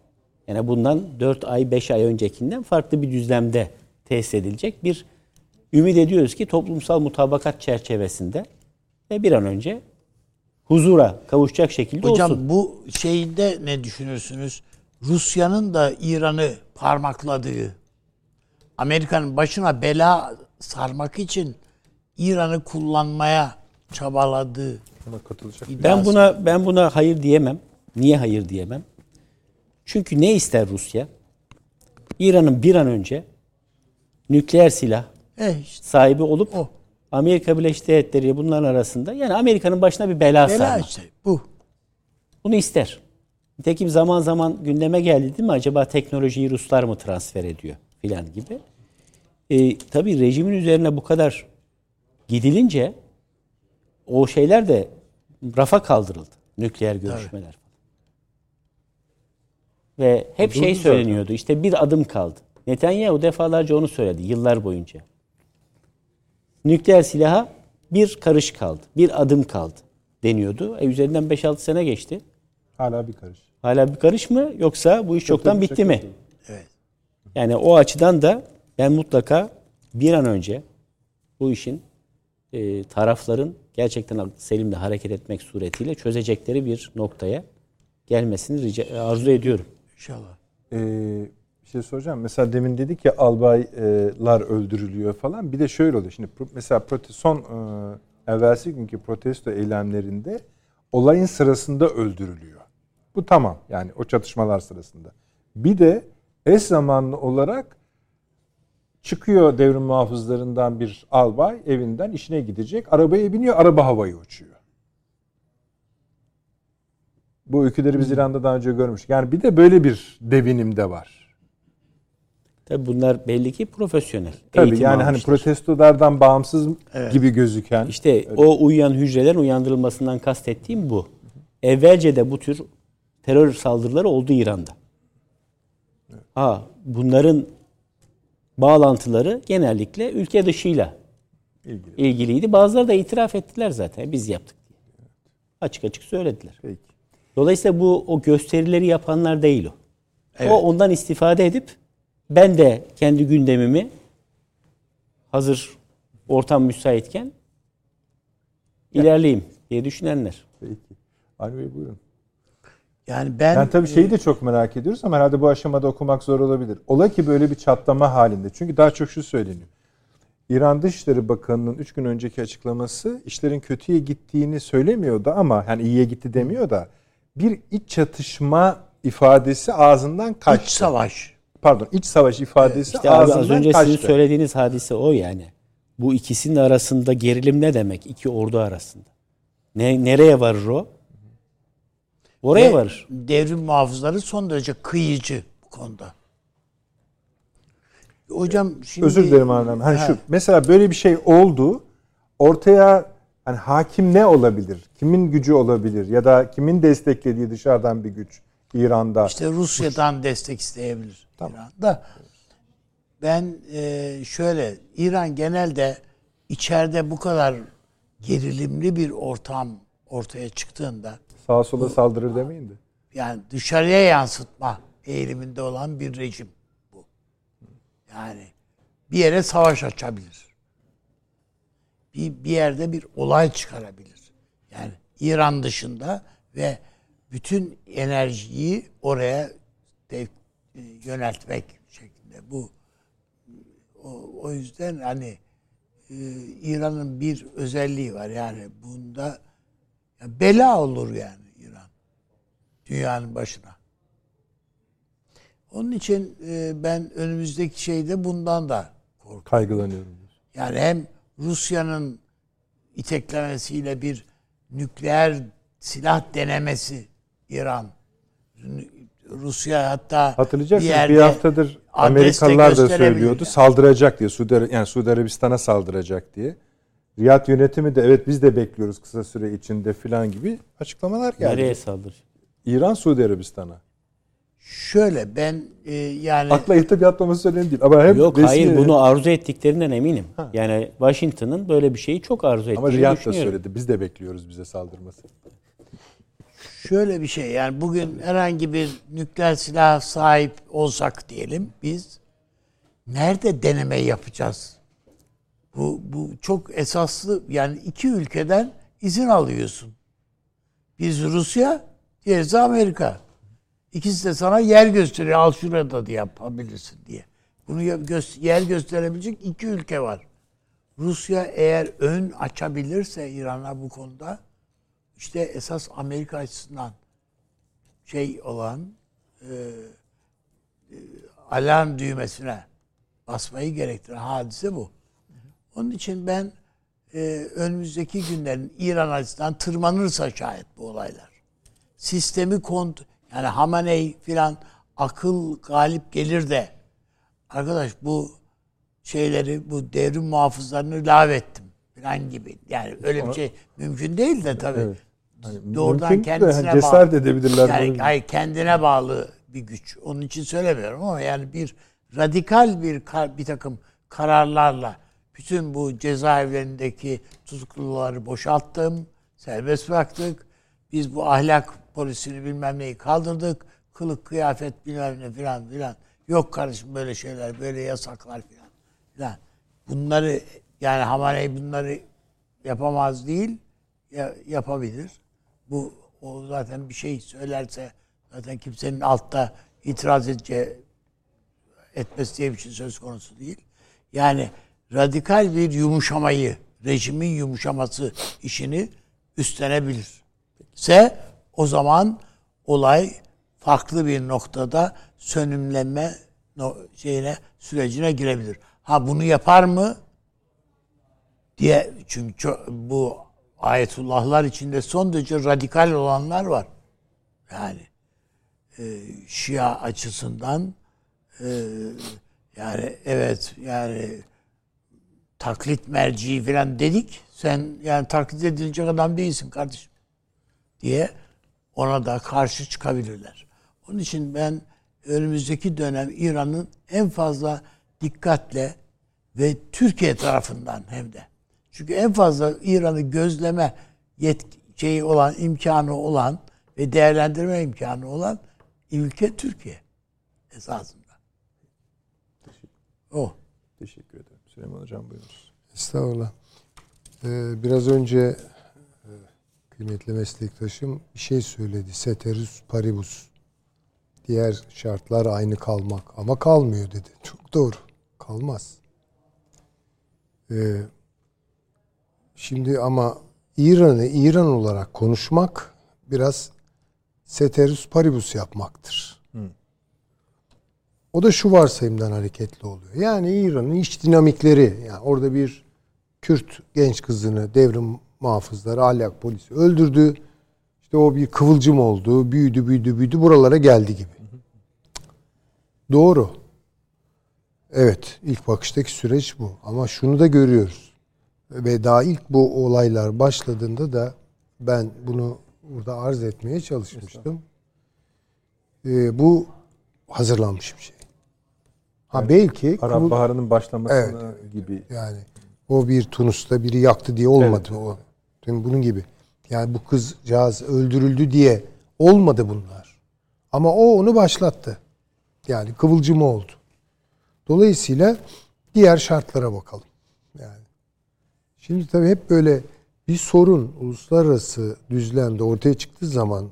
Yani bundan 4 ay 5 ay öncekinden farklı bir düzlemde tesis edilecek bir ümit ediyoruz ki toplumsal mutabakat çerçevesinde ve bir an önce huzura kavuşacak şekilde Hocam olsun. bu şeyinde ne düşünürsünüz? Rusya'nın da İran'ı parmakladığı, Amerika'nın başına bela sarmak için İran'ı kullanmaya çabaladığı Buna katılacak. Ben iddiası. buna ben buna hayır diyemem. Niye hayır diyemem? Çünkü ne ister Rusya? İran'ın bir an önce nükleer silah Eh işte, sahibi olup O. Amerika Birleşik Devletleri bunların arasında yani Amerika'nın başına bir bela, bela sarmak. işte bu. Bunu ister. Nitekim zaman zaman gündeme geldi değil mi? Acaba teknolojiyi Ruslar mı transfer ediyor filan gibi. E, tabii rejimin üzerine bu kadar gidilince o şeyler de rafa kaldırıldı. Nükleer görüşmeler. Ve hep şey zaten. söyleniyordu. İşte bir adım kaldı. Netanyahu defalarca onu söyledi yıllar boyunca. Nükleer silaha bir karış kaldı. Bir adım kaldı deniyordu. E, üzerinden 5-6 sene geçti. Hala bir karış. Hala bir karış mı yoksa bu iş çoktan tabii, bitti çok mi? tabii. Evet. Yani o açıdan da ben mutlaka bir an önce bu işin e, tarafların gerçekten selimle hareket etmek suretiyle çözecekleri bir noktaya gelmesini rica, arzu ediyorum. İnşallah. Ee, bir şey soracağım. Mesela demin dedik ya albaylar öldürülüyor falan. Bir de şöyle oluyor. Şimdi mesela son e, evvelsi günkü protesto eylemlerinde olayın sırasında öldürülüyor. Bu tamam. Yani o çatışmalar sırasında. Bir de eş zamanlı olarak çıkıyor devrim muhafızlarından bir albay evinden işine gidecek. Arabaya biniyor. Araba havaya uçuyor. Bu öyküleri biz İran'da daha önce görmüştük. Yani bir de böyle bir devinim de var. Tabii bunlar belli ki profesyonel. Tabii eğitim yani hani almışlar. protestolardan bağımsız gibi gözüken. İşte o uyuyan hücrelerin uyandırılmasından kastettiğim bu. Evvelce de bu tür terör saldırıları oldu İran'da. Ha, bunların bağlantıları genellikle ülke dışıyla ilgili. ilgiliydi. Bazıları da itiraf ettiler zaten. Biz yaptık diye. Açık açık söylediler. Peki. Dolayısıyla bu o gösterileri yapanlar değil o. O ondan istifade edip ben de kendi gündemimi hazır ortam müsaitken ilerleyeyim diye düşünenler. Peki. Avni Bey buyurun. Yani ben, Ben tabii şeyi de çok merak ediyoruz ama herhalde bu aşamada okumak zor olabilir. Ola ki böyle bir çatlama halinde. Çünkü daha çok şu söyleniyor. İran Dışişleri Bakanı'nın 3 gün önceki açıklaması işlerin kötüye gittiğini söylemiyordu ama hani iyiye gitti demiyor da bir iç çatışma ifadesi ağzından kaçtı. İç savaş. Pardon, iç savaş ifadesi İşte abi ağzından az önce kaçtı. sizin söylediğiniz hadise o yani. Bu ikisinin arasında gerilim ne demek? İki ordu arasında. Ne, nereye varır o? Oraya Ve varır. Devrim muhafızları son derece kıyıcı bu konuda. Hocam şimdi... Özür dilerim Arnavut. Hani Ha. şu mesela böyle bir şey oldu. Ortaya hani hakim ne olabilir? Kimin gücü olabilir ya da kimin desteklediği dışarıdan bir güç İran'da? İşte Rusya'dan destek isteyebilir Tamam. İran'da. Ben e, şöyle İran genelde içeride bu kadar gerilimli bir ortam ortaya çıktığında Sağa sola saldırır demeyin de. yani dışarıya yansıtma eğiliminde olan bir rejim bu. Yani bir yere savaş açabilir. Bir, bir yerde bir olay çıkarabilir. Yani İran dışında ve bütün enerjiyi oraya dev- e, yöneltmek şeklinde. Bu o, o yüzden hani e, İran'ın bir özelliği var yani bunda ya bela olur yani İran dünyanın başına. Onun için e, ben önümüzdeki şeyde bundan da korkuyorum. Kaygılanıyorum. Yani hem Rusya'nın iteklemesiyle bir nükleer silah denemesi İran. Rusya hatta Hatırlayacaksınız bir, yerde haftadır Amerikalılar da söylüyordu. yani. Saldıracak diye Suudi, yani Suudi Arabistan'a saldıracak diye. Riyad yönetimi de evet biz de bekliyoruz kısa süre içinde filan gibi açıklamalar geldi. Nereye saldıracak? İran Suudi Arabistan'a. Şöyle ben e, yani Akla bir atlaması önemli değil. Ama hem Yok resmi- hayır bunu arzu ettiklerinden eminim. Yani Washington'ın böyle bir şeyi çok arzu ettiğini ama Riyad da söyledi. Biz de bekliyoruz bize saldırması. şöyle bir şey yani bugün herhangi bir nükleer silah sahip olsak diyelim biz nerede deneme yapacağız? Bu, bu çok esaslı yani iki ülkeden izin alıyorsun. Biz Rusya, diğerisi Amerika. İkisi de sana yer gösteriyor. Al şurada da yapabilirsin diye. Bunu yer gösterebilecek iki ülke var. Rusya eğer ön açabilirse İran'a bu konuda işte esas Amerika açısından şey olan e, e, alarm düğmesine basmayı gerektiren hadise bu. Onun için ben e, önümüzdeki günlerin İran açısından tırmanırsa şayet bu olaylar sistemi kont yani Hamaney filan akıl galip gelir de arkadaş bu şeyleri bu devrim muhafızlarını lağvettim falan gibi. Yani öyle bir şey mümkün değil de tabii. Evet. Hani Doğrudan mümkün de kendisine hani cesaret bağlı. edebilirler. Yani hayır, kendine bağlı bir güç. Onun için söylemiyorum ama yani bir radikal bir bir takım kararlarla bütün bu cezaevlerindeki tutukluları boşalttım, serbest bıraktık. Biz bu ahlak polisini bilmem neyi kaldırdık. Kılık kıyafet bilmem ne filan filan. Yok kardeşim böyle şeyler, böyle yasaklar filan filan. Bunları yani Hamaney bunları yapamaz değil, ya- yapabilir. Bu o zaten bir şey söylerse zaten kimsenin altta itiraz edeceği etmesi diye bir şey söz konusu değil. Yani radikal bir yumuşamayı, rejimin yumuşaması işini üstlenebilir. Se o zaman olay farklı bir noktada sönümlenme şeyine sürecine girebilir. Ha bunu yapar mı? diye çünkü bu ayetullahlar içinde son derece radikal olanlar var. Yani e, Şia açısından e, yani evet yani taklit merci falan dedik. Sen yani taklit edilecek adam değilsin kardeşim diye ona da karşı çıkabilirler. Onun için ben önümüzdeki dönem İran'ın en fazla dikkatle ve Türkiye tarafından hem de. Çünkü en fazla İran'ı gözleme yet şeyi olan imkanı olan ve değerlendirme imkanı olan ülke Türkiye esasında. O. Teşekkür ederim. Süleyman Hocam buyurunuz. Estağfurullah. Ee, biraz önce e, kıymetli meslektaşım bir şey söyledi. Ceteris paribus. Diğer şartlar aynı kalmak. Ama kalmıyor dedi. Çok doğru. Kalmaz. Ee, şimdi ama İran'ı İran olarak konuşmak biraz ceteris paribus yapmaktır. O da şu varsayımdan hareketli oluyor. Yani İran'ın iç dinamikleri, yani orada bir Kürt genç kızını devrim muhafızları, ahlak polisi öldürdü. İşte o bir kıvılcım oldu, büyüdü, büyüdü, büyüdü, buralara geldi gibi. Doğru. Evet, ilk bakıştaki süreç bu. Ama şunu da görüyoruz. Ve daha ilk bu olaylar başladığında da ben bunu burada arz etmeye çalışmıştım. Ee, bu hazırlanmış bir şey. Ha belki Arap kıvıl- Baharı'nın başlamasına gibi. yani o bir Tunus'ta biri yaktı diye olmadı Evet. o. Şimdi bunun gibi. Yani bu kızcağız öldürüldü diye olmadı bunlar. Ama o onu başlattı. Yani kıvılcımı oldu. Dolayısıyla diğer şartlara bakalım. Yani şimdi tabii hep böyle bir sorun uluslararası düzlemde ortaya çıktığı zaman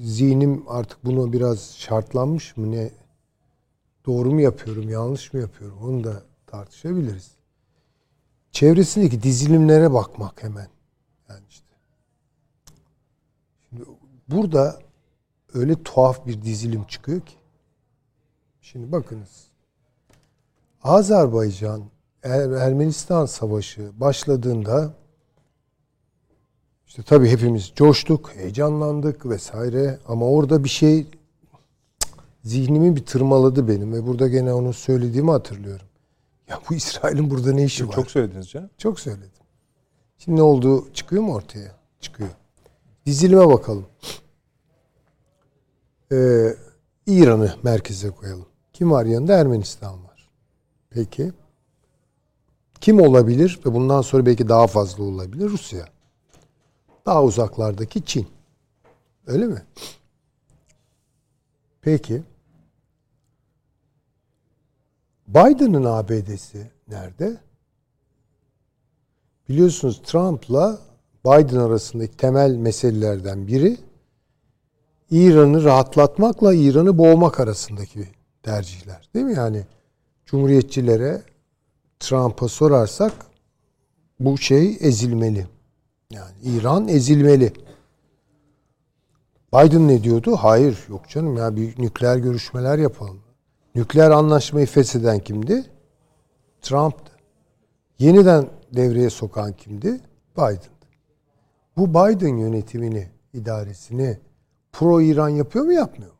zihnim artık bunu biraz şartlanmış mı ne doğru mu yapıyorum, yanlış mı yapıyorum onu da tartışabiliriz. Çevresindeki dizilimlere bakmak hemen. Yani işte. Şimdi burada öyle tuhaf bir dizilim çıkıyor ki. Şimdi bakınız. Azerbaycan Er- Ermenistan savaşı başladığında işte tabii hepimiz coştuk, heyecanlandık vesaire ama orada bir şey zihnimi bir tırmaladı benim ve burada gene onu söylediğimi hatırlıyorum. Ya bu İsrail'in burada ne işi var? Çok söylediniz canım. Çok söyledim. Şimdi ne oldu? Çıkıyor mu ortaya? Çıkıyor. Dizilime bakalım. Ee, İran'ı merkeze koyalım. Kim var yanında? Ermenistan var. Peki. Kim olabilir? Ve bundan sonra belki daha fazla olabilir. Rusya. Daha uzaklardaki Çin. Öyle mi? Peki. Biden'ın ABD'si nerede? Biliyorsunuz Trump'la Biden arasındaki temel meselelerden biri İran'ı rahatlatmakla İran'ı boğmak arasındaki tercihler. Değil mi? Yani Cumhuriyetçilere Trump'a sorarsak bu şey ezilmeli. Yani İran ezilmeli. Biden ne diyordu? Hayır yok canım ya bir nükleer görüşmeler yapalım. Nükleer anlaşmayı fesheden kimdi? Trump'tı. Yeniden devreye sokan kimdi? Biden'dı. Bu Biden yönetimini, idaresini pro İran yapıyor mu yapmıyor?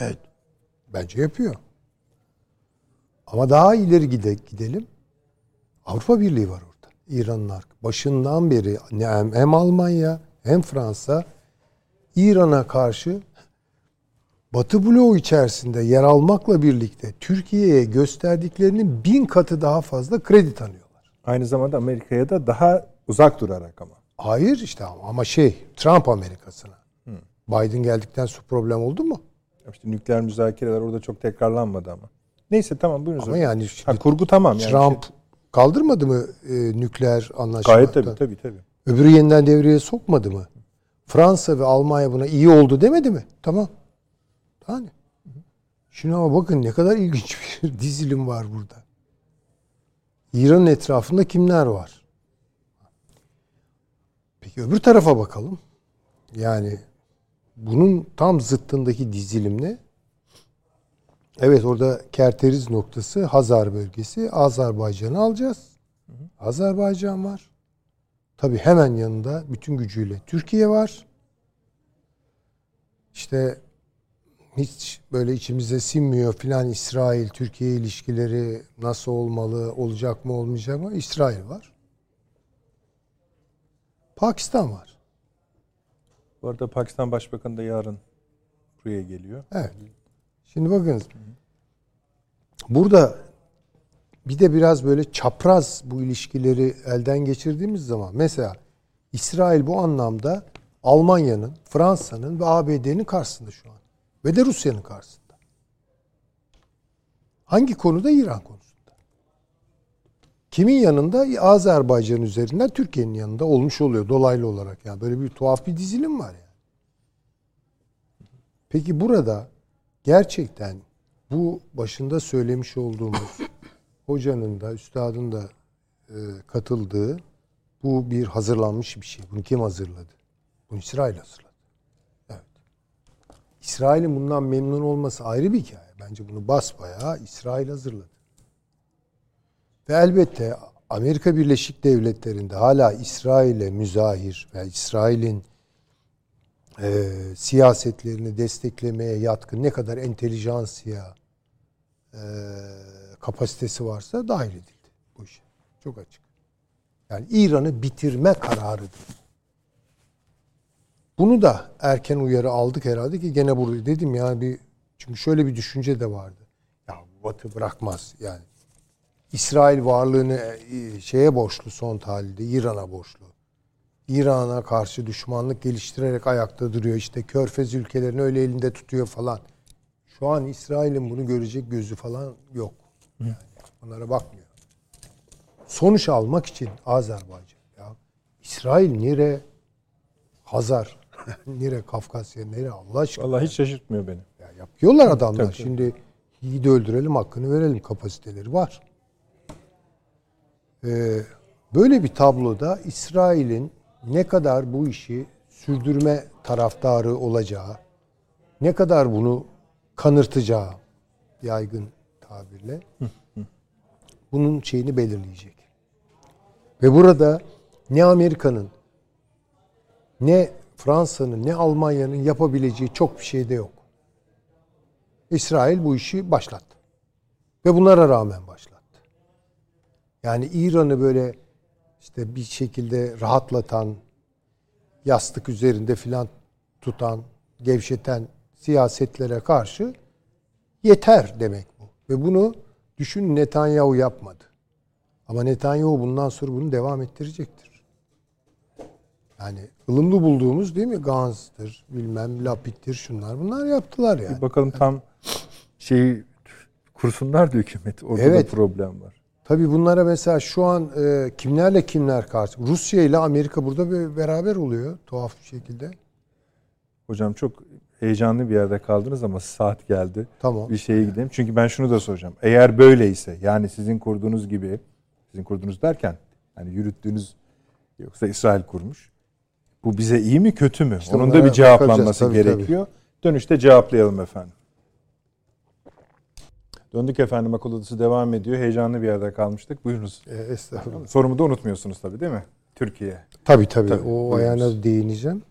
Evet. Bence yapıyor. Ama daha ileri gide, gidelim. Avrupa Birliği var orada. İran'ın başından beri hem Almanya hem Fransa İran'a karşı Batı bloğu içerisinde yer almakla birlikte Türkiye'ye gösterdiklerinin bin katı daha fazla kredi tanıyorlar. Aynı zamanda Amerika'ya da daha uzak durarak ama. Hayır işte ama- şey Trump Amerikasına. Biden geldikten sonra problem oldu mu? İşte nükleer müzakereler orada çok tekrarlanmadı ama. Neyse tamam buyurun. Ama yani ha, kurgu tamam yani. Trump kaldırmadı mı e, nükleer Şey- anlaşmayı? gayet tabii tabii tabii. Öbürü yeniden devreye sokmadı mı? Fransa ve Almanya buna iyi oldu demedi mi? Tamam. Yani. Şimdi ama bakın ne kadar ilginç bir dizilim var burada. İran'ın etrafında kimler var? Peki öbür tarafa bakalım. Yani bunun tam zıttındaki dizilim ne? Evet orada kerteriz noktası Hazar bölgesi. Azerbaycan'ı alacağız. Azerbaycan var. Tabii hemen yanında bütün gücüyle Türkiye var. İşte hiç böyle içimize sinmiyor filan İsrail Türkiye ilişkileri nasıl olmalı, olacak mı olmayacak mı? İsrail var. Pakistan var. Bu arada Pakistan Başbakanı da yarın buraya geliyor. Evet. Şimdi bakınız. Burada bir de biraz böyle çapraz bu ilişkileri elden geçirdiğimiz zaman mesela İsrail bu anlamda Almanya'nın, Fransa'nın ve ABD'nin karşısında şu an. Ve de Rusya'nın karşısında. Hangi konuda? İran konusunda. Kimin yanında? Azerbaycan üzerinden Türkiye'nin yanında olmuş oluyor dolaylı olarak. Yani böyle bir tuhaf bir dizilim var yani. Peki burada gerçekten bu başında söylemiş olduğumuz hocanın da üstadın da e, katıldığı bu bir hazırlanmış bir şey. Bunu kim hazırladı? Bunu İsrail hazırladı. İsrail'in bundan memnun olması ayrı bir hikaye. Bence bunu basbayağı İsrail hazırladı. Ve elbette Amerika Birleşik Devletleri'nde hala İsrail'e müzahir ve İsrail'in e, siyasetlerini desteklemeye yatkın ne kadar entelijansiya e, kapasitesi varsa dahil edildi bu işe. Çok açık. Yani İran'ı bitirme kararıdır. Bunu da erken uyarı aldık herhalde ki gene burada dedim ya bir çünkü şöyle bir düşünce de vardı. Ya Batı bırakmaz yani. İsrail varlığını e, şeye borçlu son tahlilde İran'a borçlu. İran'a karşı düşmanlık geliştirerek ayakta duruyor. İşte Körfez ülkelerini öyle elinde tutuyor falan. Şu an İsrail'in bunu görecek gözü falan yok. Yani onlara bakmıyor. Sonuç almak için Azerbaycan ya İsrail nere Hazar nere Kafkasya nere Allah aşkına. Vallahi hiç şaşırtmıyor beni. Ya yapıyorlar adamlar. Tabii. Şimdi iyi de öldürelim hakkını verelim kapasiteleri var. Ee, böyle bir tabloda İsrail'in ne kadar bu işi sürdürme taraftarı olacağı, ne kadar bunu kanırtacağı yaygın tabirle bunun şeyini belirleyecek. Ve burada ne Amerika'nın ne Fransa'nın ne Almanya'nın yapabileceği çok bir şey de yok. İsrail bu işi başlattı. Ve bunlara rağmen başlattı. Yani İran'ı böyle işte bir şekilde rahatlatan, yastık üzerinde filan tutan, gevşeten siyasetlere karşı yeter demek bu. Ve bunu düşün Netanyahu yapmadı. Ama Netanyahu bundan sonra bunu devam ettirecektir. Yani ılımlı bulduğumuz değil mi? Ganz'dır, bilmem Lapid'dir şunlar. Bunlar yaptılar yani. Bir bakalım tam şeyi kursunlar da hükümet. Orada Evet. da problem var. Tabii bunlara mesela şu an e, kimlerle kimler karşı? Rusya ile Amerika burada bir beraber oluyor tuhaf bir şekilde. Hocam çok heyecanlı bir yerde kaldınız ama saat geldi. Tamam. Bir şeye gidelim. Çünkü ben şunu da soracağım. Eğer böyleyse yani sizin kurduğunuz gibi sizin kurduğunuz derken yani yürüttüğünüz yoksa İsrail kurmuş. Bu bize iyi mi kötü mü? İşte Onun da bir cevaplanması. Tabii, gerekiyor. Dönüşte cevaplayalım efendim. Döndük efendim akıl odası devam ediyor. Heyecanlı bir yerde kalmıştık. Buyurunuz. E, estağfurullah. Sorumu da unutmuyorsunuz tabii değil mi? Türkiye. Tabii tabii. Tabii, o buyurunuz. ayağına değineceğim.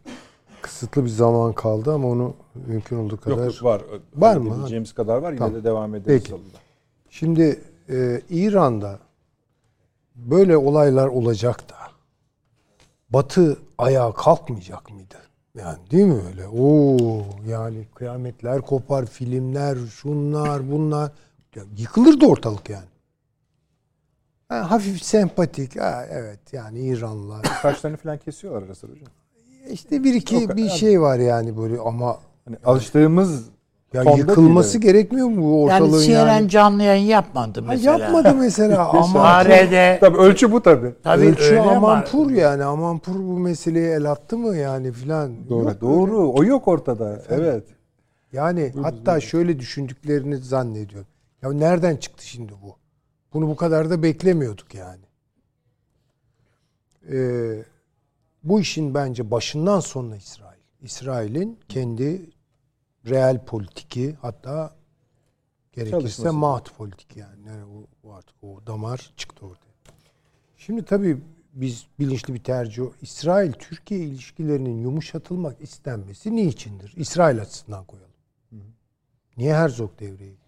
Kısıtlı bir zaman kaldı ama onu mümkün olduğu kadar... Yok var. Var mı? Diyeceğimiz kadar var. Yine Tamam. de devam ederiz. Peki. Şimdi e, İran'da böyle olaylar olacak da Batı ayağa kalkmayacak mıydı? Yani değil mi öyle? Oo yani kıyametler kopar, filmler, şunlar, bunlar. Ya, yıkılırdı ortalık yani. Ha, hafif sempatik. Ha, evet yani İranlılar. Saçlarını falan kesiyorlar ara sıra hocam. İşte bir iki Yok, bir yani- şey var yani böyle ama Hani alıştığımız ya tonda yıkılması değil, gerekmiyor mu bu Yani ortalığın CNN yani? canlı yayın yapmadı Ha, mesela. yapmadı mesela ama ARD Tabii ölçü bu tabii. tabii Ölçü öyle ama Amanpur yani. Amanpur bu meseleye el attı mı yani filan. Doğru. Yok Doğru. O yok ortada. Evet. Yani hatta şöyle düşündüklerini zannediyorum. Ya nereden çıktı şimdi bu? Bunu bu kadar da beklemiyorduk yani. Ee, bu işin bence başından sonuna İsrail. İsrail'in kendi real politiki hatta gerekirse maat politik yani. yani o, o artık o damar çıktı ortaya. Şimdi tabii biz bilinçli bir tercih. İsrail-Türkiye ilişkilerinin yumuşatılmak istenmesi niçindir? İsrail açısından koyalım. Niye Herzog devreye girdi?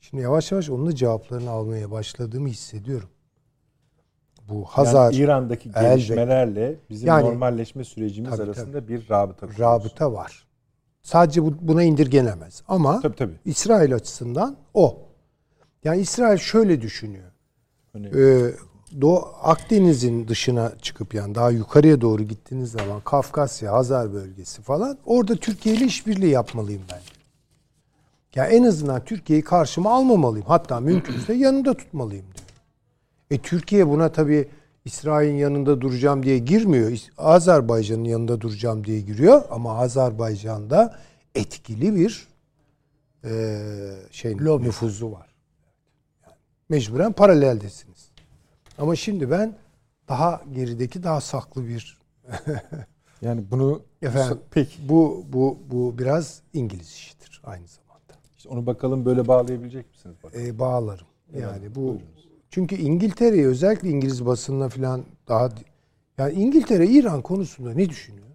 Şimdi yavaş yavaş onun da cevaplarını almaya başladığımı hissediyorum. Bu Hazar Yani İran'daki gelişmelerle bizim Yani- normalleşme sürecimiz Tabii, arasında bir rabıta kuruyoruz. rabıta var. Sadece bu, buna indirgenemez. Ama Tabii tabii. İsrail açısından o. Yani İsrail şöyle düşünüyor. Ee, Doğu Akdeniz'in dışına çıkıp yani daha yukarıya doğru gittiğiniz zaman Kafkasya, Hazar bölgesi falan orada Türkiye ile işbirliği yapmalıyım ben. Ya en azından Türkiye'yi karşıma almamalıyım. Hatta mümkünse yanında tutmalıyım diyor. E Türkiye buna tabii İsrail'in yanında duracağım diye girmiyor. Azerbaycan'ın yanında duracağım diye giriyor ama Azerbaycan'da etkili bir e, şey nüfuzu var. Yani Mecburen paraleldesiniz. Ama şimdi ben daha gerideki daha saklı bir Yani bunu efendim peki bu bu bu biraz İngiliz işidir aynı zamanda. işte onu bakalım böyle bağlayabilecek misiniz? Bakalım. E, bağlarım. Evet, Yani bu buyurunuz. Çünkü İngiltere'yi özellikle İngiliz basınına falan daha yani İngiltere İran konusunda ne düşünüyor?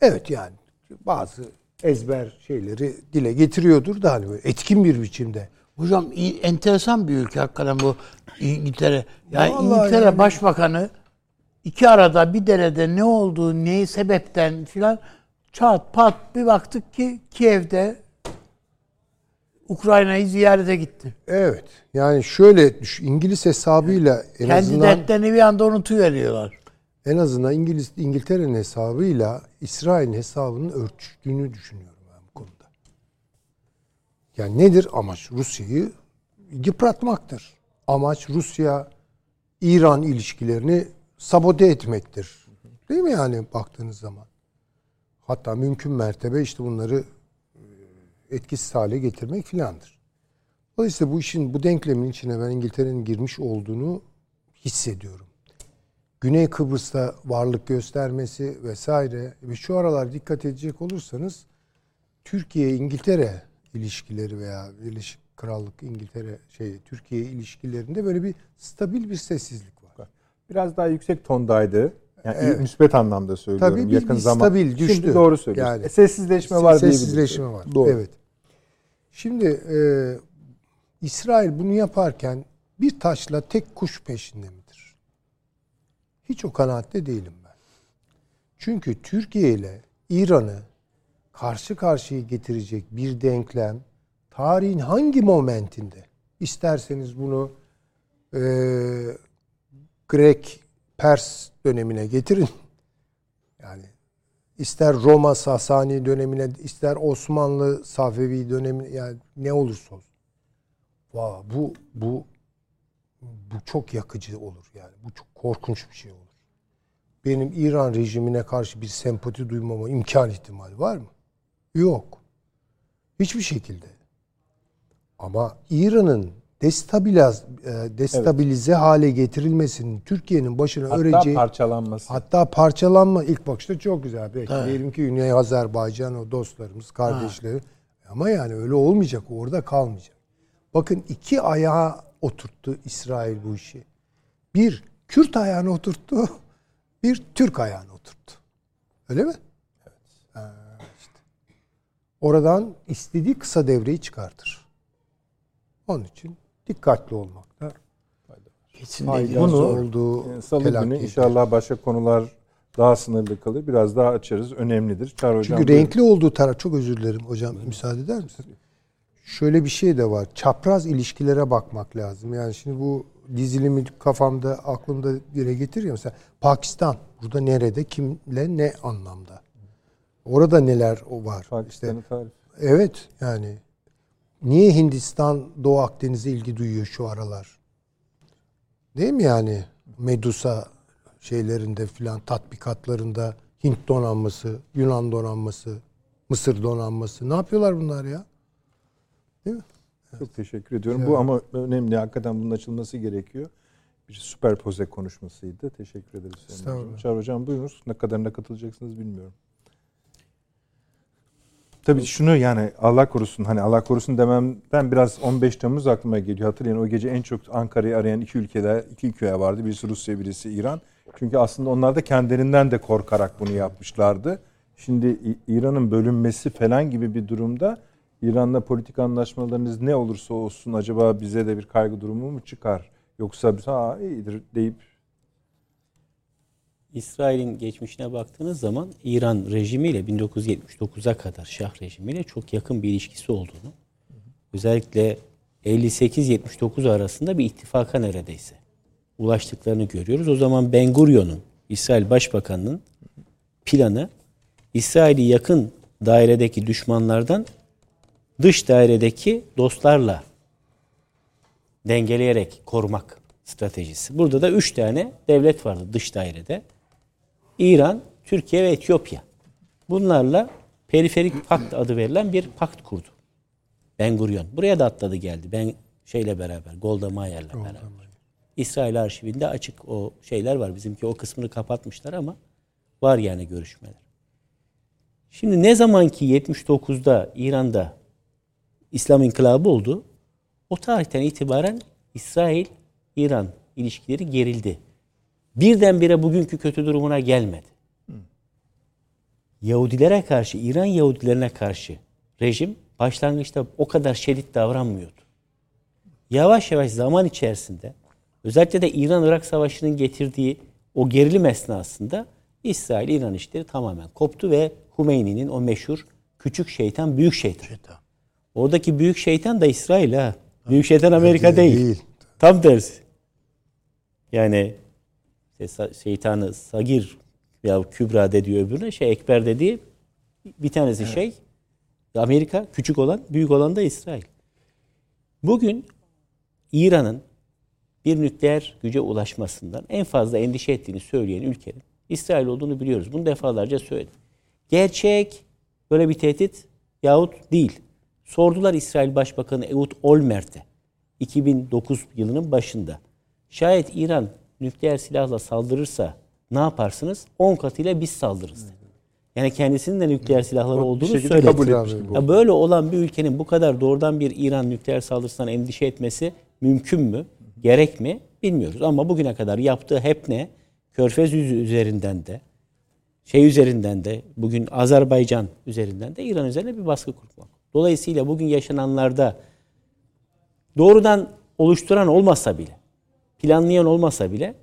Evet yani bazı ezber şeyleri dile getiriyordur da hani böyle etkin bir biçimde. Hocam iyi- enteresan bir ülke hakikaten bu İngiltere. Yani Vallahi İngiltere yani. Başbakanı iki arada bir derede ne olduğu, neyi sebepten filan çat pat bir baktık ki Kiev'de Ukrayna'yı ziyarete gitti. Evet. Yani şöyle düş- İngiliz hesabıyla en Kendi azından dertlerini bir anda unutuveriyorlar. en azından İngiliz İngiltere'nin hesabıyla İsrail'in hesabının örtüştüğünü düşünüyorum ben bu konuda. Yani nedir amaç? Rusya'yı yıpratmaktır. Amaç Rusya İran ilişkilerini sabote etmektir. Değil mi yani baktığınız zaman? Hatta mümkün mertebe işte bunları etkisiz hale getirmek filandır. Dolayısıyla bu işin bu denklemin içine ben İngiltere'nin girmiş olduğunu hissediyorum. Güney Kıbrıs'ta varlık göstermesi vesaire ve şu aralar dikkat edecek olursanız Türkiye İngiltere ilişkileri veya Birleşik Krallık İngiltere şey Türkiye ilişkilerinde böyle bir stabil bir sessizlik var. Biraz daha yüksek tondaydı. Yani Evet. müspet anlamda söylüyorum. Tabii bir- Yakın bir zaman. stabil, düştü. Şimdi doğru söylüyorsun. Yani- E, sessizleşme var diyebiliriz. Sessizleşme var. Doğru. Evet. Şimdi e, İsrail bunu yaparken bir taşla tek kuş peşinde midir? Hiç o kanaatte değilim ben. Çünkü Türkiye ile İran'ı karşı karşıya getirecek bir denklem tarihin hangi momentinde isterseniz bunu e, Grek Pers dönemine getirin. Yani ister Roma Sasani dönemine, ister Osmanlı Safevi dönemine yani ne olursa olsun. Vay, bu bu bu çok yakıcı olur yani. Bu çok korkunç bir şey olur. Benim İran rejimine karşı bir sempati duymama imkan ihtimali var mı? Yok. Hiçbir şekilde. Ama İran'ın destabiliz, e, destabilize hale getirilmesinin Türkiye'nin başına Hatta öreceği parçalanması. Hatta parçalanma ilk bakışta çok güzel. Belki Evet. diyelim ki Güney Azerbaycan o dostlarımız, kardeşleri. Ama yani öyle olmayacak. Orada kalmayacak. Bakın iki ayağa oturttu İsrail bu işi. Bir Kürt ayağına oturttu. Bir Türk ayağına oturttu. Öyle mi? Evet. işte. Oradan istediği kısa devreyi çıkartır. Onun için dikkatli olmakta Kesinlikle. fayda Bunu- olduğu E, Salı günü inşallah başka konular daha sınırlı kalır. Biraz daha açarız. Önemlidir. Çağrı Hocam. Çünkü buyurun. renkli olduğu taraf çok özür dilerim hocam müsaade eder misiniz? Şöyle bir şey de var. Çapraz ilişkilere bakmak lazım. Yani şimdi bu dizilimi kafamda aklımda dile getiriyor mesela Pakistan burada nerede kimle ne anlamda? Orada neler o var? İşte Pakistan'ı tarif. evet yani niye Hindistan Doğu Akdeniz'e ilgi duyuyor şu aralar? Değil mi yani? Medusa şeylerinde filan tatbikatlarında Hint donanması, Yunan donanması, Mısır donanması. Ne yapıyorlar bunlar ya? Çok teşekkür ediyorum. Bu ama önemli. Hakikaten bunun açılması gerekiyor. Bir süperpoze konuşmasıydı. Teşekkür ederiz. Sayın Hocam. Çağrı Hocam buyurunuz. Ne kadarına katılacaksınız bilmiyorum. Tabii şunu yani Allah korusun hani Allah korusun dememden biraz 15 Temmuz aklıma geliyor. Hatırlayın o gece en çok Ankara'yı arayan iki ülkeler, iki ülke vardı. Birisi Rusya, birisi İran. Çünkü aslında onlar da kendilerinden de korkarak bunu yapmışlardı. Şimdi İran'ın bölünmesi falan gibi bir durumda İran'la politik anlaşmalarınız ne olursa olsun acaba bize de bir kaygı durumu mu çıkar? Yoksa biz ha iyidir deyip İsrail'in geçmişine baktığınız zaman İran rejimiyle 1979'a kadar Şah rejimiyle çok yakın bir ilişkisi olduğunu, özellikle 58-79 arasında bir ittifaka neredeyse ulaştıklarını görüyoruz. O zaman Ben Gurion'un, İsrail Başbakanı'nın planı İsrail'i yakın dairedeki düşmanlardan dış dairedeki dostlarla dengeleyerek korumak stratejisi. Burada da üç tane devlet vardı dış dairede. İran, Türkiye ve Etiyopya. Bunlarla periferik pakt adı verilen bir pakt kurdu. Ben Gurion. Buraya da atladı geldi. Ben Şeyle beraber, Golda Meir'le beraber. İsrail arşivinde açık o şeyler var. Bizimki o kısmını kapatmışlar ama var yani görüşmeler. Şimdi ne zaman ki 79'da İran'da İslam inkılabı oldu, o tarihten itibaren İsrail-İran ilişkileri gerildi. Birdenbire bugünkü kötü durumuna gelmedi. Yahudilere karşı, İran Yahudilerine karşı rejim başlangıçta o kadar şiddet davranmıyordu. Yavaş yavaş zaman içerisinde özellikle de İran-Irak Savaşı'nın getirdiği o gerilim esnasında İsrail-İran işleri tamamen koptu ve Hümeyni'nin o meşhur küçük şeytan, büyük şeytan. Şeytan. Oradaki büyük şeytan da İsrail ha. Büyük şeytan Amerika değil. değil. Tam tersi. Yani işte şeytanı Sagir ya Kübra dediği öbürüne şey Ekber dediği bir tanesi şey Amerika küçük olan büyük olan da İsrail. Bugün İran'ın bir nükleer güce ulaşmasından en fazla endişe ettiğini söyleyen ülkenin İsrail olduğunu biliyoruz. Bunu defalarca söyledim. Gerçek böyle bir tehdit yahut değil. Sordular İsrail Başbakanı Ehud Olmert'e 2009 yılının başında. Şayet İran nükleer silahla saldırırsa ne yaparsınız? 10 katıyla biz saldırırız dedi. Yani kendisinin de nükleer silahları olduğunu söyledi. kabul Ya böyle olan bir ülkenin bu kadar doğrudan bir İran nükleer saldırısından endişe etmesi mümkün mü? Gerek mi? Bilmiyoruz. Ama bugüne kadar yaptığı hep ne? Körfez yüzü üzerinden de, şey üzerinden de, bugün Azerbaycan üzerinden de İran üzerine bir baskı kurmak. Dolayısıyla bugün yaşananlarda doğrudan oluşturan olmasa bile, planlayan olmasa bile,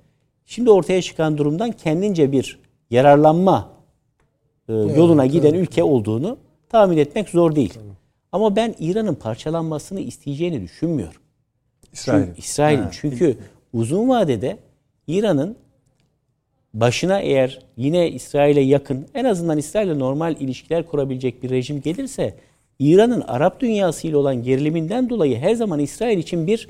şimdi ortaya çıkan durumdan kendince bir yararlanma e, yoluna giden ülke olduğunu tahmin etmek zor değil. Ama ben İran'ın parçalanmasını isteyeceğini düşünmüyorum. İsrail. Çünkü, İsrail'in. Çünkü uzun vadede İran'ın başına eğer yine İsrail'e yakın en azından İsrail'le normal ilişkiler kurabilecek bir rejim gelirse İran'ın Arap dünyasıyla olan geriliminden dolayı her zaman İsrail için bir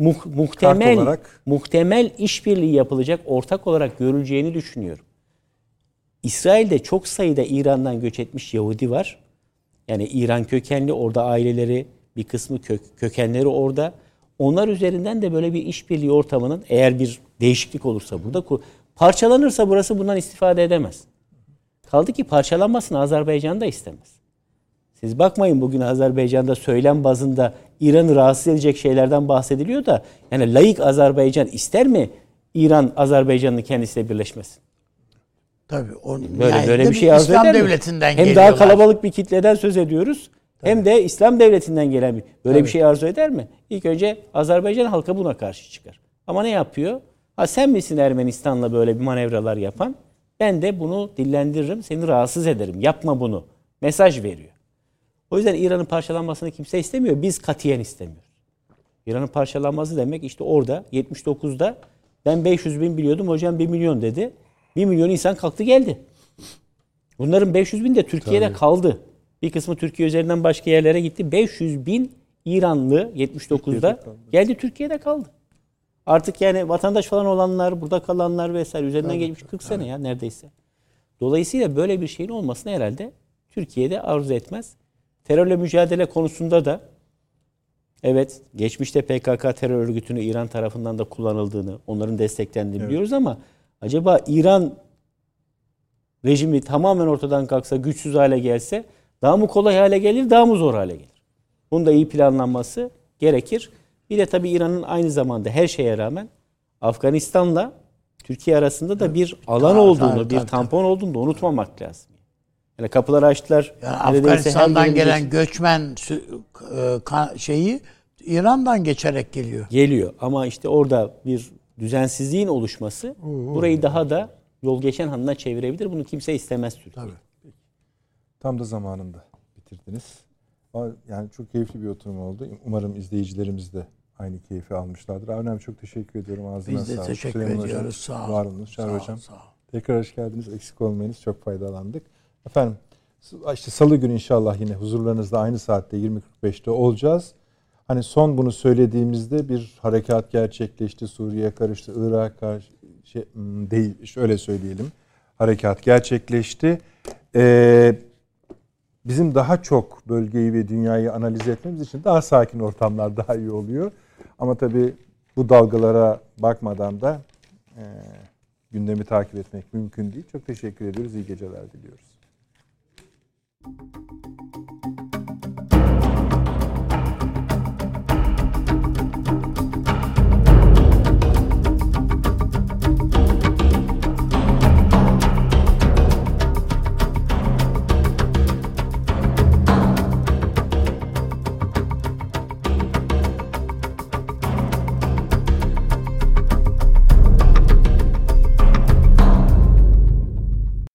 muh- muhtemel olarak- muhtemel işbirliği yapılacak ortak olarak görüleceğini düşünüyorum. İsrail'de çok sayıda İran'dan göç etmiş Yahudi var. Yani İran kökenli orada aileleri bir kısmı kök, kökenleri orada. Onlar üzerinden de böyle bir işbirliği ortamının eğer bir değişiklik olursa burada parçalanırsa burası bundan istifade edemez. Kaldı ki parçalanmasını Azerbaycan da istemez. Siz bakmayın bugün Azerbaycan'da söylem bazında İran'ı rahatsız edecek şeylerden bahsediliyor da yani layık Azerbaycan ister mi İran Azerbaycan'ın kendisiyle birleşmesin? Tabii. On, Böyle yani böyle bir şey arzu İslam eder mi? devletinden Hem daha kalabalık bir kitleden söz ediyoruz. Hem de İslam devletinden gelen bir. Böyle bir şey arzu eder mi? İlk önce Azerbaycan halkı buna karşı çıkar. Ama ne yapıyor? Ha sen misin Ermenistan'la böyle bir manevralar yapan? Ben de bunu dillendiririm, seni rahatsız ederim. Yapma bunu. Mesaj veriyor. O yüzden İran'ın parçalanmasını kimse istemiyor. Biz katiyen istemiyoruz. İran'ın parçalanması demek işte orada 79'da ben 500 bin biliyordum hocam 1 milyon dedi. 1 milyon insan kalktı geldi. Bunların 500 bin de Türkiye'de kaldı. Bir kısmı Türkiye üzerinden başka yerlere gitti. 500 bin İranlı 79'da geldi Türkiye'de kaldı. Artık yani vatandaş falan olanlar, burada kalanlar vesaire üzerinden geçmiş 40 sene ya neredeyse. Dolayısıyla böyle bir şeyin olmasını herhalde Türkiye'de arzu etmez. Terörle mücadele konusunda da evet geçmişte PKK terör örgütünü İran tarafından da kullanıldığını, onların desteklendiğini biliyoruz ama acaba İran rejimi tamamen ortadan kalksa, güçsüz hale gelse daha mı kolay hale gelir, daha mı zor hale gelir? Bunun da iyi planlanması gerekir. Bir de tabii İran'ın aynı zamanda her şeye rağmen Afganistan'la Türkiye arasında da bir alan olduğunu, bir tampon olduğunu da unutmamak lazım. Yani kapıları açtılar. Yani Afganistan'dan gelen göçmen e, şeyi İran'dan geçerek geliyor. geliyor. Ama işte orada bir düzensizliğin oluşması burayı daha da yol geçen hanına çevirebilir. Bunu kimse istemez Türkiye. Tabii. Tam da zamanında bitirdiniz. Ama Yani çok keyifli bir oturum oldu. Umarım izleyicilerimiz de aynı keyfi almışlardır. Abi çok teşekkür ediyorum. Ağzına Biz de sağlık. teşekkür Süleyman ediyoruz. Hocam, Sağ ol. Var olunuz. Sağ Çağrı Hocam. sağ ol. Tekrar hoş geldiniz. Eksik olmayınız. Çok faydalandık. Efendim işte salı günü inşallah yine huzurlarınızda aynı saatte 20.45'te olacağız. Hani son bunu söylediğimizde bir harekat gerçekleşti. Suriye karıştı. Irak karşı şey, hmm, değil. Şöyle söyleyelim. Harekat gerçekleşti. Ee, bizim daha çok bölgeyi ve dünyayı analiz etmemiz için daha sakin ortamlar daha iyi oluyor. Ama tabii bu dalgalara bakmadan da e, gündemi takip etmek mümkün değil. Çok teşekkür ediyoruz. İyi geceler diliyoruz. Thank you.